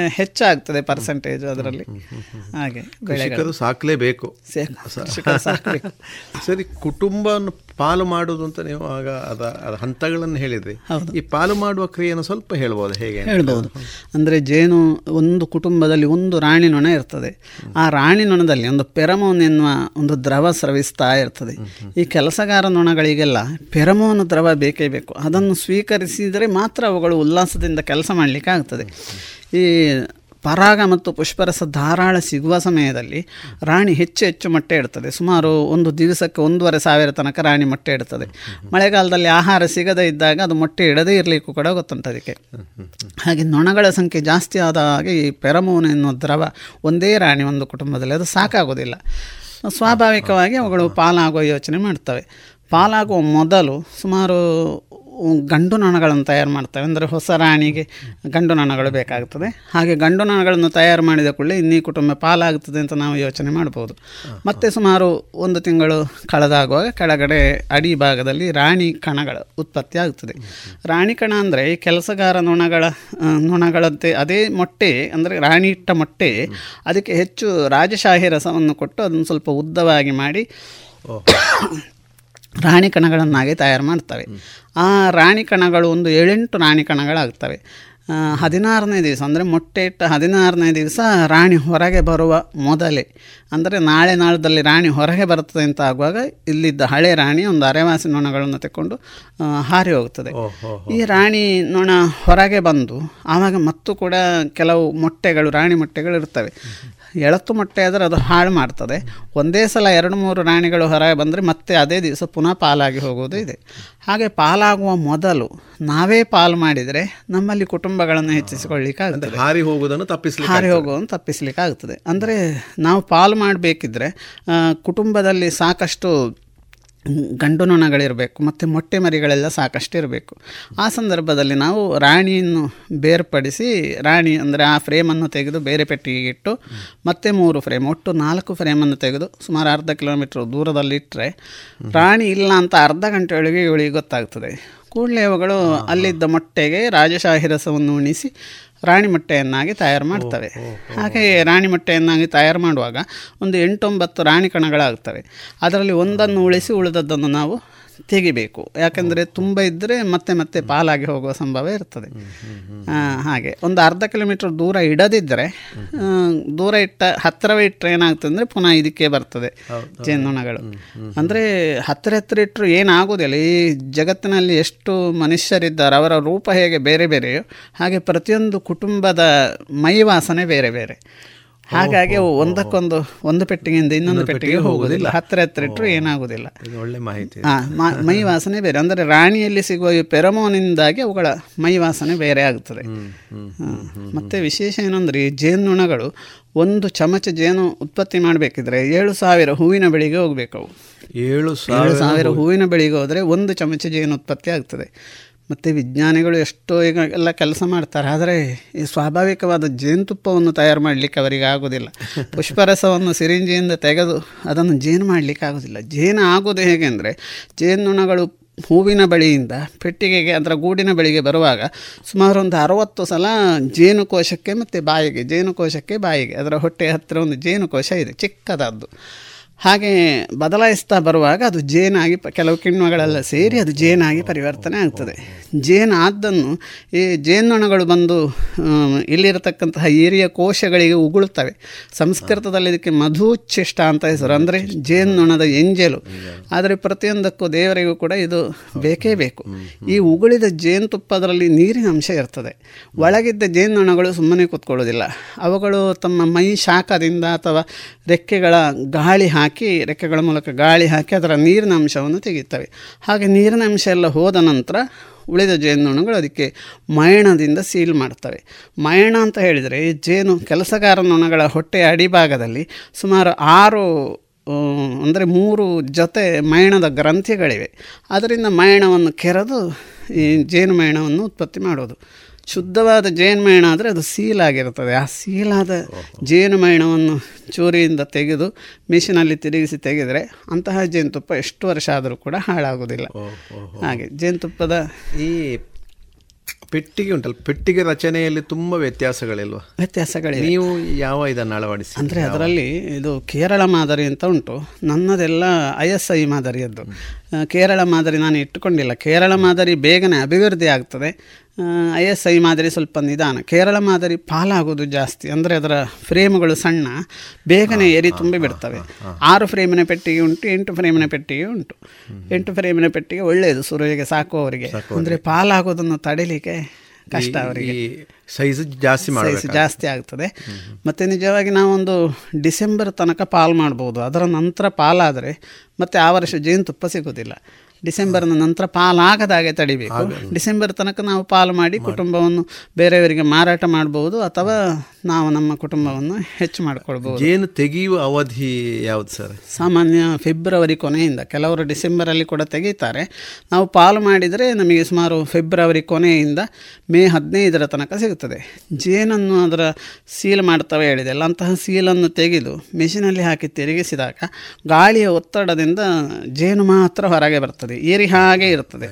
ಹೆಚ್ಚಾಗ್ತದೆ ಪರ್ಸೆಂಟೇಜ್ ಅದರಲ್ಲಿ. ಹಾಗೆ ಸಾಕಲೇಬೇಕು. ಸರಿ ಕುಟುಂಬವನ್ನು ಪಾಲು ಮಾಡುವುದು ಅಂತ ನೀವು ಆಗ ಅದ ಅದ ಹಂತಗಳನ್ನು ಹೇಳಿದ್ರಿ. ಈ ಪಾಲು ಮಾಡುವ ಕ್ರಿಯೆಯನ್ನು ಸ್ವಲ್ಪ ಹೇಳ್ಬೋದು ಹೇಗೆ? ಹೇಳ್ಬೋದು. ಅಂದರೆ ಜೇನು ಒಂದು ಕುಟುಂಬದಲ್ಲಿ ಒಂದು ರಾಣಿ ನೊಣ ಇರ್ತದೆ. ಆ ರಾಣಿ ನೊಣದಲ್ಲಿ ಒಂದು ಪೆರಮೋನ್ ಎನ್ನುವ ಒಂದು ದ್ರವ ಸ್ರವಿಸ್ತಾ ಇರ್ತದೆ. ಈ ಕೆಲಸಗಾರ ನೊಣಗಳಿಗೆಲ್ಲ ಪೆರಮೋನ್ ದ್ರವ ಬೇಕೇ ಬೇಕು. ಅದನ್ನು ಸ್ವೀಕರಿಸಿದರೆ ಮಾತ್ರ ಅವುಗಳು ಉಲ್ಲಾಸದಿಂದ ಕೆಲಸ ಮಾಡಲಿಕ್ಕೆ ಆಗ್ತದೆ. ಈ ಪರಾಗ ಮತ್ತು ಪುಷ್ಪರಸ ಧಾರಾಳ ಸಿಗುವ ಸಮಯದಲ್ಲಿ ರಾಣಿ ಹೆಚ್ಚು ಹೆಚ್ಚು ಮೊಟ್ಟೆ ಇಡ್ತದೆ. ಸುಮಾರು ಒಂದು ದಿವಸಕ್ಕೆ ಒಂದೂವರೆ ಸಾವಿರ ತನಕ ರಾಣಿ ಮೊಟ್ಟೆ ಇಡ್ತದೆ. ಮಳೆಗಾಲದಲ್ಲಿ ಆಹಾರ ಸಿಗದೇ ಇದ್ದಾಗ ಅದು ಮೊಟ್ಟೆ ಇಡದೇ ಇರಲಿಕ್ಕೂ ಕೂಡ ಗೊತ್ತುಂಟು ಅದಕ್ಕೆ. ಹಾಗೆ ನೊಣಗಳ ಸಂಖ್ಯೆ ಜಾಸ್ತಿ ಆದ ಹಾಗೆ ಈ ಪೆರಮೋನ್ ಎನ್ನುವ ದ್ರವ ಒಂದೇ ರಾಣಿ ಒಂದು ಕುಟುಂಬದಲ್ಲಿ ಅದು ಸಾಕಾಗೋದಿಲ್ಲ ಸ್ವಾಭಾವಿಕವಾಗಿ ಅವುಗಳು ಪಾಲಾಗುವ ಯೋಚನೆ ಮಾಡ್ತವೆ. ಪಾಲಾಗುವ ಮೊದಲು ಸುಮಾರು ಗಂಡು ನೊಣಗಳನ್ನು ತಯಾರು ಮಾಡ್ತವೆ. ಅಂದರೆ ಹೊಸ ರಾಣಿಗೆ ಗಂಡು ನೊಣಗಳು ಬೇಕಾಗ್ತದೆ. ಹಾಗೆ ಗಂಡು ನೊಣಗಳನ್ನು ತಯಾರು ಮಾಡಿದ ಕೂಡಲೇ ಇನ್ನೀ ಕುಟುಂಬ ಪಾಲಾಗುತ್ತದೆ ಅಂತ ನಾವು ಯೋಚನೆ ಮಾಡ್ಬೋದು. ಮತ್ತು ಸುಮಾರು ಒಂದು ತಿಂಗಳು ಕಳೆದಾಗುವಾಗ ಕೆಳಗಡೆ ಅಡಿ ಭಾಗದಲ್ಲಿ ರಾಣಿ ಕಣಗಳ ಉತ್ಪತ್ತಿ ಆಗ್ತದೆ. ರಾಣಿ ಕಣ ಅಂದರೆ ಕೆಲಸಗಾರ ನೊಣಗಳ ನೊಣಗಳಂತೆ ಅದೇ ಮೊಟ್ಟೆ, ಅಂದರೆ ರಾಣಿ ಇಟ್ಟ ಮೊಟ್ಟೆ, ಅದಕ್ಕೆ ಹೆಚ್ಚು ರಾಜಶಾಹಿ ರಸವನ್ನು ಕೊಟ್ಟು ಅದನ್ನು ಸ್ವಲ್ಪ ಉದ್ದವಾಗಿ ಮಾಡಿ ರಾಣಿ ಕಣಗಳನ್ನಾಗಿ ತಯಾರು ಮಾಡ್ತವೆ. ಆ ರಾಣಿ ಕಣಗಳು ಒಂದು ಏಳೆಂಟು ರಾಣಿ ಕಣಗಳಾಗ್ತವೆ. ಹದಿನಾರನೇ ದಿವಸ ಅಂದರೆ ಮೊಟ್ಟೆ ಇಟ್ಟ ಹದಿನಾರನೇ ದಿವಸ ರಾಣಿ ಹೊರಗೆ ಬರುವ ಮೊದಲೇ. ಅಂದರೆ ನಾಳೆ ನಾಳದಲ್ಲಿ ರಾಣಿ ಹೊರಗೆ ಬರ್ತದೆ ಅಂತ ಆಗುವಾಗ ಇಲ್ಲಿದ್ದ ಹಳೆ ರಾಣಿ ಒಂದು ಅರೆವಾಸಿ ನೊಣಗಳನ್ನು ತೆಕ್ಕೊಂಡು ಹಾರಿ ಹೋಗ್ತದೆ. ಈ ರಾಣಿ ನೊಣ ಹೊರಗೆ ಬಂದು ಆವಾಗ ಮತ್ತು ಕೂಡ ಕೆಲವು ಮೊಟ್ಟೆಗಳು ರಾಣಿ ಮೊಟ್ಟೆಗಳು ಇರ್ತವೆ. ಎಳತ್ತು ಮೊಟ್ಟೆ ಆದರೆ ಅದು ಹಾಳು ಮಾಡ್ತದೆ. ಒಂದೇ ಸಲ ಎರಡು ಮೂರು ರಾಣಿಗಳು ಹೊರಗೆ ಬಂದರೆ ಮತ್ತೆ ಅದೇ ದಿವಸ ಪುನಃ ಪಾಲಾಗಿ ಹೋಗೋದು ಇದೆ. ಹಾಗೆ ಪಾಲಾಗುವ ಮೊದಲು ನಾವೇ ಪಾಲು ಮಾಡಿದರೆ ನಮ್ಮಲ್ಲಿ ಕುಟುಂಬಗಳನ್ನು ಹೆಚ್ಚಿಸಿಕೊಳ್ಳಿಕ್ಕೆ ಆಗ್ತದೆ. ಹಾರಿ ಹೋಗುವುದನ್ನು ತಪ್ಪಿಸಲಿಕ್ಕೆ ಹಾರಿ ಹೋಗುವುದನ್ನು ತಪ್ಪಿಸಲಿಕ್ಕೆ ಆಗ್ತದೆ. ಅಂದರೆ ನಾವು ಪಾಲು ಮಾಡಬೇಕಿದ್ರೆ ಕುಟುಂಬದಲ್ಲಿ ಸಾಕಷ್ಟು ಗಂಡು ನೊಣಗಳಿರಬೇಕು ಮತ್ತು ಮೊಟ್ಟೆ ಮರಿಗಳೆಲ್ಲ ಸಾಕಷ್ಟು ಇರಬೇಕು ಆ ಸಂದರ್ಭದಲ್ಲಿ ನಾವು ರಾಣಿಯನ್ನು ಬೇರ್ಪಡಿಸಿ, ರಾಣಿ ಅಂದರೆ ಆ ಫ್ರೇಮನ್ನು ತೆಗೆದು ಬೇರೆ ಪೆಟ್ಟಿಗೆಗೆ ಇಟ್ಟು, ಮತ್ತೆ ಮೂರು ಫ್ರೇಮ್, ಒಟ್ಟು ನಾಲ್ಕು ಫ್ರೇಮನ್ನು ತೆಗೆದು ಸುಮಾರು ಅರ್ಧ ಕಿಲೋಮೀಟ್ರ್ ದೂರದಲ್ಲಿ ಇಟ್ಟರೆ ರಾಣಿ ಇಲ್ಲ ಅಂತ ಅರ್ಧ ಗಂಟೆಯೊಳಗೆ ಇವಳಿಗೆ ಗೊತ್ತಾಗ್ತದೆ. ಕೂಡಲೇ ಅವುಗಳು ಅಲ್ಲಿದ್ದ ಮೊಟ್ಟೆಗೆ ರಾಜಶಾಹಿ ರಸವನ್ನು ಉಣಿಸಿ ರಾಣಿ ಮೊಟ್ಟೆಯನ್ನಾಗಿ ತಯಾರು ಮಾಡ್ತವೆ. ಹಾಗೆ ರಾಣಿ ಮೊಟ್ಟೆಯನ್ನಾಗಿ ತಯಾರು ಮಾಡುವಾಗ ಒಂದು ಎಂಟೊಂಬತ್ತು ರಾಣಿ ಕಣಗಳಾಗ್ತವೆ. ಅದರಲ್ಲಿ ಒಂದನ್ನು ಉಳಿಸಿ ಉಳಿದದ್ದನ್ನು ನಾವು ತೆಗಿಬೇಕು. ಯಾಕಂದರೆ ತುಂಬ ಇದ್ದರೆ ಮತ್ತೆ ಮತ್ತೆ ಪಾಲಾಗಿ ಹೋಗುವ ಸಂಭವ ಇರ್ತದೆ. ಹಾಗೆ. ಒಂದು ಅರ್ಧ ಕಿಲೋಮೀಟರ್ ದೂರ ಇಡದಿದ್ದರೆ ದೂರ ಇಟ್ಟ ಹತ್ತಿರವೇ ಇಟ್ಟರೆ ಏನಾಗ್ತದೆ ಅಂದರೆ ಪುನಃ ಇದಕ್ಕೆ ಬರ್ತದೆ ಜೇನುನೊಣಗಳು. ಅಂದರೆ ಹತ್ತಿರ ಹತ್ತಿರ ಇಟ್ಟರು ಏನಾಗೋದಿಲ್ಲ. ಈ ಜಗತ್ತಿನಲ್ಲಿ ಎಷ್ಟು ಮನುಷ್ಯರಿದ್ದಾರೆ ಅವರ ರೂಪ ಹೇಗೆ ಬೇರೆ ಬೇರೆಯೋ ಹಾಗೆ ಪ್ರತಿಯೊಂದು ಕುಟುಂಬದ ಮೈ ವಾಸನೆ ಬೇರೆ ಬೇರೆ. ಹಾಗಾಗಿ ಒಂದಕ್ಕೊಂದು ಒಂದು ಪೆಟ್ಟಿಗೆಯಿಂದ ಇನ್ನೊಂದು ಪೆಟ್ಟಿಗೆ ಹೋಗುವುದಿಲ್ಲ. ಹತ್ತಿರ ಹತ್ತಿರ ಇಟ್ಟರು ಏನಾಗುವುದಿಲ್ಲ. ಒಳ್ಳೆ ಮಾಹಿತಿ. ಮೈ ವಾಸನೆ ಬೇರೆ. ಅಂದರೆ ರಾಣಿಯಲ್ಲಿ ಸಿಗುವ ಈ ಪೆರಮೋನಿಂದಾಗಿ ಅವುಗಳ ಮೈ ವಾಸನೆ ಬೇರೆ ಆಗುತ್ತದೆ. ಮತ್ತೆ ವಿಶೇಷ ಏನಂದ್ರೆ ಈ ಜೇನುಣಗಳು ಒಂದು ಚಮಚ ಜೇನು ಉತ್ಪತ್ತಿ ಮಾಡಬೇಕಿದ್ರೆ ಏಳು ಸಾವಿರ ಹೂವಿನ ಬೆಳೆಗೆ ಹೋಗ್ಬೇಕು ಅವು. ಏಳು ಸಾವಿರ ಸಾವಿರ ಹೂವಿನ ಬೆಳೆಗೆ ಹೋದರೆ ಒಂದು ಚಮಚ ಜೇನು ಉತ್ಪತ್ತಿ ಆಗ್ತದೆ. ಮತ್ತು ವಿಜ್ಞಾನಿಗಳು ಎಷ್ಟೋ ಈಗ ಎಲ್ಲ ಕೆಲಸ ಮಾಡ್ತಾರೆ. ಆದರೆ ಈ ಸ್ವಾಭಾವಿಕವಾದ ಜೇನುತುಪ್ಪವನ್ನು ತಯಾರು ಮಾಡಲಿಕ್ಕೆ ಅವರಿಗೆ ಆಗೋದಿಲ್ಲ ಪುಷ್ಪರಸವನ್ನು ಸಿರಿಂಜಿಯಿಂದ ತೆಗೆದು ಅದನ್ನು ಜೇನು ಮಾಡಲಿಕ್ಕೆ ಆಗೋದಿಲ್ಲ ಜೇನು ಆಗೋದು ಹೇಗೆ ಅಂದರೆ, ಜೇನುನೊಣಗಳು ಹೂವಿನ ಬಳಿಯಿಂದ ಪೆಟ್ಟಿಗೆಗೆ ಅದರ ಗೂಡಿನ ಬಳಿಗೆ ಬರುವಾಗ ಸುಮಾರು ಒಂದು ಅರವತ್ತು ಸಲ ಜೇನುಕೋಶಕ್ಕೆ ಮತ್ತು ಬಾಯಿಗೆ, ಜೇನುಕೋಶಕ್ಕೆ ಬಾಯಿಗೆ, ಅದರ ಹೊಟ್ಟೆ ಹತ್ತಿರ ಒಂದು ಜೇನುಕೋಶ ಇದೆ, ಚಿಕ್ಕದಾದ್ದು. ಹಾಗೆ ಬದಲಾಯಿಸ್ತಾ ಬರುವಾಗ ಅದು ಜೇನಾಗಿ ಕೆಲವು ಕಿಣ್ವಗಳೆಲ್ಲ ಸೇರಿ ಅದು ಜೇನಾಗಿ ಪರಿವರ್ತನೆ ಆಗ್ತದೆ. ಜೇನು ಆದ್ದನ್ನು ಈ ಜೇನ್ನೊಣಗಳು ಬಂದು ಇಲ್ಲಿರತಕ್ಕಂತಹ ಹಿರಿಯ ಕೋಶಗಳಿಗೆ ಉಗುಳುತ್ತವೆ. ಸಂಸ್ಕೃತದಲ್ಲಿ ಇದಕ್ಕೆ ಮಧುಚ್ಛಿಷ್ಟ ಅಂತ ಹೆಸರು. ಅಂದರೆ ಜೇನ್ನೊಣದ ಎಂಜಲು. ಆದರೆ ಪ್ರತಿಯೊಂದಕ್ಕೂ ದೇವರಿಗೂ ಕೂಡ ಇದು ಬೇಕೇ ಬೇಕು. ಈ ಉಗುಳಿದ ಜೇನುತುಪ್ಪದರಲ್ಲಿ ನೀರಿನ ಅಂಶ ಇರ್ತದೆ. ಒಳಗಿದ್ದ ಜೇನ್ನೊಣಗಳು ಸುಮ್ಮನೆ ಕೂತ್ಕೊಳ್ಳೋದಿಲ್ಲ. ಅವುಗಳು ತಮ್ಮ ಮೈ ಶಾಖದಿಂದ ಅಥವಾ ರೆಕ್ಕೆಗಳ ಗಾಳಿ ರೆಕ್ಕೆಗಳ ಮೂಲಕ ಗಾಳಿ ಹಾಕಿ ಅದರ ನೀರಿನ ಅಂಶವನ್ನು ತೆಗೆಯುತ್ತವೆ. ಹಾಗೆ ನೀರಿನ ಅಂಶ ಎಲ್ಲ ಹೋದ ನಂತರ ಉಳಿದ ಜೇನುನೊಣಗಳು ಅದಕ್ಕೆ ಮಯಣದಿಂದ ಸೀಲ್ ಮಾಡ್ತವೆ ಮಯಣ ಅಂತ ಹೇಳಿದರೆ ಜೇನು ಕೆಲಸಗಾರ ನೊಣಗಳ ಹೊಟ್ಟೆಯ ಅಡಿಭಾಗದಲ್ಲಿ ಸುಮಾರು ಆರು ಅಂದರೆ ಮೂರು ಜೊತೆ ಮಯಣದ ಗ್ರಂಥಿಗಳಿವೆ. ಅದರಿಂದ ಮಯಣವನ್ನು ಕೆರೆದು ಈ ಜೇನು ಮಯಣವನ್ನು ಉತ್ಪತ್ತಿ ಮಾಡೋದು ಶುದ್ಧವಾದ ಜೇನುಮೇಣ ಆದರೆ ಅದು ಸೀಲಾಗಿರುತ್ತದೆ ಆ ಸೀಲಾದ ಜೇನುಮೇಣವನ್ನು ಚೂರಿಯಿಂದ ತೆಗೆದು ಮಿಷಿನಲ್ಲಿ ತಿರುಗಿಸಿ ತೆಗೆದರೆ ಅಂತಹ ಜೇನುತುಪ್ಪ ಎಷ್ಟು ವರ್ಷ ಆದರೂ ಕೂಡ ಹಾಳಾಗೋದಿಲ್ಲ ಹಾಗೆ ಜೇನುತುಪ್ಪದ ಈ ಪೆಟ್ಟಿಗೆ ಉಂಟಲ್ಲ ಪೆಟ್ಟಿಗೆ ರಚನೆಯಲ್ಲಿ ತುಂಬ ವ್ಯತ್ಯಾಸಗಳಿಲ್ವ? ವ್ಯತ್ಯಾಸಗಳಿವೆ. ನೀವು ಯಾವ ಇದನ್ನು ಅಳವಡಿಸಿ ಅಂದರೆ ಅದರಲ್ಲಿ ಇದು ಕೇರಳ ಮಾದರಿ ಅಂತ ಉಂಟು. ನನ್ನದೆಲ್ಲ ಐ ಎಸ್ ಐ ಮಾದರಿಯದ್ದು. ಕೇರಳ ಮಾದರಿ ನಾನು ಇಟ್ಟುಕೊಂಡಿಲ್ಲ. ಕೇರಳ ಮಾದರಿ ಬೇಗನೆ ಅಭಿವೃದ್ಧಿ ಆಗ್ತದೆ. ಐ ಎಸ್ ಐ ಮಾದರಿ ಸ್ವಲ್ಪ ನಿಧಾನ. ಕೇರಳ ಮಾದರಿ ಪಾಲಾಗೋದು ಜಾಸ್ತಿ. ಅಂದರೆ ಅದರ ಫ್ರೇಮ್ಗಳು ಸಣ್ಣ. ಬೇಗನೆ ಏರಿ ತುಂಬಿ ಬಿಡ್ತವೆ. ಆರು ಫ್ರೇಮಿನ ಪೆಟ್ಟಿಗೆ ಉಂಟು ಎಂಟು ಫ್ರೇಮಿನ ಪೆಟ್ಟಿಗೆ ಉಂಟು. ಎಂಟು ಫ್ರೇಮಿನ ಪೆಟ್ಟಿಗೆ ಒಳ್ಳೆಯದು ಸುರುವಿಗೆ ಸಾಕುವವರಿಗೆ. ಅಂದರೆ ಪಾಲಾಗೋದನ್ನು ತಡಿಲಿಕ್ಕೆ ಕಷ್ಟ ಅವರಿಗೆ. ಸೈಜ್ ಜಾಸ್ತಿ ಸೈಜ್ ಜಾಸ್ತಿ ಆಗ್ತದೆ. ಮತ್ತು ನಿಜವಾಗಿ ನಾವೊಂದು ಡಿಸೆಂಬರ್ ತನಕ ಪಾಲ್ ಮಾಡ್ಬೋದು. ಅದರ ನಂತರ ಪಾಲಾದರೆ ಮತ್ತೆ ಆ ವರ್ಷ ಜೇನುತುಪ್ಪ ಸಿಗೋದಿಲ್ಲ. ಡಿಸೆಂಬರ್ನ ನಂತರ ಪಾಲಾಗದಾಗೆ ತಡಿಬೇಕು. ಡಿಸೆಂಬರ್ ತನಕ ನಾವು ಪಾಲು ಮಾಡಿ. ಕುಟುಂಬವನ್ನು ಬೇರೆಯವರಿಗೆ ಮಾರಾಟ ಮಾಡ್ಬೋದು ಅಥವಾ ನಾವು ನಮ್ಮ ಕುಟುಂಬವನ್ನು ಹೆಚ್ಚು ಮಾಡಿಕೊಳ್ಬಹುದು ಜೇನು ತೆಗೆಯುವ ಅವಧಿ ಯಾವುದು ಸರ್? ಸಾಮಾನ್ಯ ಫೆಬ್ರವರಿ ಕೊನೆಯಿಂದ ಕೆಲವರು ಡಿಸೆಂಬರಲ್ಲಿ ಕೂಡ ತೆಗೀತಾರೆ. ನಾವು ಪಾಲು ಮಾಡಿದರೆ ನಮಗೆ ಸುಮಾರು ಫೆಬ್ರವರಿ ಕೊನೆಯಿಂದ ಮೇ ಹದಿನೈದರ ತನಕ ಸಿಗುತ್ತದೆ. ಜೇನನ್ನು ಅದರ ಸೀಲ್ ಮಾಡ್ತವೆ ಹೇಳಿದೆಲ್ಲ ಅಂತಹ ಸೀಲನ್ನು ತೆಗೆದು ಮೆಷಿನಲ್ಲಿ ಹಾಕಿ ತಿರುಗಿಸಿದಾಗ ಗಾಳಿಯ ಒತ್ತಡದಿಂದ ಜೇನು ಮಾತ್ರ ಹೊರಗೆ ಬರ್ತದೆ. ಏರಿ ಹಾಗೆ ಇರ್ತದೆ.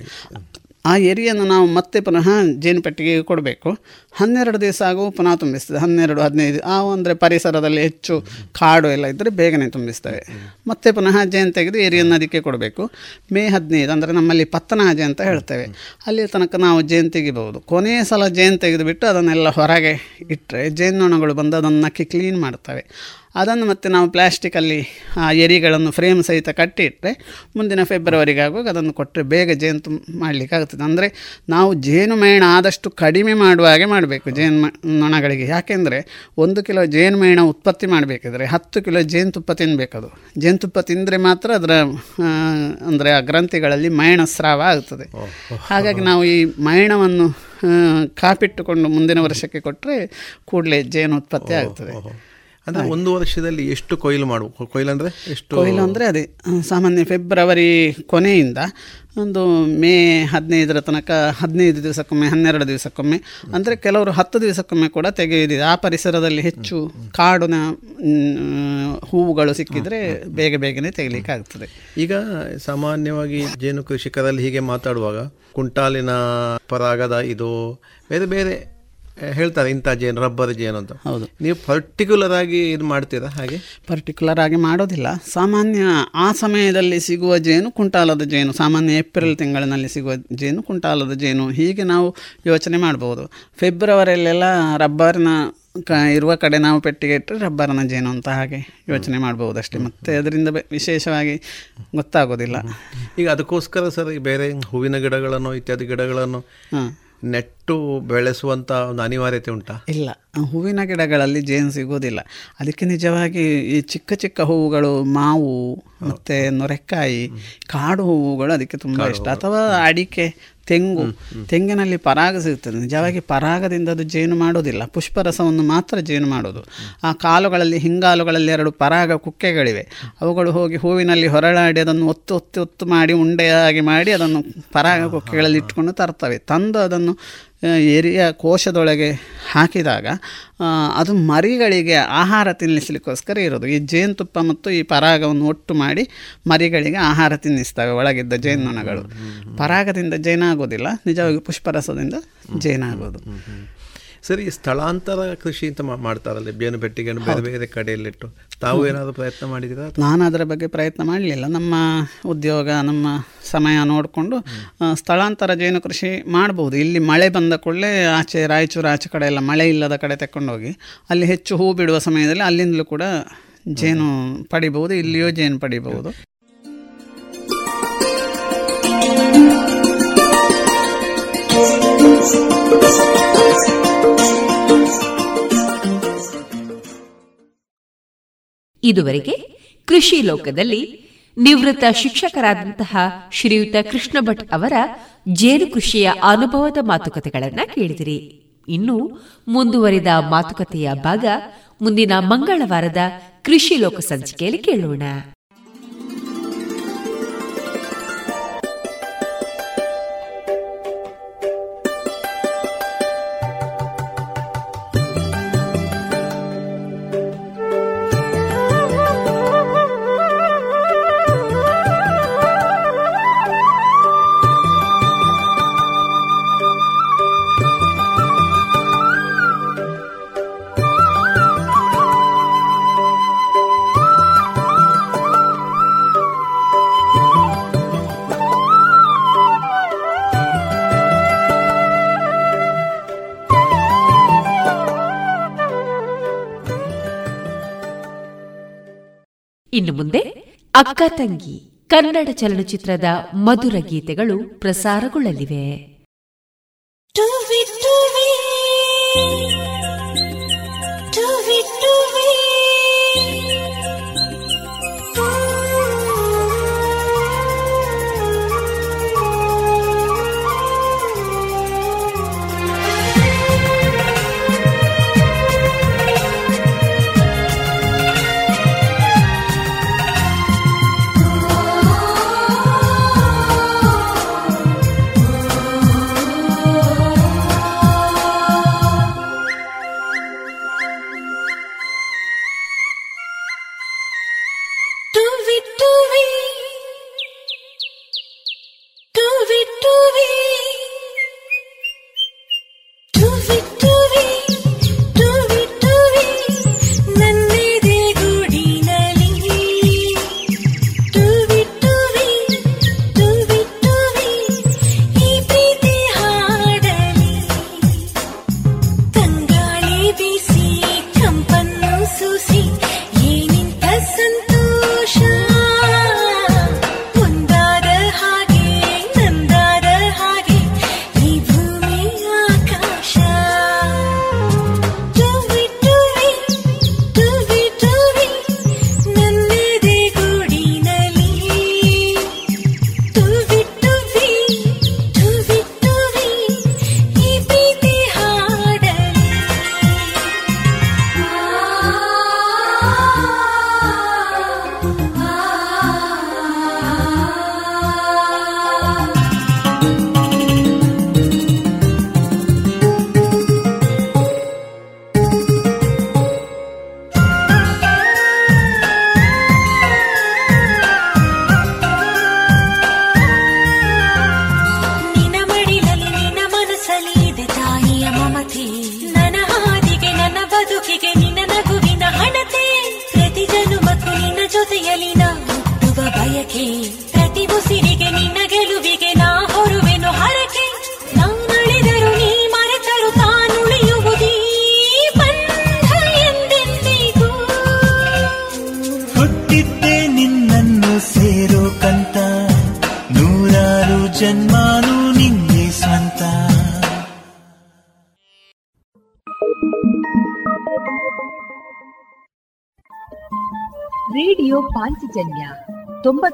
ಆ ಎರಿಯನ್ನು ನಾವು ಮತ್ತೆ ಪುನಃ ಜೇನು ಪೆಟ್ಟಿಗೆಗೆ ಕೊಡಬೇಕು. ಹನ್ನೆರಡು ದಿವಸ ಆಗುವ ಪುನಃ ತುಂಬಿಸ್ತದೆ. ಹನ್ನೆರಡು, ಹದಿನೈದು, ಆ ಅಂದರೆ ಪರಿಸರದಲ್ಲಿ ಹೆಚ್ಚು ಕಾಡು ಎಲ್ಲ ಇದ್ದರೆ ಬೇಗನೆ ತುಂಬಿಸ್ತವೆ. ಮತ್ತೆ ಪುನಃ ಜೇನು ತೆಗೆದು ಎರಿಯನ್ನು ಅದಕ್ಕೆ ಕೊಡಬೇಕು. ಮೇ ಹದಿನೈದು ಅಂದರೆ ನಮ್ಮಲ್ಲಿ ಪತ್ತನಾಜೆ ಅಂತ ಹೇಳ್ತೇವೆ. ಅಲ್ಲಿ ತನಕ ನಾವು ಜೇನು ತೆಗಿಬಹುದು. ಕೊನೆಯ ಸಲ ಜೇನು ತೆಗೆದುಬಿಟ್ಟು ಅದನ್ನೆಲ್ಲ ಹೊರಗೆ ಇಟ್ಟರೆ ಜೇನುನೊಣಗಳು ಬಂದು ಅದನ್ನು ನಕ್ಕಿ ಕ್ಲೀನ್ ಮಾಡ್ತವೆ. ಅದನ್ನು ಮತ್ತೆ ನಾವು ಪ್ಲ್ಯಾಸ್ಟಿಕಲ್ಲಿ ಆ ಎರಿಗಳನ್ನು ಫ್ರೇಮ್ ಸಹಿತ ಕಟ್ಟಿಟ್ಟರೆ ಮುಂದಿನ ಫೆಬ್ರವರಿಗಾಗುವಾಗ ಅದನ್ನು ಕೊಟ್ಟರೆ ಬೇಗ ಜೇನು ತುಂಬ ಮಾಡಲಿಕ್ಕೆ ಆಗ್ತದೆ ಅಂದರೆ ನಾವು ಜೇನು ಮೇಣ ಆದಷ್ಟು ಕಡಿಮೆ ಮಾಡುವ ಹಾಗೆ ಮಾಡಬೇಕು ಜೇನು ನೊಣಗಳಿಗೆ ಯಾಕೆಂದರೆ ಒಂದು ಕಿಲೋ ಜೇನು ಮೇಣ ಉತ್ಪತ್ತಿ ಮಾಡಬೇಕಿದ್ರೆ ಹತ್ತು ಕಿಲೋ ಜೇನುತುಪ್ಪ ತಿನ್ನಬೇಕದು ಜೇನುತುಪ್ಪ ತಿಂದರೆ ಮಾತ್ರ ಅದರ ಅಂದರೆ ಆ ಗ್ರಂಥಿಗಳಲ್ಲಿ ಮೈಣ ಸ್ರಾವ ಆಗ್ತದೆ ಹಾಗಾಗಿ ನಾವು ಈ ಮೇಣವನ್ನು ಕಾಪಿಟ್ಟುಕೊಂಡು ಮುಂದಿನ ವರ್ಷಕ್ಕೆ ಕೊಟ್ಟರೆ ಕೂಡಲೇ ಜೇನು ಉತ್ಪತ್ತಿ ಆಗ್ತದೆ. ಅಂದ್ರೆ ಒಂದು ವರ್ಷದಲ್ಲಿ ಎಷ್ಟು ಕೊಯ್ಲು ಮಾಡುವ ಕೊಯ್ಲು ಅಂದ್ರೆ ಎಷ್ಟು ಕೊಯ್ಲು ಅಂದರೆ ಅದೇ ಸಾಮಾನ್ಯ ಫೆಬ್ರವರಿ ಕೊನೆಯಿಂದ ಒಂದು ಮೇ ಹದಿನೈದರ ತನಕ ಹದಿನೈದು ದಿವಸಕ್ಕೊಮ್ಮೆ ಹನ್ನೆರಡು ದಿವಸಕ್ಕೊಮ್ಮೆ ಅಂದರೆ ಕೆಲವರು ಹತ್ತು ದಿವಸಕ್ಕೊಮ್ಮೆ ಕೂಡ ತೆಗೆಯುವುದಿದೆ. ಆ ಪರಿಸರದಲ್ಲಿ ಹೆಚ್ಚು ಕಾಡಿನ ಹೂವುಗಳು ಸಿಕ್ಕಿದರೆ ಬೇಗ ಬೇಗನೆ ತೆಗಿಲಿಕ್ಕೆ ಆಗ್ತದೆ ಈಗ ಸಾಮಾನ್ಯವಾಗಿ ಜೇನು ಕೃಷಿಕರಲ್ಲಿ ಹೀಗೆ ಮಾತಾಡುವಾಗ ಕುಂಟಾಲಿನ ಪರಾಗದ ಇದು ಬೇರೆ ಬೇರೆ ಹೇಳ್ತಾರೆ ಇಂಥ ಜೇನು ರಬ್ಬರ್ ಜೇನು ಅಂತ. ಹೌದು. ನೀವು ಪರ್ಟಿಕ್ಯುಲರ್ ಆಗಿ ಇದು ಮಾಡ್ತೀರಾ ಹಾಗೆ? ಪರ್ಟಿಕ್ಯುಲರ್ ಆಗಿ ಮಾಡೋದಿಲ್ಲ. ಸಾಮಾನ್ಯ ಆ ಸಮಯದಲ್ಲಿ ಸಿಗುವ ಜೇನು ಕುಂಟಾಲದ ಜೇನು. ಸಾಮಾನ್ಯ ಏಪ್ರಿಲ್ ತಿಂಗಳಿನಲ್ಲಿ ಸಿಗುವ ಜೇನು ಕುಂಟಾಲದ ಜೇನು. ಹೀಗೆ ನಾವು ಯೋಚನೆ ಮಾಡ್ಬೋದು. ಫೆಬ್ರವರಿಯಲ್ಲೆಲ್ಲ ರಬ್ಬರ್ನ ಕ ಇರುವ ಕಡೆ ನಾವು ಪೆಟ್ಟಿಗೆ ಇಟ್ಟರೆ ರಬ್ಬರ್ನ ಜೇನು ಅಂತ ಹಾಗೆ ಯೋಚನೆ ಮಾಡ್ಬೋದು ಅಷ್ಟೇ ಮತ್ತೆ ಅದರಿಂದ ವಿಶೇಷವಾಗಿ ಗೊತ್ತಾಗೋದಿಲ್ಲ. ಈಗ ಅದಕ್ಕೋಸ್ಕರ ಸರ್ ಬೇರೆ ಹೂವಿನ ಗಿಡಗಳನ್ನು ಇತ್ಯಾದಿ ಗಿಡಗಳನ್ನು ಹಾಂ. ನೆಟ್ಟು ಬೆಳೆಸುವಂತ ಒಂದು ಅನಿವಾರ್ಯತೆ ಉಂಟಾ? ಇಲ್ಲ. ಹೂವಿನ ಗಿಡಗಳಲ್ಲಿ ಜೇನು ಸಿಗೋದಿಲ್ಲ ಅದಕ್ಕೆ ನಿಜವಾಗಿ ಈ ಚಿಕ್ಕ ಚಿಕ್ಕ ಹೂವುಗಳು ಮಾವು ಮತ್ತು ನೊರೆಕಾಯಿ ಕಾಡು ಹೂವುಗಳು ಅದಕ್ಕೆ ತುಂಬ ಇಷ್ಟ. ಅಥವಾ ಅಡಿಕೆ ತೆಂಗು. ತೆಂಗಿನಲ್ಲಿ ಪರಾಗ ಸಿಗ್ತದೆ. ನಿಜವಾಗಿ ಪರಾಗದಿಂದ ಅದು ಜೇನು ಮಾಡೋದಿಲ್ಲ ಪುಷ್ಪರಸವನ್ನು ಮಾತ್ರ ಜೇನು ಮಾಡೋದು ಆ ಕಾಲುಗಳಲ್ಲಿ ಹಿಂಗಾಲುಗಳಲ್ಲಿ ಎರಡು ಪರಾಗ ಕುಕ್ಕೆಗಳಿವೆ. ಅವುಗಳು ಹೋಗಿ ಹೂವಿನಲ್ಲಿ ಹೊರಳಾಡಿ ಅದನ್ನು ಒತ್ತು ಒತ್ತು ಒತ್ತು ಮಾಡಿ ಉಂಡೆಯಾಗಿ ಮಾಡಿ ಅದನ್ನು ಪರಾಗ ಕುಕ್ಕೆಗಳಲ್ಲಿ ಇಟ್ಕೊಂಡು ತರ್ತವೆ. ತಂದು ಅದನ್ನು ಎರಿಯ ಕೋಶದೊಳಗೆ ಹಾಕಿದಾಗ ಅದು ಮರಿಗಳಿಗೆ ಆಹಾರ ತಿನ್ನಿಸ್ಲಿಕ್ಕೋಸ್ಕರ ಇರೋದು. ಈ ಜೇನುತುಪ್ಪ ಮತ್ತು ಈ ಪರಾಗವನ್ನು ಒಟ್ಟು ಮಾಡಿ ಮರಿಗಳಿಗೆ ಆಹಾರ ತಿನ್ನಿಸ್ತವೆ ಒಳಗಿದ್ದ ಜೇನುನೊಣಗಳು. ಪರಾಗದಿಂದ ಜೇನಾಗೋದಿಲ್ಲ ನಿಜವಾಗಿ ಪುಷ್ಪರಸದಿಂದ ಜೇನಾಗೋದು. ಸರಿ ಸ್ಥಳಾಂತರ ಕೃಷಿ ಅಂತ ಮಾಡ್ತಾರಲ್ಲ ಬೇನು ಬೆಟ್ಟಿಗೆ ಬೇರೆ ಬೇರೆ ಕಡೆಯಲ್ಲಿಟ್ಟು. ತಾವು ಏನಾದರೂ ಪ್ರಯತ್ನ ಮಾಡಿದ್ದೀರಾ? ನಾನು ಅದರ ಬಗ್ಗೆ ಪ್ರಯತ್ನ ಮಾಡಲಿಲ್ಲ. ನಮ್ಮ ಉದ್ಯೋಗ ನಮ್ಮ ಸಮಯ ನೋಡಿಕೊಂಡು ಸ್ಥಳಾಂತರ ಜೇನು ಕೃಷಿ ಮಾಡ್ಬೋದು. ಇಲ್ಲಿ ಮಳೆ ಬಂದ ಕೂಡಲೇ ಆಚೆ ರಾಯಚೂರು ಆಚೆ ಕಡೆ ಎಲ್ಲ ಮಳೆ ಇಲ್ಲದ ಕಡೆ ತಗೊಂಡೋಗಿ ಅಲ್ಲಿ ಹೆಚ್ಚು ಹೂ ಬಿಡುವ ಸಮಯದಲ್ಲಿ ಅಲ್ಲಿಂದಲೂ ಕೂಡ ಜೇನು ಪಡಿಬಹುದು ಇಲ್ಲಿಯೂ ಜೇನು ಪಡಿಬಹುದು. ಇದುವರೆಗೆ ಕೃಷಿ ಲೋಕದಲ್ಲಿ ನಿವೃತ್ತ ಶಿಕ್ಷಕರಾದಂತಹ ಶ್ರೀಯುತ ಕೃಷ್ಣ ಭಟ್ ಅವರ ಜೇನು ಕೃಷಿಯ ಅನುಭವದ ಮಾತುಕತೆಗಳನ್ನ ಕೇಳಿದಿರಿ. ಇನ್ನು ಮುಂದುವರಿದ ಮಾತುಕತೆಯ ಭಾಗ ಮುಂದಿನ ಮಂಗಳವಾರದ ಕೃಷಿ ಲೋಕ ಸಂಚಿಕೆಯಲ್ಲಿ ಕೇಳೋಣ. ಅಕ್ಕ ತಂಗಿ ಕನ್ನಡ ಚಲನಚಿತ್ರದ ಮಧುರ ಗೀತೆಗಳು ಪ್ರಸಾರಗೊಳ್ಳಲಿವೆ.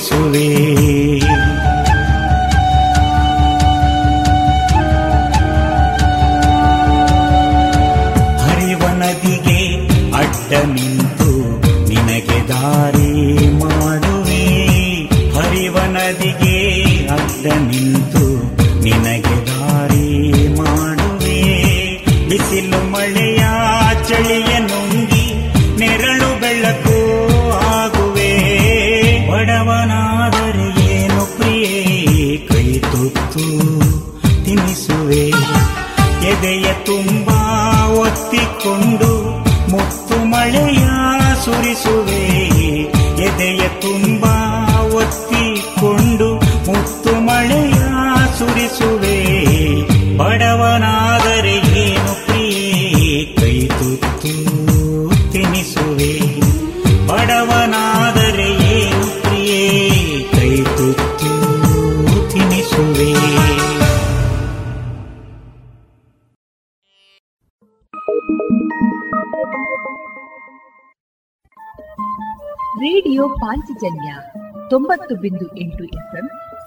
ನುಡಿಸುವೆ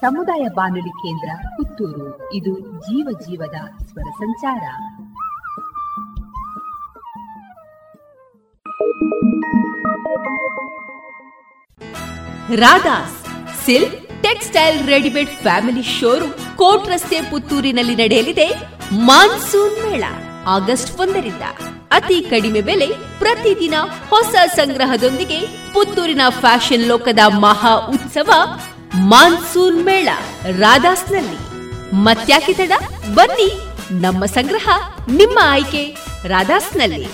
ಸಮುದಾಯ ಬಾನುಲಿ ಕೇಂದ್ರ ಪುತ್ತೂರು. ಇದು ಜೀವ ಜೀವದ ಸ್ವರ ಸಂಚಾರ. Radhas silk textile readymade family showroom court ರಸ್ತೆ ಪುತ್ತೂರಿನಲ್ಲಿ ನಡೆಯಲಿದೆ. ಮಾನ್ಸೂನ್ ಮೇಳ, ಆಗಸ್ಟ್ ಒಂದರಿಂದ. ಅತಿ ಕಡಿಮೆ ಬೆಲೆ ಪ್ರತಿದಿನ ಹೊಸ ಸಂಗ್ರಹದೊಂದಿಗೆ ಪುತ್ತೂರಿನ ಫ್ಯಾಷನ್ ಲೋಕದ ಮಹಾ ಉತ್ಸವ ಮಾನ್ಸೂನ್ ಮೇಳ ರಾಧಾಸ್ನಲ್ಲಿ. ಮತ್ಯಾಕೆ ತಡ? ಬನ್ನಿ. ನಮ್ಮ ಸಂಗ್ರಹ ನಿಮ್ಮ ಆಯ್ಕೆ ರಾಧಾಸ್ನಲ್ಲಿ.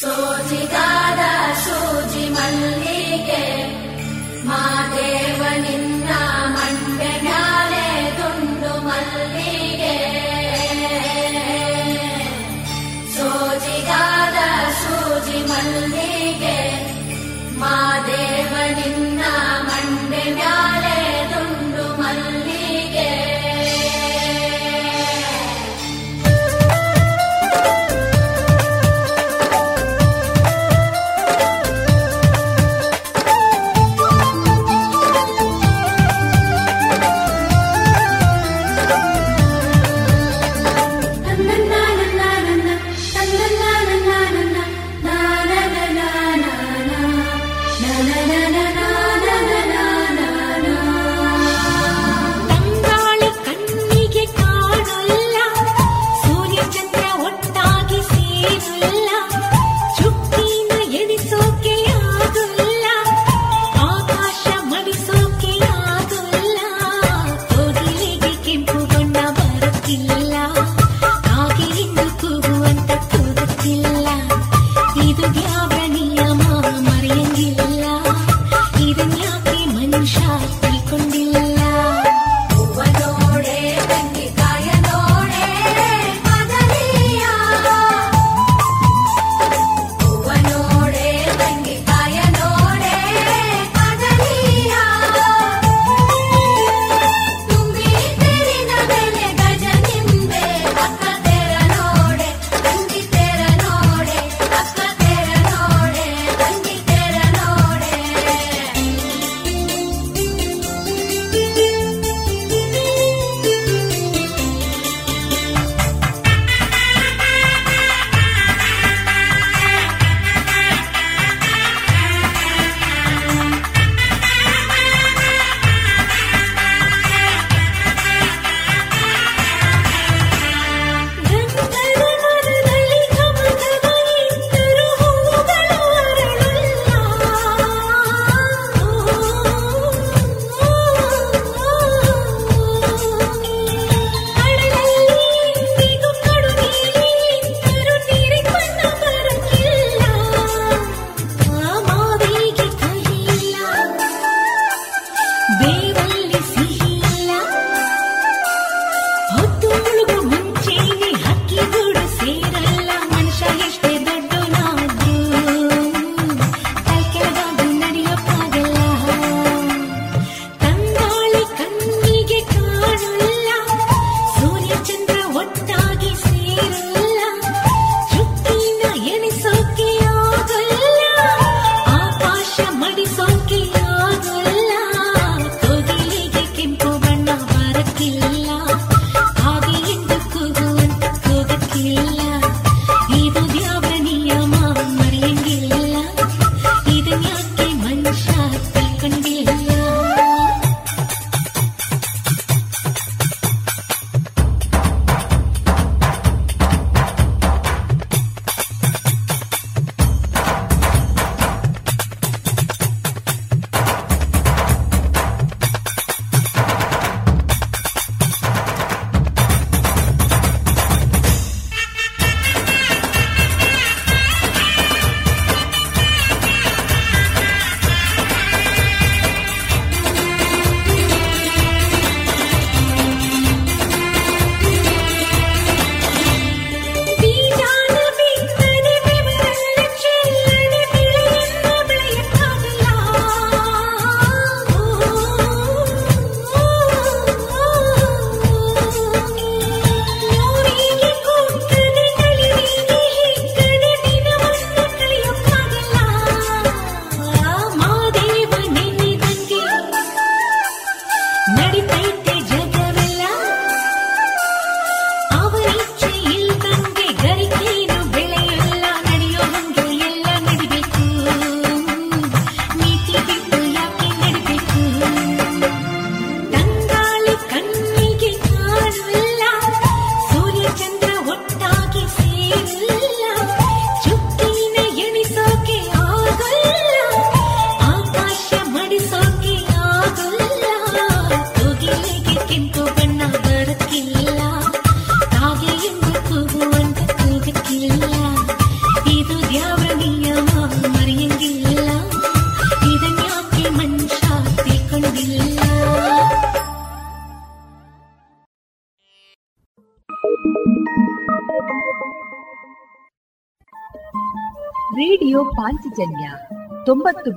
ಸೋಜಿಗಾ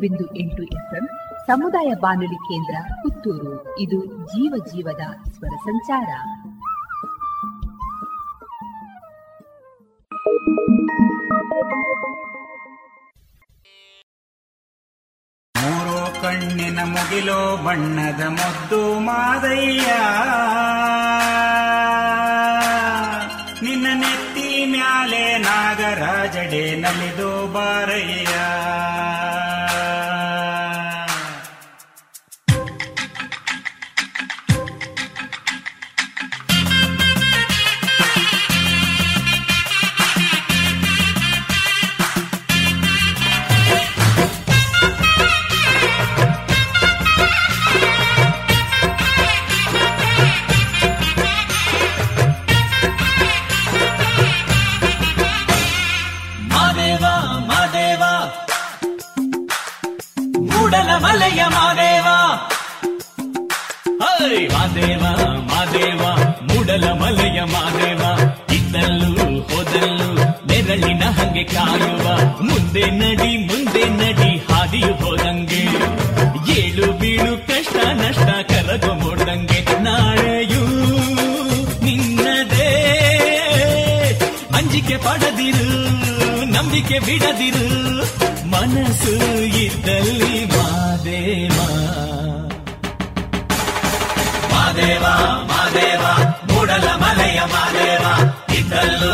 ಬಿಂದು ಎಂಟು ಎಫ್ಎಂ ಸಮುದಾಯ ಬಾನುಲಿ ಕೇಂದ್ರ ಪುತ್ತೂರು. ಇದು ಜೀವ ಜೀವದ ಸ್ವರ ಸಂಚಾರ. ಮೂರು ಕಣ್ಣಿನ ಮುಗಿಲೋ ಬಣ್ಣದ ಮದ್ದು ಮಾದಯ್ಯ. ನಿನ್ನ ನೆತ್ತಿ ಮ್ಯಾಲೆ ನಾಗರಾಜಡೆ ನಲಿದು ಬಾರಯ್ಯ. ಮಲಯ ಮಾದೇವ. ಹೈ ಮಾದೇವ ಮಾದೇವ, ಮೂಡಲ ಮಲಯ ಮಾದೇವ. ಇದ್ದಲ್ಲೂ ಹೋದಲ್ಲೂ ನೆರಳಿನ ಹಂಗೆ ಕಾಯುವ. ಮುಂದೆ ನಡಿ ನಂಬಿಕೆ ಬಿಡದಿರು ಮನಸ್ಸು ಇದ್ದಲ್ಲಿ ಮಾದೇವ ಮಾದೇವ ಮಾದೇವ ಮೂಡಲ ಮಲೆಯ ಮಾದೇವ ಇದ್ದಲ್ಲೂ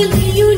ಇದುವರೆಗೆ